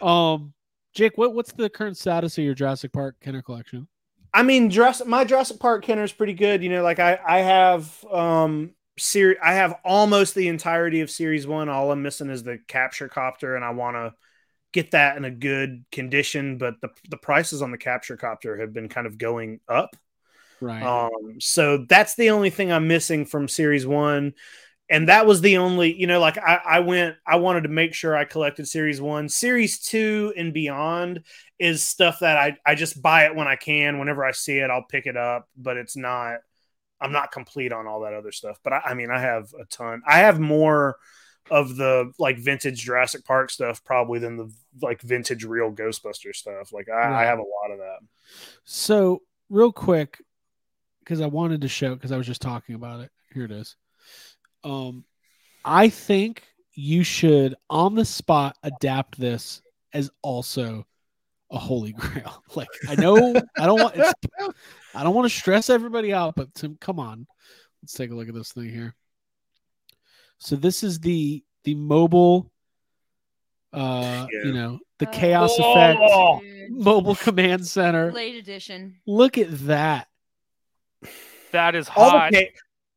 that. Um, Jake, what what's the current status of your Jurassic Park Kenner collection? I mean, Jurassic, my Jurassic Park Kenner is pretty good. You know, like I, I have, um, series, I have almost the entirety of Series One. All I'm missing is the capture copter, and I want to get that in a good condition. But the the prices on the capture copter have been kind of going up. Right. Um, so that's the only thing I'm missing from Series One. And that was the only, you know, like I, I went, I wanted to make sure I collected Series One. Series Two and beyond is stuff that I, I just buy it when I can. Whenever I see it, I'll pick it up, but it's not, I'm not complete on all that other stuff. But I, I mean, I have a ton. I have more of the like vintage Jurassic Park stuff probably than the like vintage real Ghostbuster stuff. Like I, I have a lot of that. So, real quick, because I wanted to show, because I was just talking about it. Here it is. Um, I think you should, on the spot, adapt this as also a holy grail. Like, I know I don't want, it's, I don't want to stress everybody out, but Tim, come on, let's take a look at this thing here. So this is the the mobile, uh, Yeah. you know, the Oh. chaos Oh. effect Dude. mobile command center. Late edition. Look at that. That is all hot. the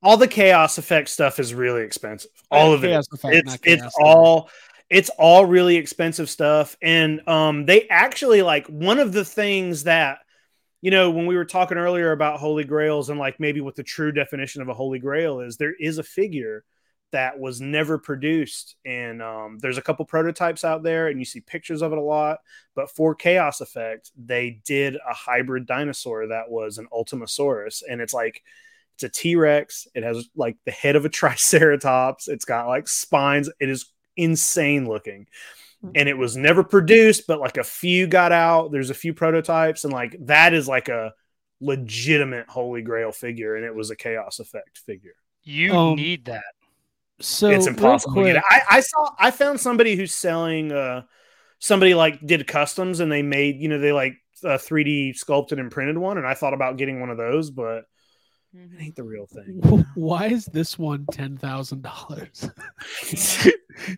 all the chaos effect stuff is really expensive. All of it. Effect, It's it's chaos all it's all really expensive stuff, and um, they actually like one of the things that you know when we were talking earlier about holy grails and like maybe what the true definition of a holy grail is. There is a figure that was never produced, and um, there's a couple prototypes out there, and you see pictures of it a lot. But for chaos effect, they did a hybrid dinosaur that was an Ultimasaurus, and it's like it's a T Rex. It has like the head of a Triceratops. It's got like spines. It is insane looking. And it was never produced, but like a few got out. There's a few prototypes, and like that is like a legitimate Holy Grail figure, and it was a Chaos Effect figure. You Um, need that. So it's impossible. to quick, get. I, I saw. I found somebody who's selling. uh Somebody like did customs, and they made you know they like uh, 3D sculpted and printed one, and I thought about getting one of those, but it ain't the real thing. why is this one ten thousand dollars?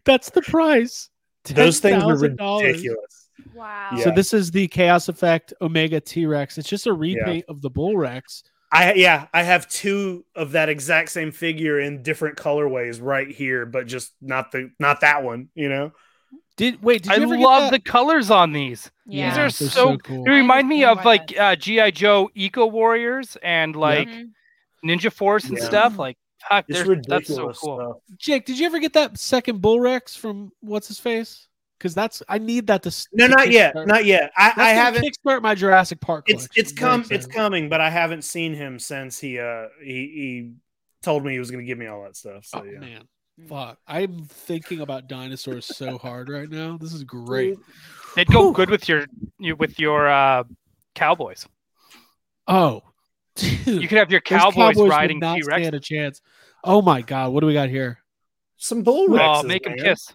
That's the price. Those things are $10,000. ridiculous. Wow. Yeah. So this is the Chaos Effect Omega T Rex. It's just a repaint of the Bull Rex. I yeah, I have two of that exact same figure in different colorways right here, but just not the not that one. You know, Did wait? Did I ever love get the colors on these. Yeah. These are they're so, cool. They remind me of like uh, GI Joe Eco Warriors and like Mhm. Ninja Force and Yeah. stuff. Like, fuck, it's they're- ridiculous. that's so cool. stuff. Jake, did you ever get that second Bull Rex from what's his face? Because that's I need that to. s- No, to not yet, not yet. I, That's I haven't. kickstart my Jurassic Park. It's collection. it's I'm come it's coming, but I haven't seen him since he uh he he told me he was going to give me all that stuff. So Oh yeah. man, fuck! I'm thinking about dinosaurs so hard right now. This is great. They'd go Whew. good with your you with your uh, cowboys. Oh, You dude, could have your those cowboys, would riding not T Rex. stand a chance. Oh my god, what do we got here? Some bull Oh, make them kiss.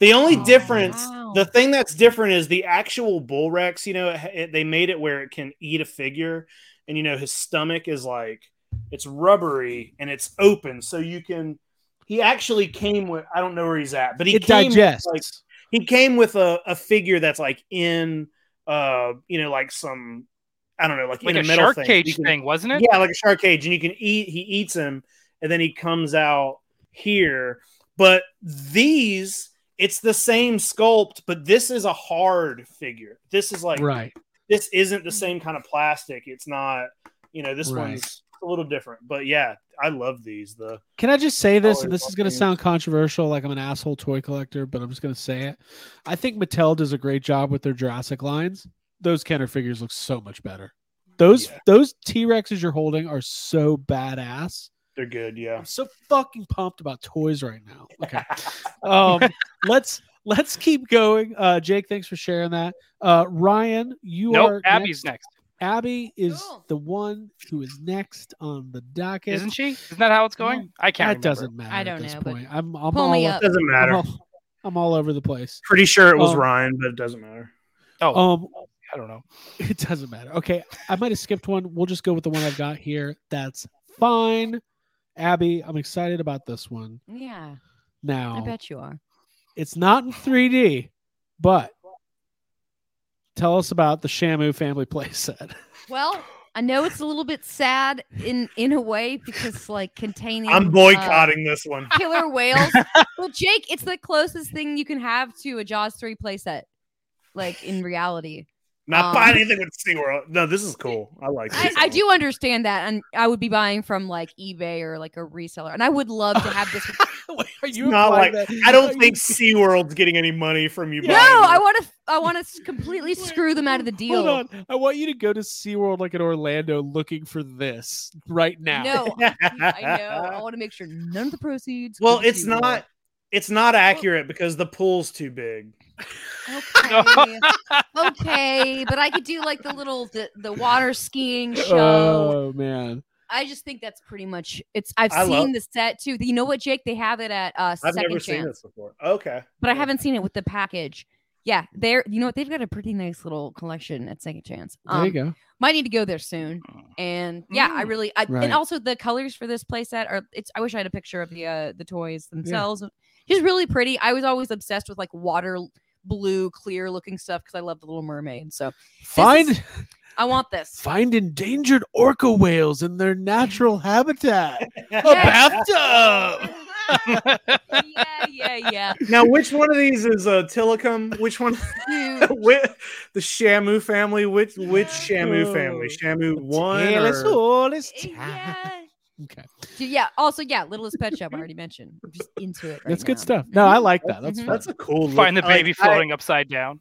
The only Oh, difference, wow. the thing that's different is the actual bull rex. You know, it, it- they made it where it can eat a figure, and you know his stomach is like it's rubbery and it's open, so you can. He actually came with I don't know where he's at, but he it came with, digests. like he came with a, a figure that's like in uh you know like some I don't know like, Like in a a metal shark thing. cage can- thing, wasn't it? Yeah, like a shark cage, and you can eat. He eats him, and then he comes out here. But these, it's the same sculpt, but this is a hard figure. This is like right. this isn't the same kind of plastic. It's not. You know, this Right. one's a little different. But yeah, I love these. The Can I just say this? And this is going to sound controversial, like I'm an asshole toy collector, but I'm just going to say it. I think Mattel does a great job with their Jurassic lines. Those Kenner figures look so much better. Those Yeah. those T Rexes you're holding are so badass. they're good. Yeah. I'm so fucking pumped about toys right now. Okay. um let's let's keep going uh jake thanks for sharing that uh ryan you Nope, are Abby's next. next. abby is Cool. the one who is next on the docket Isn't she? Isn't that how it's going? I can't that remember. doesn't matter I at don't this know, point i'm i'm pull all, me o- up. Doesn't I'm matter. all, I'm all over the place Pretty sure it was Um, Ryan, but it doesn't matter. Oh, um I don't know. it doesn't matter okay i might have skipped one we'll just go with the one i've got here that's fine abby i'm excited about this one Yeah, now I bet you are. It's not in 3D, but tell us about the Shamu family playset. Well, I know it's a little bit sad in in a way because like containing I'm uh, boycotting this one. killer whales. well, Jake, it's the closest thing you can have to a Jaws three playset, like in reality. Not um, buying anything with SeaWorld. No, this is cool. I like I. I do understand that, and I would be buying from like eBay or like a reseller, and I would love to have this. Are you not like- that- I don't you- think SeaWorld's getting any money from you. no, buying I want to. I want to completely screw them out of the deal. Hold on. I want you to go to SeaWorld like in Orlando looking for this right now. No, I know. I want to make sure none of the proceeds. well, it's SeaWorld. not. It's not accurate because the pool's too big. Okay. okay, but I could do like the little the, the water skiing show. Oh man. I just think that's pretty much it's. I've I seen love- the set too. You know what, Jake? They have it at uh, I've Second never Chance, seen this before. Okay, but I haven't seen it with the package. Yeah, they're you know what? They've got a pretty nice little collection at Second Chance. There you Um, go. might need to go there soon. And yeah, I Mm. really I, Right. and also the colors for this playset are it's I wish I had a picture of the uh the toys themselves. Just really pretty. I was always obsessed with like water blue, clear looking stuff because I love the little mermaid. So Find I want this. find endangered orca whales in their natural habitat. A bathtub. yeah, yeah, yeah. now which one of these is uh, Tilikum? Which one? Dude, the Shamu family. Which which Shamu family? Shamu one. Tailless, or- hornless yeah. Time. Okay. Yeah. Also, yeah, Littlest Pet Shop. I already mentioned. I'm just into it. Right That's good stuff. No, I like that. That's Mhm. fun. That's a cool. Look. Find the I like- baby I- floating upside down.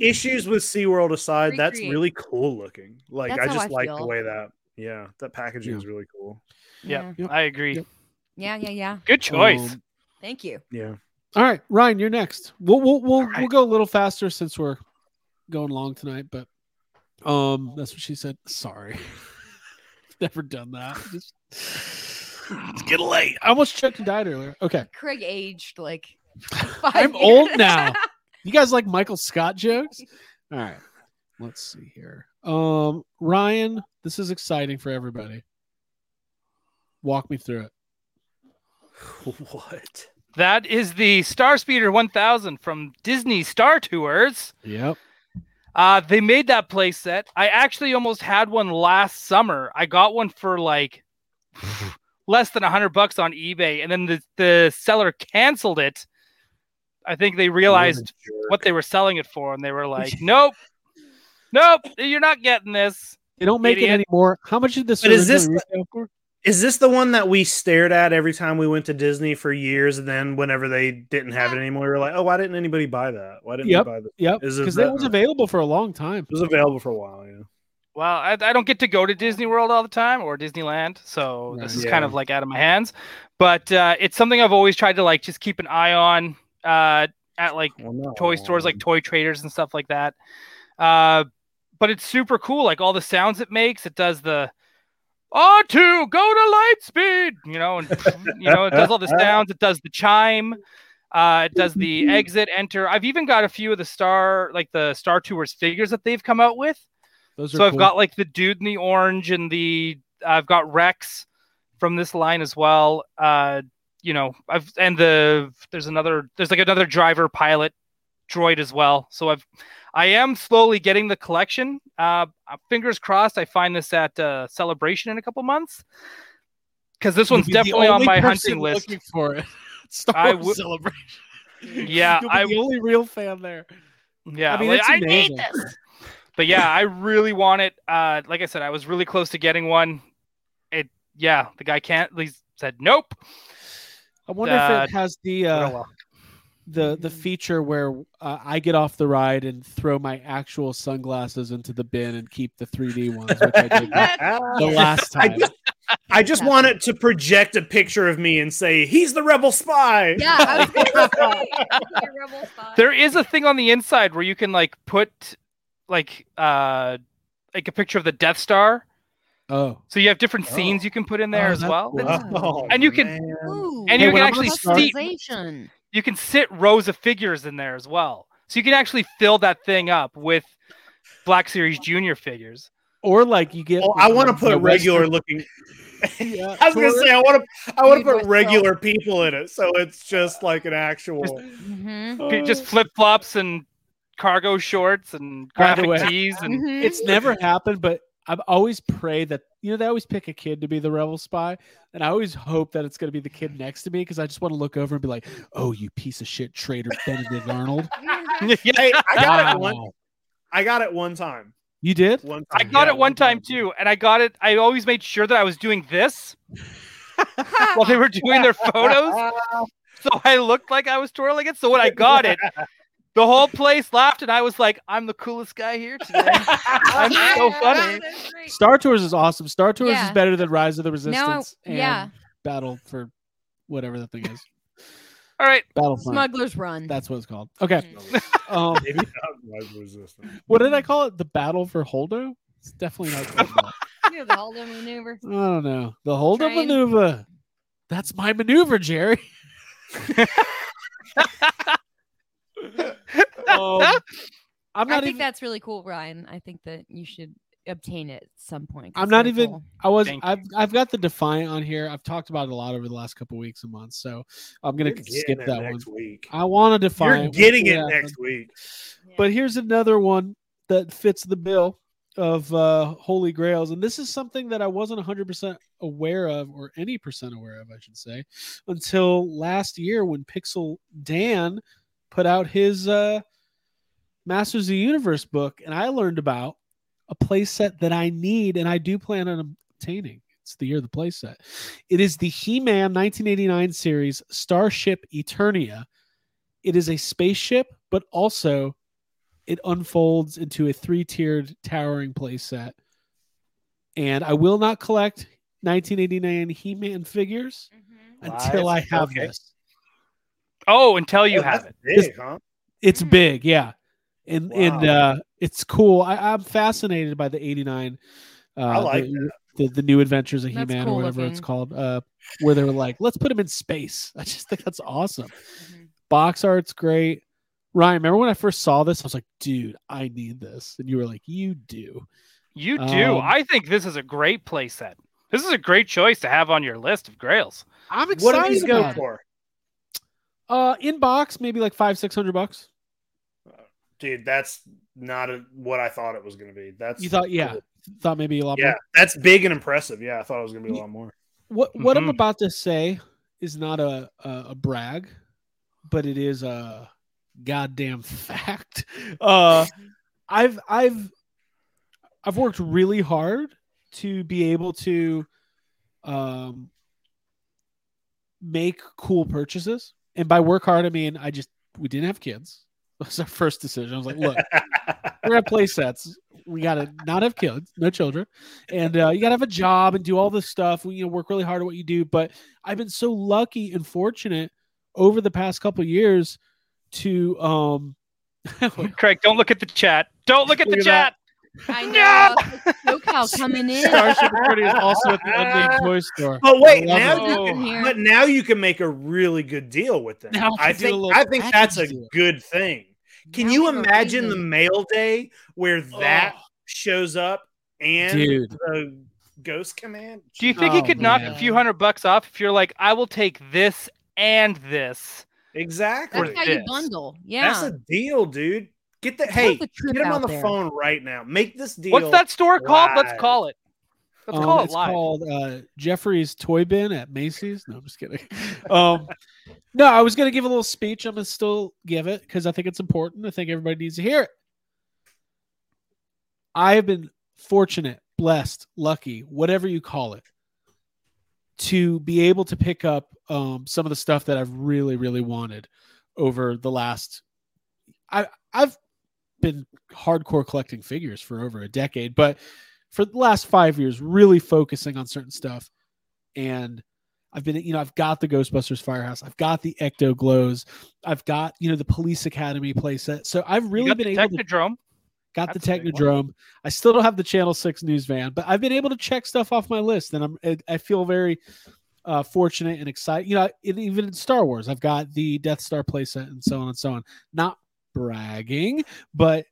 issues with SeaWorld aside, that's really cool looking. Like That's I just I like the way that. Yeah, that packaging Yeah. is really cool. Yeah, Yep. I agree. Yep. Yeah, yeah, yeah. Good choice. Um, Thank you. Yeah. All right, Ryan, you're next. We'll we'll we'll, right. we'll go a little faster since we're going long tonight, but um that's what she said. Sorry. Never done that. Just it's getting late. I almost choked and died earlier. Okay. Craig aged like. I'm five old now. You guys like Michael Scott jokes? All right. Let's see here. Um Ryan, this is exciting for everybody. Walk me through it. what? That is the Star Speeder 1000 from Disney Star Tours. Yep. Uh, they made that play set. I actually almost had one last summer. I got one for like less than a hundred bucks on eBay, and then the, the seller canceled it. I think they realized what they were selling it for, and they were like, "Nope, nope, you're not getting this." They don't make Idiot. it anymore. How much did this But is this originally retail for? Is this the one that we stared at every time we went to Disney for years, and then whenever they didn't have it anymore, we were like, "Oh, why didn't anybody buy that? Why didn't Yep. we buy this?" Yep. Because it was available for a long time. It was available for a while. Yeah. Well, I, I don't get to go to Disney World all the time or Disneyland, so this is Yeah. kind of like out of my hands. But uh, it's something I've always tried to like just keep an eye on uh, at like Well, no. toy stores like toy traders and stuff like that. Uh, but it's super cool. Like all the sounds it makes, it does the R2 go to light speed, you know, and you know, it does all the sounds, it does the chime, uh, it does the exit, enter. I've even got a few of the star like the Star Tours figures that they've come out with. Those are So I've cool. got like the dude in the orange and the I've got Rex from this line as well. Uh, you know, I've and the there's another there's like another driver pilot droid as well. So I've I am slowly getting the collection. Uh, fingers crossed, I find this at uh, Celebration in a couple months because this one's definitely on my hunting list. Looking for it. Star I Wars celebration. Yeah, You'll be I- the only real fan there. Yeah, I mean, like, I need this. But yeah, I really want it. Uh, like I said, I was really close to getting one. It, yeah, the guy can't. He said nope. I wonder Uh, if it has the uh. The the feature where uh, I get off the ride and throw my actual sunglasses into the bin and keep the 3D ones, which I did the last I time. just, I just Yeah. want it to project a picture of me and say, "He's the rebel spy." Yeah, I was gonna say, your rebel spy. There is a thing on the inside where you can like put like uh like a picture of the Death Star. Oh, So you have different Oh. scenes you can put in there Oh, as well. cool. Oh, And you can- man. And you when can actually see Customization. You can sit rows of figures in there as well. So you can actually fill that thing up with Black Series Junior figures. or like you get. Oh, I want to the put regular Western- looking. Yeah, I was gonna say I want to. I want to put what's regular people in it, so it's just like an actual. Mhm. P- Just flip flops and cargo shorts and graphic way- tees and Mhm. It's never happened, but I've always prayed that you know they always pick a kid to be the rebel spy, and I always hope that it's going to be the kid next to me because I just want to look over and be like, "Oh, you piece of shit traitor, Benedict Arnold." Hey, I got it one. I got it one time. You did? One time. I got yeah, it one time too, and I got it. I always made sure that I was doing this while they were doing their photos, so I looked like I was twirling it. So when I got it, the whole place laughed, and I was like, "I'm the coolest guy here today." I'm so funny. Star Tours is awesome. Star Tours Yeah. is better than Rise of the Now, Resistance and yeah, Battle for whatever the thing is. All right, Battlefront. Smuggler's Run. That's what it's called. Okay. Mm-hmm. Um, Maybe not Rise of Resistance. what did I call it? The Battle for Holdo? It's definitely not called that. You know, the Holdo maneuver. I don't know. The Holdo Train. maneuver. That's my maneuver, Jerry. Um, I'm I think even. that's really cool, Ryan. I think that you should obtain it at some point. I'm not even. cool. I was. Thank I've. I've got the Defiant on here. I've talked about it a lot over the last couple weeks and months. So I'm gonna You're skip it that one. week. I want to You're Defiant. getting it Yeah, next week. But here's another one that fits the bill of uh, Holy Grails. And this is something that I wasn't 100% aware of, or any percent aware of, I should say, until last year when Pixel Dan put out his uh, Masters of the Universe book. And I learned about a playset that I need and I do plan on obtaining. It's the year of the playset. It is the He Man 1989 series Starship Eternia. It is a spaceship, but also it unfolds into a three-tiered towering playset. And I will not collect 1989 He-Man figures until I have Okay. this. Oh, until you Oh, have that's it. big, huh? It's Mm. big, yeah, and and uh, it's cool. I, I'm fascinated by the '89. Uh, I like the, the the new adventures of That's He-Man cool or whatever it's called. Uh, where they were like, let's put him in space. I just think that's awesome. Mhm. Box art's great. Ryan, remember when I first saw this? I was like, dude, I need this, and you were like, you do. You do. Um, I think this is a great playset. This is a great choice to have on your list of grails. I'm What excited do these go it. for? Uh, in box, maybe like five, six hundred bucks. Dude, that's not a, what I thought it was going to be. That's You thought, yeah, cool. thought maybe a lot yeah, more. that's big and impressive. Yeah, I thought it was going to be a lot more. What what I'm Mhm. about to say is not a, a a brag, but it is a goddamn fact. Uh, I've I've I've worked really hard to be able to um make cool purchases, and by work hard I mean I just we didn't have kids. That was our first decision. I was like, look, we're gonna play sets. We gotta not have kids, no children, and uh, you gotta have a job and do all this stuff. We you know work really hard at what you do. But I've been so lucky and fortunate over the past couple of years to um. Craig, don't look at the chat. Don't look at the Look at chat. I know. No! SoCal coming in. Starship Authority is also at the unnamed toy store. But wait, now you in here. But now you can make a really good deal with them. Now I I can do a think I think that's a deal. good thing. Can Now you we have a imagine the mail day where that Oh, shows up and dude. the ghost command? Do you think you Oh, could knock a few hundred bucks off if you're like, I will take this and this? Exactly. That's how you bundle. Yeah. That's a deal, dude. Get the It's hey, worth a trip get him on the there. phone right now. Make this deal. What's that store called? Let's call it. Let's Um, call it it's live. called uh, Jeffrey's Toy Bin at Macy's. No, I'm just kidding. Um, no, I was going to give a little speech. I'm going to still give it because I think it's important. I think everybody needs to hear it. I have been fortunate, blessed, lucky, whatever you call it, to be able to pick up um, some of the stuff that I've really, really wanted over the last. I I've been hardcore collecting figures for over a decade, but for the last five years, really focusing on certain stuff. And I've been, you know, I've got the Ghostbusters Firehouse, I've got the Ecto Glows, I've got, you know, the Police Academy playset. So I've really got been the able to Technodrome. got the That's one. Technodrome. I still don't have the Channel Six news van, but I've been able to check stuff off my list, and I'm I- I feel very uh, fortunate and excited. You know, it, even in Star Wars, I've got the Death Star playset and so on and so on. Not bragging, but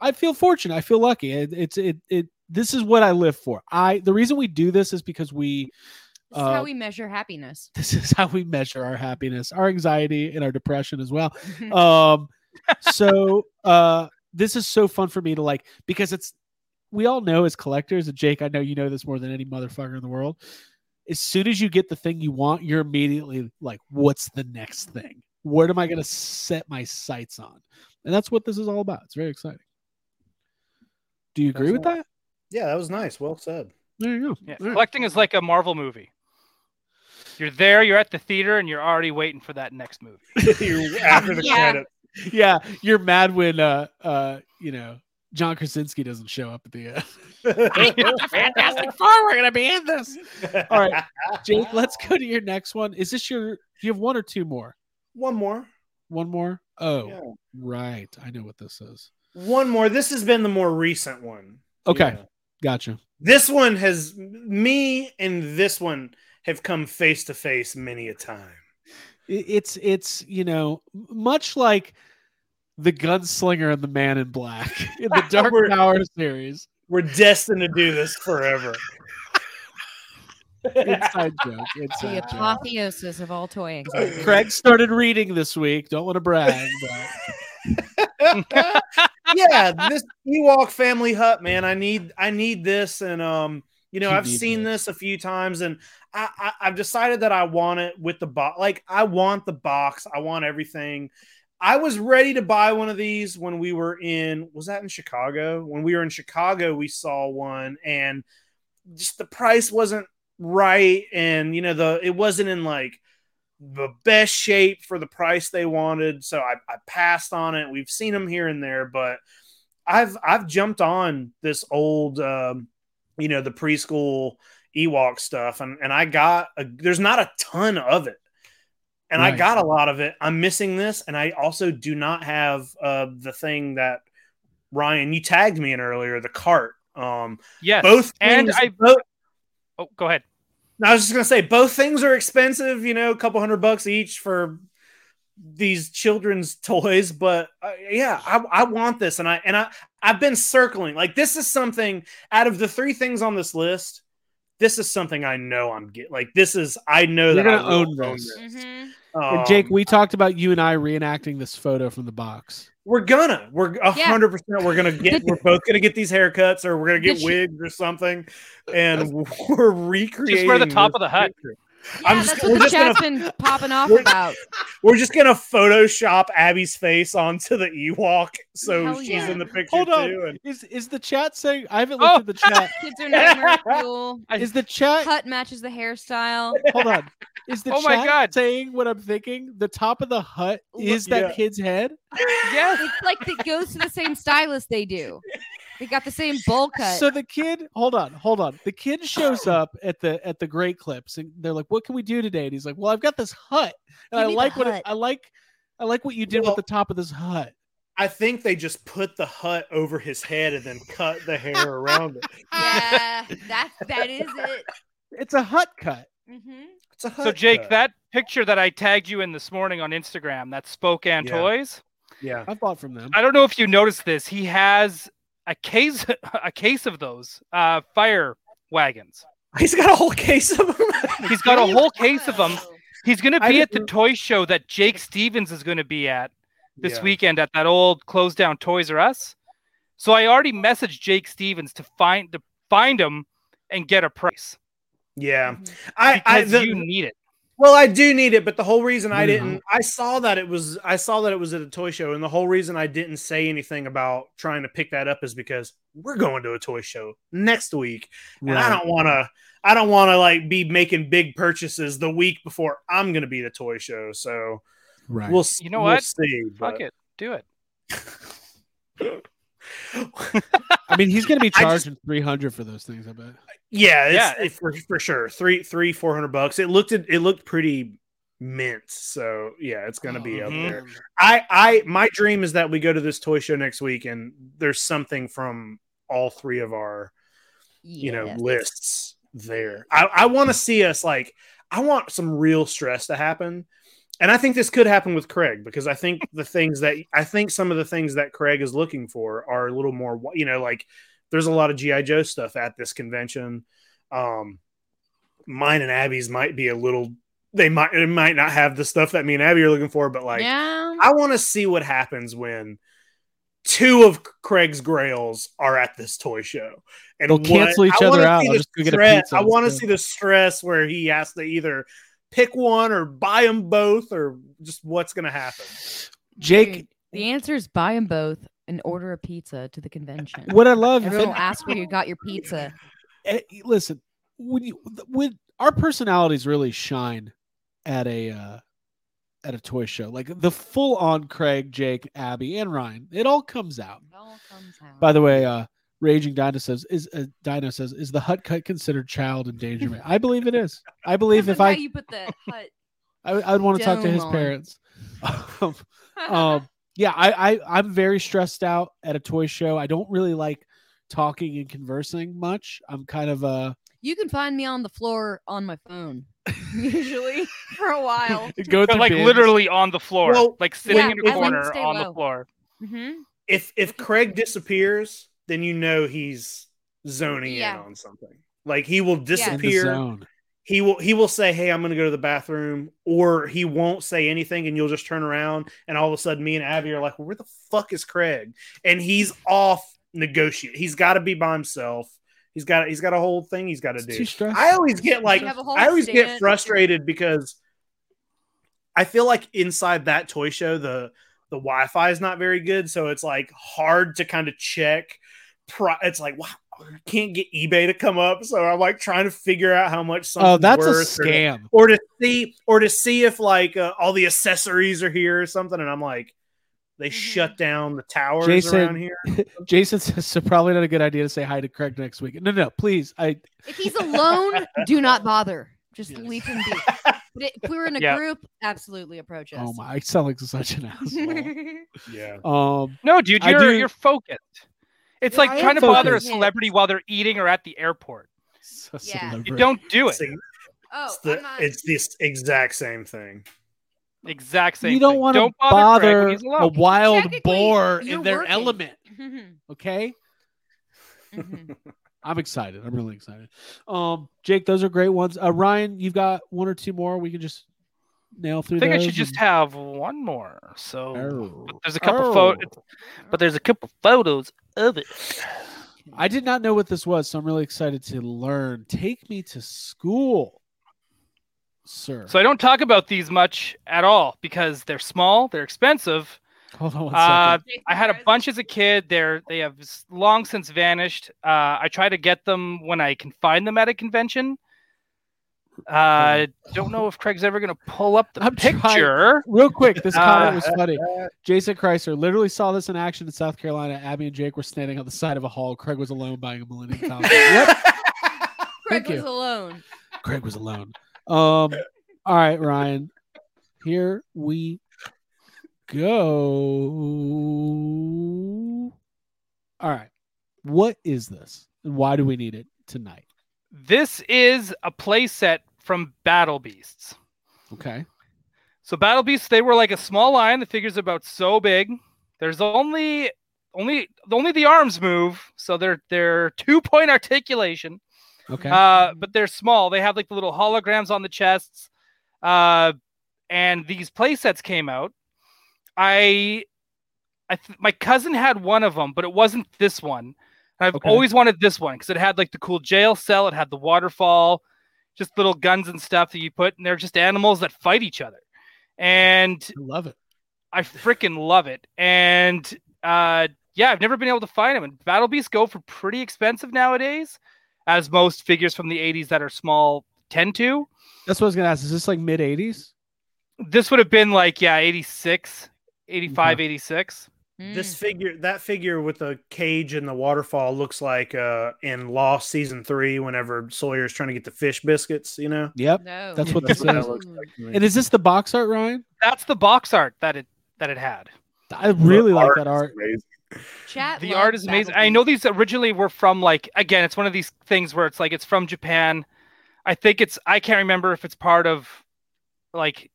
I feel fortunate. I feel lucky. It, it's it it. This is what I live for. I the reason we do this is because we This is how uh, we measure happiness. this is how we measure our happiness, our anxiety, and our depression as well um so uh this is so fun for me to like because it's we all know as collectors and jake i know you know this more than any motherfucker in the world as soon as you get the thing you want you're immediately like what's the next thing what am i going to set my sights on and that's what this is all about it's very exciting do you agree with that Yeah, that was nice. Well said. there you go Yeah. All right. Collecting is like a Marvel movie. You're there, you're at the theater, and you're already waiting for that next movie. You're after the Yeah. credit. yeah you're mad when uh uh you know john krasinski doesn't show up at the end Fantastic Four, we're gonna be in this. All right. Jake, let's go to your next one. Is this your? Do you have one or two more? One more. One more. Oh, Yeah. right. I know what this is. One more. This has been the more recent one. Okay, Yeah. gotcha. This one has me and this one have come face to face many a time. It's it's you know much like the gunslinger and the man in black in the Dark Tower series. We're destined to do this forever. Inside joke. The Inside joke. apotheosis of all toy anxiety. Craig started reading this week. Don't want to brag, but yeah, this Ewok family hut, man. I need I need this, and um, you know, You I've seen this. this a few times, and I, I I've decided that I want it with the box. Like I want the box. I want everything. I was ready to buy one of these when we were in. Was that in Chicago? When we were in Chicago, we saw one, and just the price wasn't right, and you know the it wasn't in like the best shape for the price they wanted. So I, I passed on it. We've seen them here and there, but I've I've jumped on this old um, you know, the preschool Ewok stuff and, and I got a, there's not a ton of it. And I got a lot of it. I'm missing this, and I also do not have uh, the thing that Ryan you tagged me in earlier, the cart. Um, Yes. both and things- I- both, Oh, go ahead. I was just gonna say both things are expensive, you know, a couple hundred bucks each for these children's toys. But uh, yeah, I, I want this, and I and I I've been circling like this is something out of the three things on this list. This is something I know I'm getting. Like this is I know You're that I gonna will own this. Mhm. And Jake, Um, we talked about you and I reenacting this photo from the box. We're gonna we're a hundred percent we're gonna get we're both gonna get these haircuts or we're gonna get wigs or something and we're recreating Just wear the top of the hut. picture. Yeah, I'm just- that's we're what the just gonna- chat's been popping off we're- about. we're just gonna photoshop abby's face onto the ewok so Hell she's yeah. in the picture Hold on. too and Is is the chat saying I haven't looked Oh. at the chat. Kids are not fuel. Is the chat Hut matches the hairstyle. hold on? Is the Oh my God. saying what I'm thinking? The top of the hut is that kid's head? Yes. It's like it goes to the same stylist they do. They got the same bowl cut. So the kid, hold on, hold on. The kid shows up at the at the great clips, and they're like, "What can we do today?" And he's like, "Well, I've got this hut, and Give I like what it. I like. I like what you did Well- with the top of this hut." i think they just put the hut over his head and then cut the hair around it yeah, that that is it. It's a hut cut. hmm it's a hut So Jake, cut. that picture that I tagged you in this morning on Instagram, that Spokane Yeah. Toys. yeah I bought from them. I don't know if you noticed this. He has a case a case of those uh fire wagons. he's got a whole case of them He's got a whole case of them. He's going to be at the toy show that Jake Stevens is going to be at this Yeah. weekend at that old closed down Toys R Us. So I already messaged Jake Stevens to find to find him and get a price yeah Mhm. i i because the, you need it. Well, I do need it, but the whole reason I didn't, mm-hmm. I saw that it was, I saw that it was at a toy show, and the whole reason I didn't say anything about trying to pick that up is because we're going to a toy show next week, and I don't want to, I don't want to like be making big purchases the week before I'm going to be at a toy show. So right. we'll, s- You know we'll what? see. Fuck but- it. Do it. I mean, he's going to be I just- charging three hundred for those things. I bet. Yeah, it's, Yeah. it- for for sure. Three, three, four hundred bucks. It looked, it looked pretty mint. So yeah, it's going to be up Mhm. there. I I my dream is that we go to this toy show next week and there's something from all three of our you know lists there. I, I want to see us like I want some real stress to happen. And I think this could happen with Craig because I think the things that I think some of the things that Craig is looking for are a little more you know like there's a lot of GI Joe stuff at this convention. Um mine and Abby's might be a little they might it might not have the stuff that me and Abby are looking for but like yeah. I want to see what happens when two of Craig's grails are at this toy show. And They'll what- cancel each I other wanna out. I'll just go get a pizza I want to see the stress where he has to either pick one or buy them both or just what's going to happen. Jake, Dude, the answer is buy them both and order a pizza to the convention. what I love, Everyone will ask where you got your pizza. eh, listen, when you when our personalities really shine at a uh at a toy show, like the full on Craig, Jake, Abby, and Ryan, it all comes out. It all comes out. By the way, uh Raging Dino says is uh, Dino says is the hut cut considered child endangerment? I believe it is. I believe if I you put the hut. I, I would want to talk to his on. parents. um, um, yeah, I, I I'm very stressed out at a toy show. I don't really like talking and conversing much. I'm kind of uh you can find me on the floor on my phone, usually for a while. go But like bins. literally on the floor, Well, like sitting yeah, in I a like to corner stay on low. the floor. hmm If if Craig disappears, then you know he's zoning Yeah. in on something. Like he will in the disappear. zone. he will he will say hey i'm gonna go to the bathroom or he won't say anything and you'll just turn around and all of a sudden me and abby are like well, where the fuck is craig and he's off negotiate he's got to be by himself he's got he's got a whole thing he's got to It's do too i always get like You have a whole i always get frustrated because i feel like inside that toy show the the wi-fi is not very good so it's like hard to kind of check pri- it's like wow I can't get eBay to come up, so I'm like trying to figure out how much something's Oh, that's a worth or to- scam. or to see or to see if like uh, all the accessories are here or something and i'm like they Mhm. shut down the towers Jason- around here Jason says so probably not a good idea to say hi to Craig next week. No, no, please. I If he's alone, do not bother. Just Yes. leave him be. But if we were in a Yeah. group, absolutely approach us. oh my I sound like such an asshole. yeah um No, dude, you're do- you're focused. It's Yeah, like I trying to bother a focused. celebrity while they're eating or at the airport. so Yeah. You You don't do it. See, oh, it's, the, I'm not. it's this exact same thing Exact same. you don't thing. want to Don't bother, bother a wild Technically, boar in their working. element. Okay. mhm. I'm excited. I'm really excited. Um, Jake, those are great ones. Uh, Ryan, you've got one or two more. We can just nail through. I think I should just have one more. So Oh. there's a couple Oh. photos, but there's a couple photos of it. I did not know what this was, so I'm really excited to learn. Take me to school, sir. So I don't talk about these much at all because they're small, they're expensive. Hold on one Uh. I had a bunch as a kid. They're they have long since vanished. Uh, I try to get them when I can find them at a convention. Uh, don't know if Craig's ever gonna pull up the I'm trying- picture. Real quick, this comment Uh, was funny. Jason Chrysler literally saw this in action in South Carolina. Abby and Jake were standing on the side of a hall. Craig was alone buying a Millennium Falcon. yep, Craig Thank was you. alone. Craig was alone. Um, all right, Ryan. Here we go. All right. What is this? And why do we need it tonight? This is a playset from Battle Beasts. Okay. So Battle Beasts, they were like a small line. The figure's about so big. There's only only only the arms move, so they're they're two point articulation. Okay. Uh, but they're small. They have like the little holograms on the chests. Uh, and these play sets came out. I, I th- my cousin had one of them, but it wasn't this one. And I've Okay. always wanted this one because it had like the cool jail cell. It had the waterfall, just little guns and stuff that you put, and they're just animals that fight each other. And I love it. I freaking love it. And uh, yeah, I've never been able to find them. And Battle Beasts go for pretty expensive nowadays, as most figures from the 80s that are small tend to. That's what I was gonna ask. Is this like mid '80s? This would have been like, yeah, 86, 85, 86. This Mm. figure, that figure with the cage and the waterfall, looks like uh in Lost season three. Whenever Sawyer's trying to get the fish biscuits, you know. Yep. No. That's what this what is. that looks like. And is this the box art, Ryan? That's the box art that it that it had. I really The like art that is art. Chat the art is amazing. Battle I know these originally were from like again, it's one of these things where it's like it's from Japan. I think it's I can't remember if it's part of like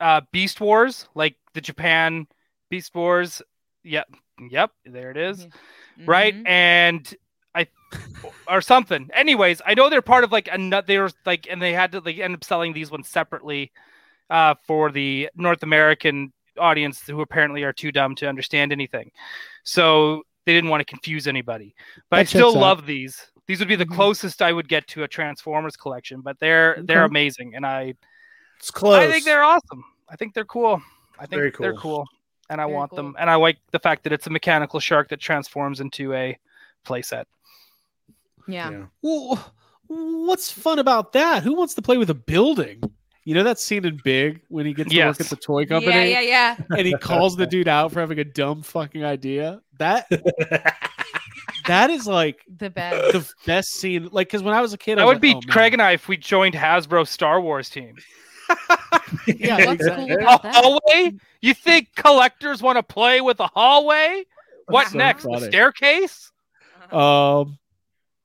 uh Beast Wars, like the Japan Beast Wars. Yep. Yep, there it is. Right? Mhm. And I or something. Anyways, I know they're part of like another they were like and they had to like end up selling these ones separately uh for the North American audience who apparently are too dumb to understand anything. So they didn't want to confuse anybody. But I still checks out. love these. These would be the Mhm. closest I would get to a Transformers collection, but they're they're amazing and I It's close. I think they're awesome. I think they're cool. I think Very they're cool. Cool. And I Very want cool. them. And I like the fact that it's a mechanical shark that transforms into a playset. Yeah. Well, what's fun about that? Who wants to play with a building? You know that scene in Big when he gets to work at the toy company Yeah, yeah, yeah. and he calls the dude out for having a dumb fucking idea. That that is like The best. the best scene. Like because when I was a kid, I That was would be oh. Craig and I if we joined Hasbro Star Wars team. Yeah, What's cool A about that? hallway? You think collectors want to play with a hallway? What so next? funny. The staircase? Um.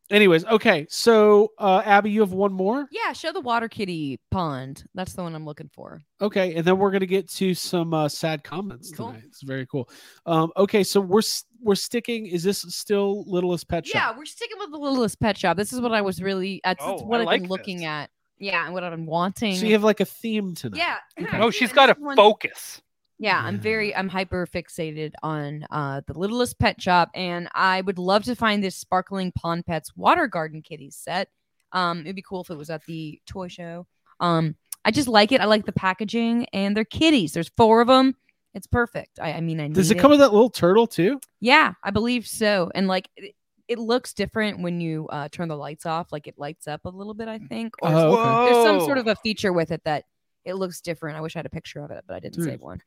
Anyways, okay. So, uh, Abby, you have one more. Yeah, show the water kitty pond. That's the one I'm looking for. Okay, and then we're gonna get to some uh, sad comments Cool. tonight. It's very cool. Um, okay, so we're we're sticking. Is this still Littlest Pet Shop? Yeah, we're sticking with the littlest pet shop. This is what I was really that's, that's Oh, what I I've like been looking this. at. Yeah, and what I'm wanting. So you have like a theme tonight. yeah. Okay. No, I she's do, got a one- focus. Yeah, I'm very I'm hyper fixated on uh the littlest pet shop and I would love to find this sparkling pond pets water garden kitties set. Um it'd be cool if it was at the toy show. Um I just like it. I like the packaging and they're kitties. There's four of them. It's perfect. I, I mean I Does it come with that little turtle too? Yeah, I believe so. And like it, it looks different when you uh turn the lights off. Like it lights up a little bit, I think. Or Oh, okay. there's some sort of a feature with it that it looks different. I wish I had a picture of it, but I didn't Dude. save one.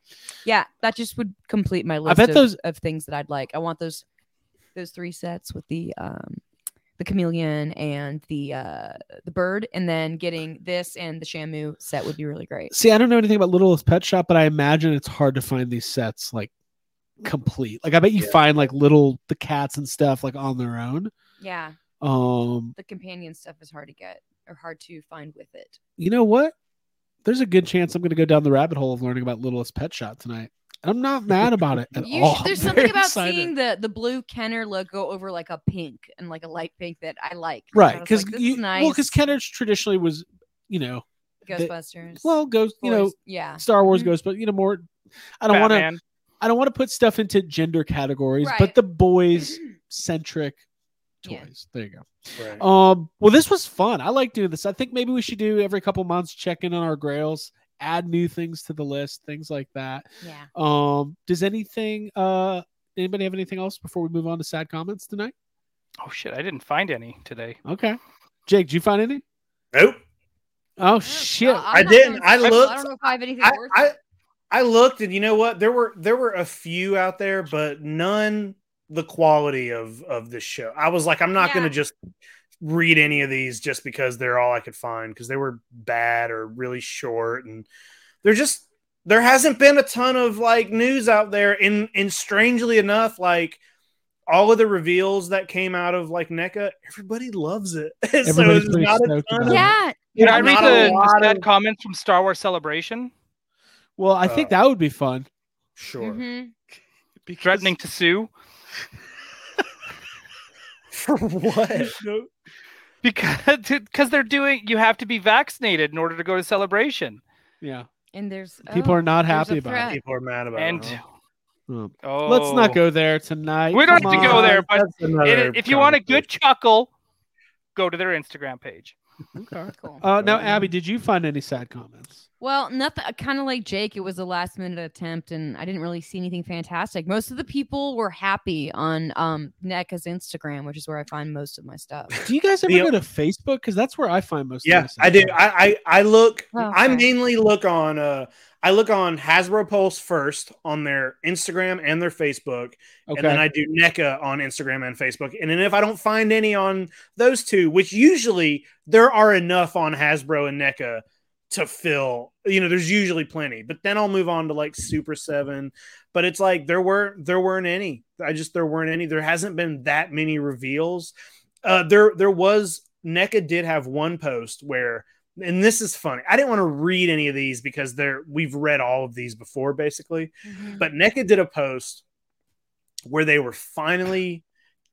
Yeah, that just would complete my list I bet of, those- of things that I'd like. I want those those three sets with the um the chameleon and the uh the bird, and then getting this and the Shamu set would be really great. See, I don't know anything about Littlest Pet Shop, but I imagine it's hard to find these sets like complete. Like I bet you Yeah. find like little the cats and stuff like on their own. Yeah, Um, the companion stuff is hard to get or hard to find with it. you know what? There's a good chance I'm going to go down the rabbit hole of learning about Littlest Pet Shop tonight. And I'm not mad about it at You all. sh- there's I'm something about excited. seeing the the blue Kenner logo over like a pink and like a light pink that I like. right because like, this you is well because nice. Kenner's traditionally was you know Ghostbusters. well, Ghost, you know, yeah. Star Wars Mhm. Ghost, but you know more. I don't want to. Batman. I don't want to put stuff into gender categories, but the boys centric Yeah. toys. There you go. Right. Um, well, this was fun. I like doing this. I think maybe we should do every couple months check in on our grails, add new things to the list, things like that. Yeah. Um, does anything uh anybody have anything else before we move on to sad comments tonight? Oh shit, I didn't find any today. Okay. Jake, did you find any? nope. Oh shit. no, I'm I not didn't. I to- looked. I don't know if I have anything I, worth I it. I looked and you know what? There were there were a few out there, but none the quality of of this show. I was like, I'm not Yeah. gonna just read any of these just because they're all I could find because they were bad or really short and they're just there hasn't been a ton of like news out there and and strangely enough like all of the reveals that came out of like NECA, everybody loves it. so Everybody's not a ton about of. Yeah. Did I read the, lot the sad of- comments from Star Wars Celebration? Well, I think that would be fun. Sure. Mhm. Because- Threatening to sue For what? because because they're doing. You have to be vaccinated in order to go to Celebration. Yeah. And there's People oh, are not happy about threat. People are mad about And it. huh? Oh, Let's not go there tonight. We don't Come have to go there, but That's another And if you want a good conversation. chuckle, go to their Instagram page. Okay. Cool. Uh, now, Abby, did you find any sad comments? Well, nothing. Kind of like Jake, it was a last minute attempt, and I didn't really see anything fantastic. Most of the people were happy on um NECA's Instagram, which is where I find most of my stuff. Do you guys ever The- go to Facebook? Because that's where I find most. of Yeah, my sad I do. I, I I look. Oh, I mainly look on. Uh, I look on Hasbro Pulse first on their Instagram and their Facebook, okay. and then I do NECA on Instagram and Facebook. And then if I don't find any on those two, which usually there are enough on Hasbro and NECA to fill, you know, there's usually plenty. But then I'll move on to like Super Seven. But it's like there were there weren't any. I just there weren't any. There hasn't been that many reveals. Uh, there there was NECA did have one post where and this is funny. I didn't want to read any of these because they're we've read all of these before, basically. But NECA did a post where they were finally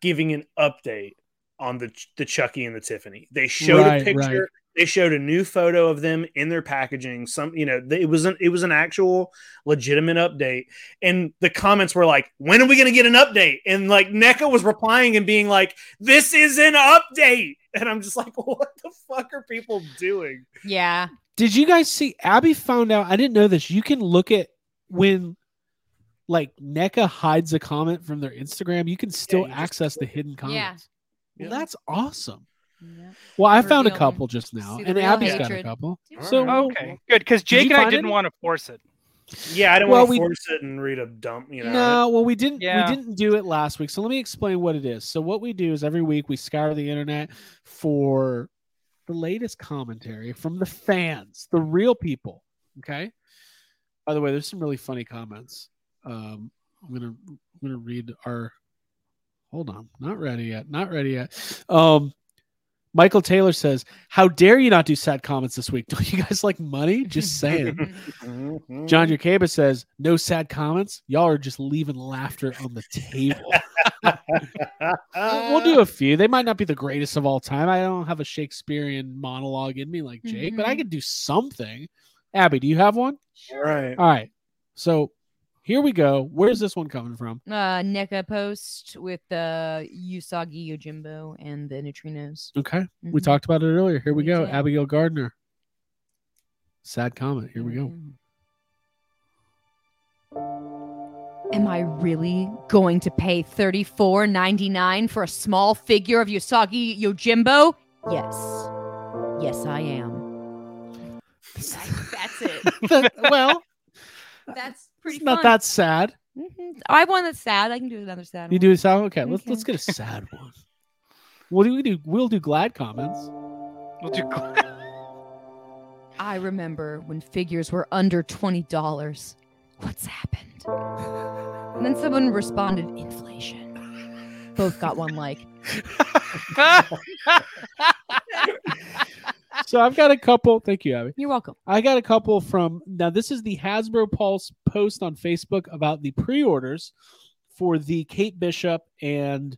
giving an update on the the Chucky and the Tiffany. They showed Right, a picture. right. They showed a new photo of them in their packaging. Some, you know, it was an it was an actual legitimate update. And the comments were like, "When are we going to get an update?" And like NECA was replying and being like, "This is an update." And I'm just like, "What the fuck are people doing?" yeah. Did you guys see? Abby found out. I didn't know this. You can look at when, like, NECA hides a comment from their Instagram. You can still you just access the hidden comments. Well, Yeah. that's awesome. Yeah. Well, I Reveal found a couple just now, and real Abby's got a couple. So right. Okay, good. Because Jake and I didn't any? want to force it. Yeah, I didn't Well, want to we- force it and read a dump. You know, No, well, we didn't. Yeah. We didn't do it last week. So let me explain what it is. So what we do is every week we scour the internet for the latest commentary from the fans, the real people. Okay. By the way, there's some really funny comments. Um, I'm gonna I'm gonna read our. Hold on, not ready yet. Not ready yet. Um, Michael Taylor says, "How dare you not do sad comments this week? Don't you guys like money? Just saying." Mhm. John Yakaba says, "No sad comments. Y'all are just leaving laughter on the table." We'll- we'll do a few. They might not be the greatest of all time. I don't have a Shakespearean monologue in me like Jake, but I Mhm. could do something. Abby, do you have one? All right. All right. So here we go. Where's this one coming from? Uh, NECA post with the Usagi Yojimbo and the neutrinos. Okay. We Mhm. talked about it earlier. Here we We go. did. Abigail Gardner. Sad comment. Here we go. Am I really going to pay thirty four ninety nine for a small figure of Usagi Yojimbo? Yes. Yes, I am. That's it. well, That's pretty it's not fun. that sad. Mhm. I want that's sad. I can do another sad You one. do a sad. Okay, let's let's get a sad one. What do we do? We'll do glad comments. We'll do. I remember when figures were under twenty dollars. What's happened? And then someone responded, inflation. Both got one like. So I've got a couple. Thank you, Abby. You're welcome. I got a couple from now. This is the Hasbro Pulse post on Facebook about the pre-orders for the Kate Bishop and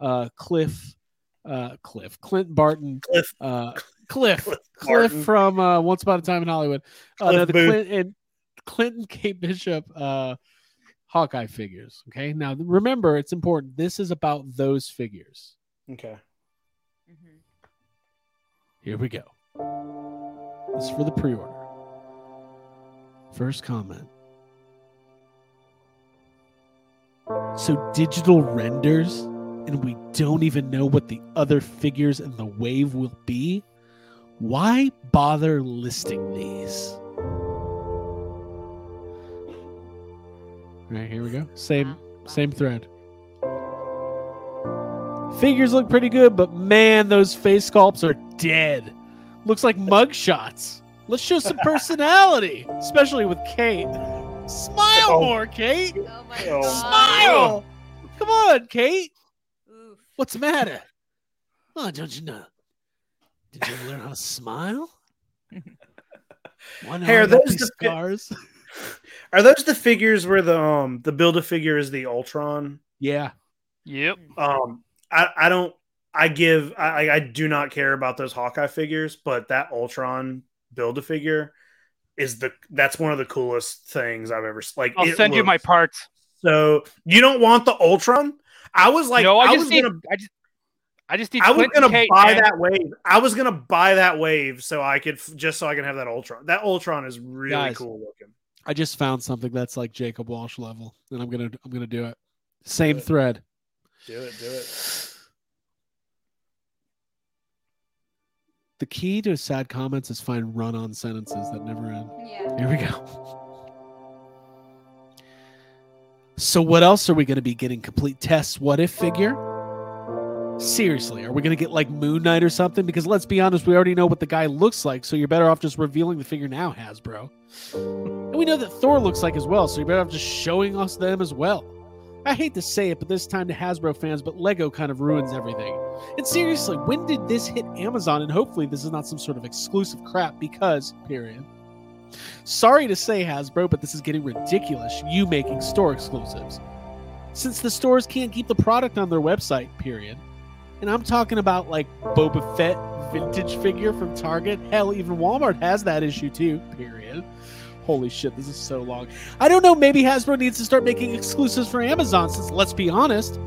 uh, Cliff uh, Cliff, Clint Barton, Cliff. uh, Cliff, Cliff Cliff from uh, Once Upon a Time in Hollywood. Uh, Cliff no, the Clint and Clinton Kate Bishop uh, Hawkeye figures. Okay, now remember, it's important. This is about those figures. Okay. Mhm. Here we go. This is for the pre-order. First comment. So digital renders, and we don't even know what the other figures in the wave will be. Why bother listing these? All right, here we go. Same, Wow. same thread. Figures look pretty good, but man, those face sculpts are dead. Looks like mug shots. Let's show some personality, especially with Kate. Smile Oh. more, Kate. Oh my Oh. god. Smile. Come on, Kate. Oof. What's the matter? Oh, don't you know? Did you ever learn how to smile? Why Hey, are those these the fi- scars? Are those the figures where the um the build a figure is the Ultron? Yeah. Yep. Um, I I don't. I give. I I do not care about those Hawkeye figures, but that Ultron build a figure is the that's one of the coolest things I've ever s- like. I'll it send you my parts. So you don't want the Ultron? I was like, no, I, I, just was need. gonna. I just. I just need. I was gonna Kate, buy man. that wave. I was gonna buy that wave so I could just so I can have that Ultron. That Ultron is really Guys. cool looking. I just found something that's like Jacob Walsh level, and I'm gonna I'm gonna do it. Same Do thread. Do it, do it. The key to sad comments is find run-on sentences that never end. Yeah. Here we go. So what else are we going to be getting? Complete tests. What if figure? Seriously, are we going to get like Moon Knight or something? Because let's be honest, we already know what the guy looks like, so you're better off just revealing the figure now, Hasbro. And we know that Thor looks like as well, so you're better off just showing us them as well. I hate to say it, but this time to Hasbro fans, but Lego kind of ruins everything. And seriously, when did this hit Amazon? And hopefully, this is not some sort of exclusive crap because, period. Sorry to say, Hasbro, but this is getting ridiculous. You making store exclusives. Since the stores can't keep the product on their website, period. And I'm talking about like Boba Fett vintage figure from Target. Hell, even Walmart has that issue too, period. Holy shit, this is so long. I don't know, maybe Hasbro needs to start making exclusives for Amazon since, let's be honest,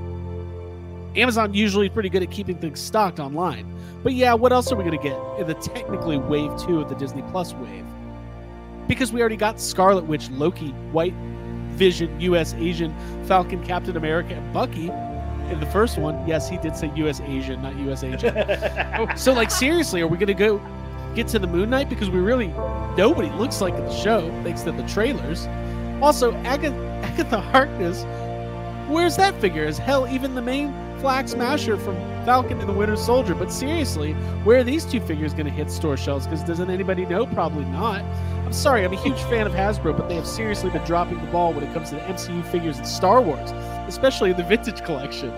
Amazon usually is pretty good at keeping things stocked online. But yeah, what else are we going to get in the technically wave two of the Disney Plus wave? Because we already got Scarlet Witch, Loki, White Vision, US Asian, Falcon, Captain America, and Bucky in the first one. Yes, he did say US Asian, not US Asian. so, like, seriously, are we going to go get to the Moon Knight? Because we really, nobody looks like in the show, thanks to the trailers. Also, Agatha, Harkness, where's that figure? As hell, even the main Flag Smasher from Falcon and the Winter Soldier. But seriously, where are these two figures going to hit store shelves? Because doesn't anybody know? Probably not. I'm sorry, I'm a huge fan of Hasbro, but they have seriously been dropping the ball when it comes to the MCU figures and Star Wars, especially in the vintage collection.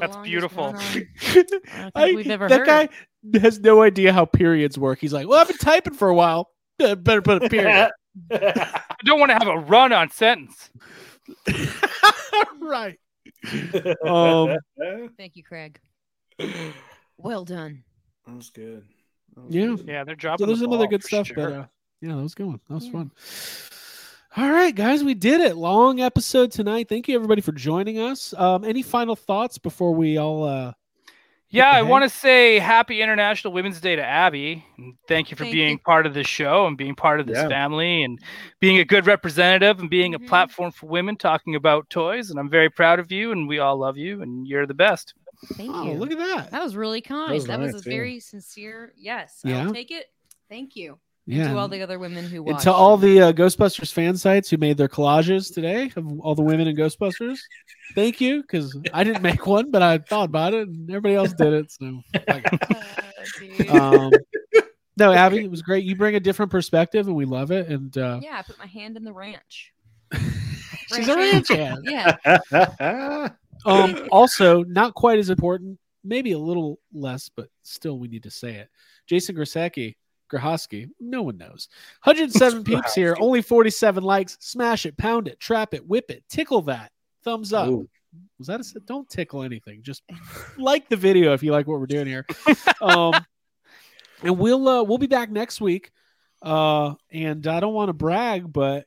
That's beautiful. one I we've ever that heard. guy has no idea how periods work. He's like, "Well, I've been typing for a while. Uh, Better put a period." I don't want to have a run on sentence. right. Um, Thank you, Craig. Well done. That was good. That was Yeah. good. Yeah, they're So dropping. there's the some other good stuff, sure. but uh, yeah, that was going. That was Yeah. fun. All right, guys, we did it. Long episode tonight. Thank you everybody for joining us. Um, any final thoughts before we all? Uh, Yeah, I want to say happy International Women's Day to Abby. And thank you for Thank being you. part of this show and being part of this Yeah. family and being a good representative and being Mhm. a platform for women talking about toys. And I'm very proud of you and we all love you and you're the best. Thank oh, you. look at that. That was really kind. That was was, nice, a yeah. very sincere yes. Yeah. I'll take it. Thank you. And Yeah. To all the other women who And watched. to all the uh, Ghostbusters fan sites who made their collages today of all the women in Ghostbusters, thank you because I didn't make one, but I thought about it and everybody else did it. So, it. Uh, um, no, Abby, it was great. You bring a different perspective, and we love it. And uh, yeah, I put my hand in the ranch. she's a ranch hand. Yeah. Um, also, not quite as important, maybe a little less, but still, we need to say it. Jason Grasecki, Grahosky, no one knows. 107 peeps here, only 47 likes. Smash it, pound it, trap it, whip it, tickle that. Thumbs up. Ooh. Was that a s- don't tickle anything? Just like the video if you like what we're doing here. Um, and we'll uh, we'll be back next week. Uh, and I don't want to brag, but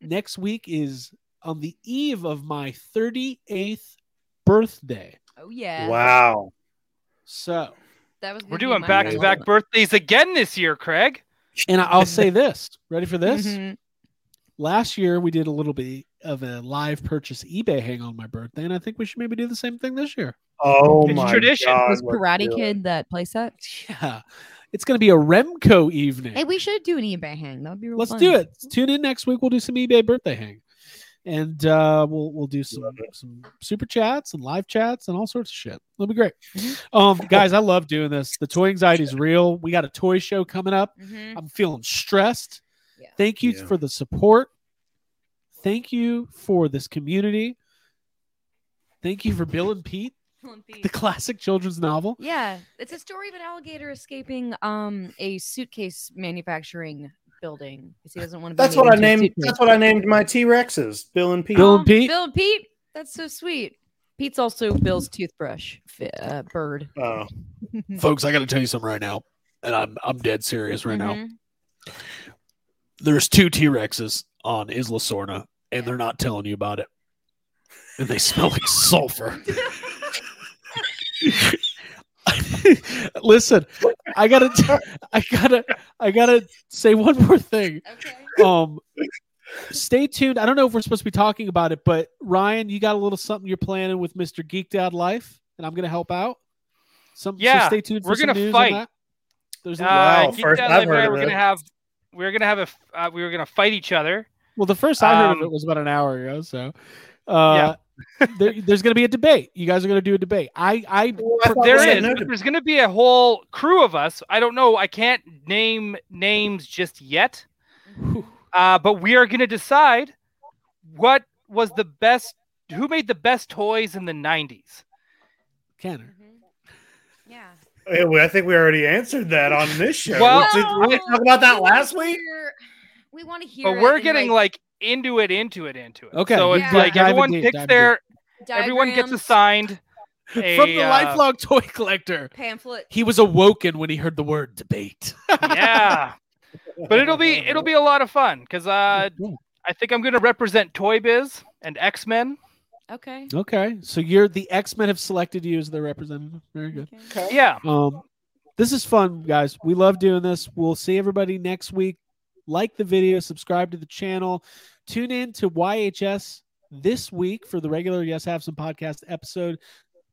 next week is on the eve of my 38th birthday. Oh yeah. Wow. So, That was. gonna We're doing back to back birthdays again this year, Craig. and I- I'll say this. Ready for this? Mhm. Last year we did a little bit of a live purchase eBay hang on my birthday, and I think we should maybe do the same thing this year. Oh It's my tradition. God, Was Karate do it. Kid that playset? Yeah, it's going to be a Remco evening. Hey, we should do an eBay hang. That would be real Let's fun. do it. Tune in next week. We'll do some eBay birthday hang, and uh, we'll we'll do some some super chats and live chats and all sorts of shit. It'll be great. Mm-hmm. Um, guys, I love doing this. The toy anxiety is real. We got a toy show coming up. Mhm. I'm feeling stressed. Yeah. Thank you Yeah. for the support. Thank you for this community. Thank you for Bill and Pete, the classic children's novel. Yeah, it's a story of an alligator escaping um a suitcase manufacturing building because he doesn't want to. Be That's what I named. That's what I named my T Rexes, Bill and Pete. Bill and Pete? Bill and Pete. That's so sweet. Pete's also Bill's toothbrush uh, bird. Oh, Folks, I got to tell you something right now, and I'm I'm dead serious right now. Mhm. There's two T Rexes on Isla Sorna, and they're not telling you about it, and they smell like sulfur. Listen, I gotta, t- I gotta, I gotta say one more thing. Okay. Um, stay tuned. I don't know if we're supposed to be talking about it, but Ryan, you got a little something you're planning with Mister Geeked Out Life, and I'm gonna help out. Some, so Yeah, stay tuned. For we're some gonna news fight. There's a- Uh, Wow, first I've heard Air, of we're gonna have we're gonna have a f- uh, we were gonna fight each other. well, the first I heard of um, it was about an hour ago. So, uh, there, there's gonna be a debate. You guys are gonna do a debate. I, I, Well, I thought There we said is. no There's gonna be a whole crew of us. I don't know. I can't name names just yet. Uh, but we are gonna decide what was the best. Who made the best toys in the '90s? Kenner. Mhm. Yeah. Yeah, I think we already answered that on this show. Well, Did we talk about that last week? We want to hear. But we're in, getting like, into it, into it, into it. Okay, So it's Yeah. like dive everyone deep, picks dive in their. Everyone gets assigned. A, From the uh, lifelong toy collector, pamphlet. he was awoken when he heard the word debate. yeah, but it'll be it'll be a lot of fun because uh, I think I'm gonna represent Toy Biz and X Men. Okay. Okay, so you're the X Men have selected you as their representative. Very good. okay. Yeah, Um, this is fun, guys. We love doing this. We'll see everybody next week. Like the video, subscribe to the channel, tune in to YHS this week for the regular Yes Have Some podcast episode.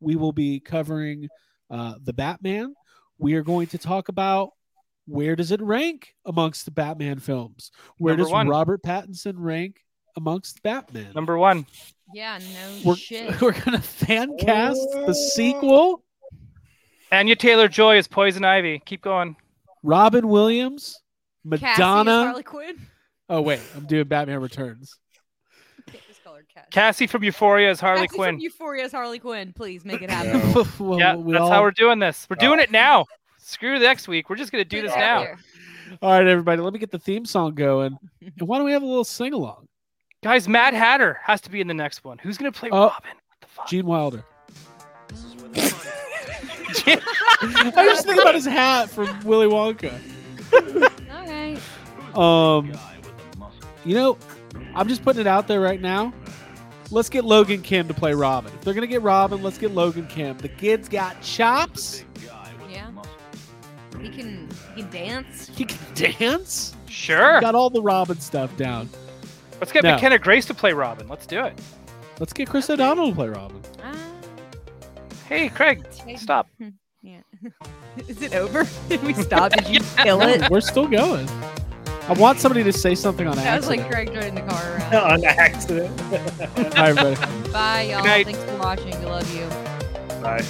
We will be covering uh, the Batman. We are going to talk about where does it rank amongst the Batman films? Where Number does one. Robert Pattinson rank amongst Batman? number one. Yeah. No we're, shit. we're gonna fan cast the sequel. Anya Taylor Joy is Poison Ivy. Keep going. Robin Williams, Cassie is Madonna. Harley Quinn. Oh wait, I'm doing Batman Returns. Okay, just call her Cassie. Cassie from Euphoria is Harley Cassie Quinn. From Euphoria is Harley Quinn. Please make it happen. Well, yeah, we that's all- how we're doing this. We're doing it now. Screw the next week. We're just gonna do Put this now. there. All right, everybody. Let me get the theme song going. And why don't we have a little sing along? Guys, Mad Hatter has to be in the next one. Who's gonna play Oh. Robin? What the fuck? Gene Wilder. This is where the fun I just think about his hat from Willy Wonka. Okay. Um, you know, I'm just putting it out there right now. Let's get Logan Kim to play Robin. If they're gonna get Robin, let's get Logan Kim. The kid's got chops. Yeah. He can. He can dance. He can dance. Sure. Got all the Robin stuff down. Let's get No. McKenna Grace to play Robin. Let's do it. Let's get Chris O'Donnell to play Robin. Ah, Hey, Craig, stop. Yeah. Is it over? Did we stop? Did you kill it? We're still going. I want somebody to say something on That was like Greg driving the car around. on accident. All right, everybody. Bye, y'all. Thanks for watching. We love you. Bye.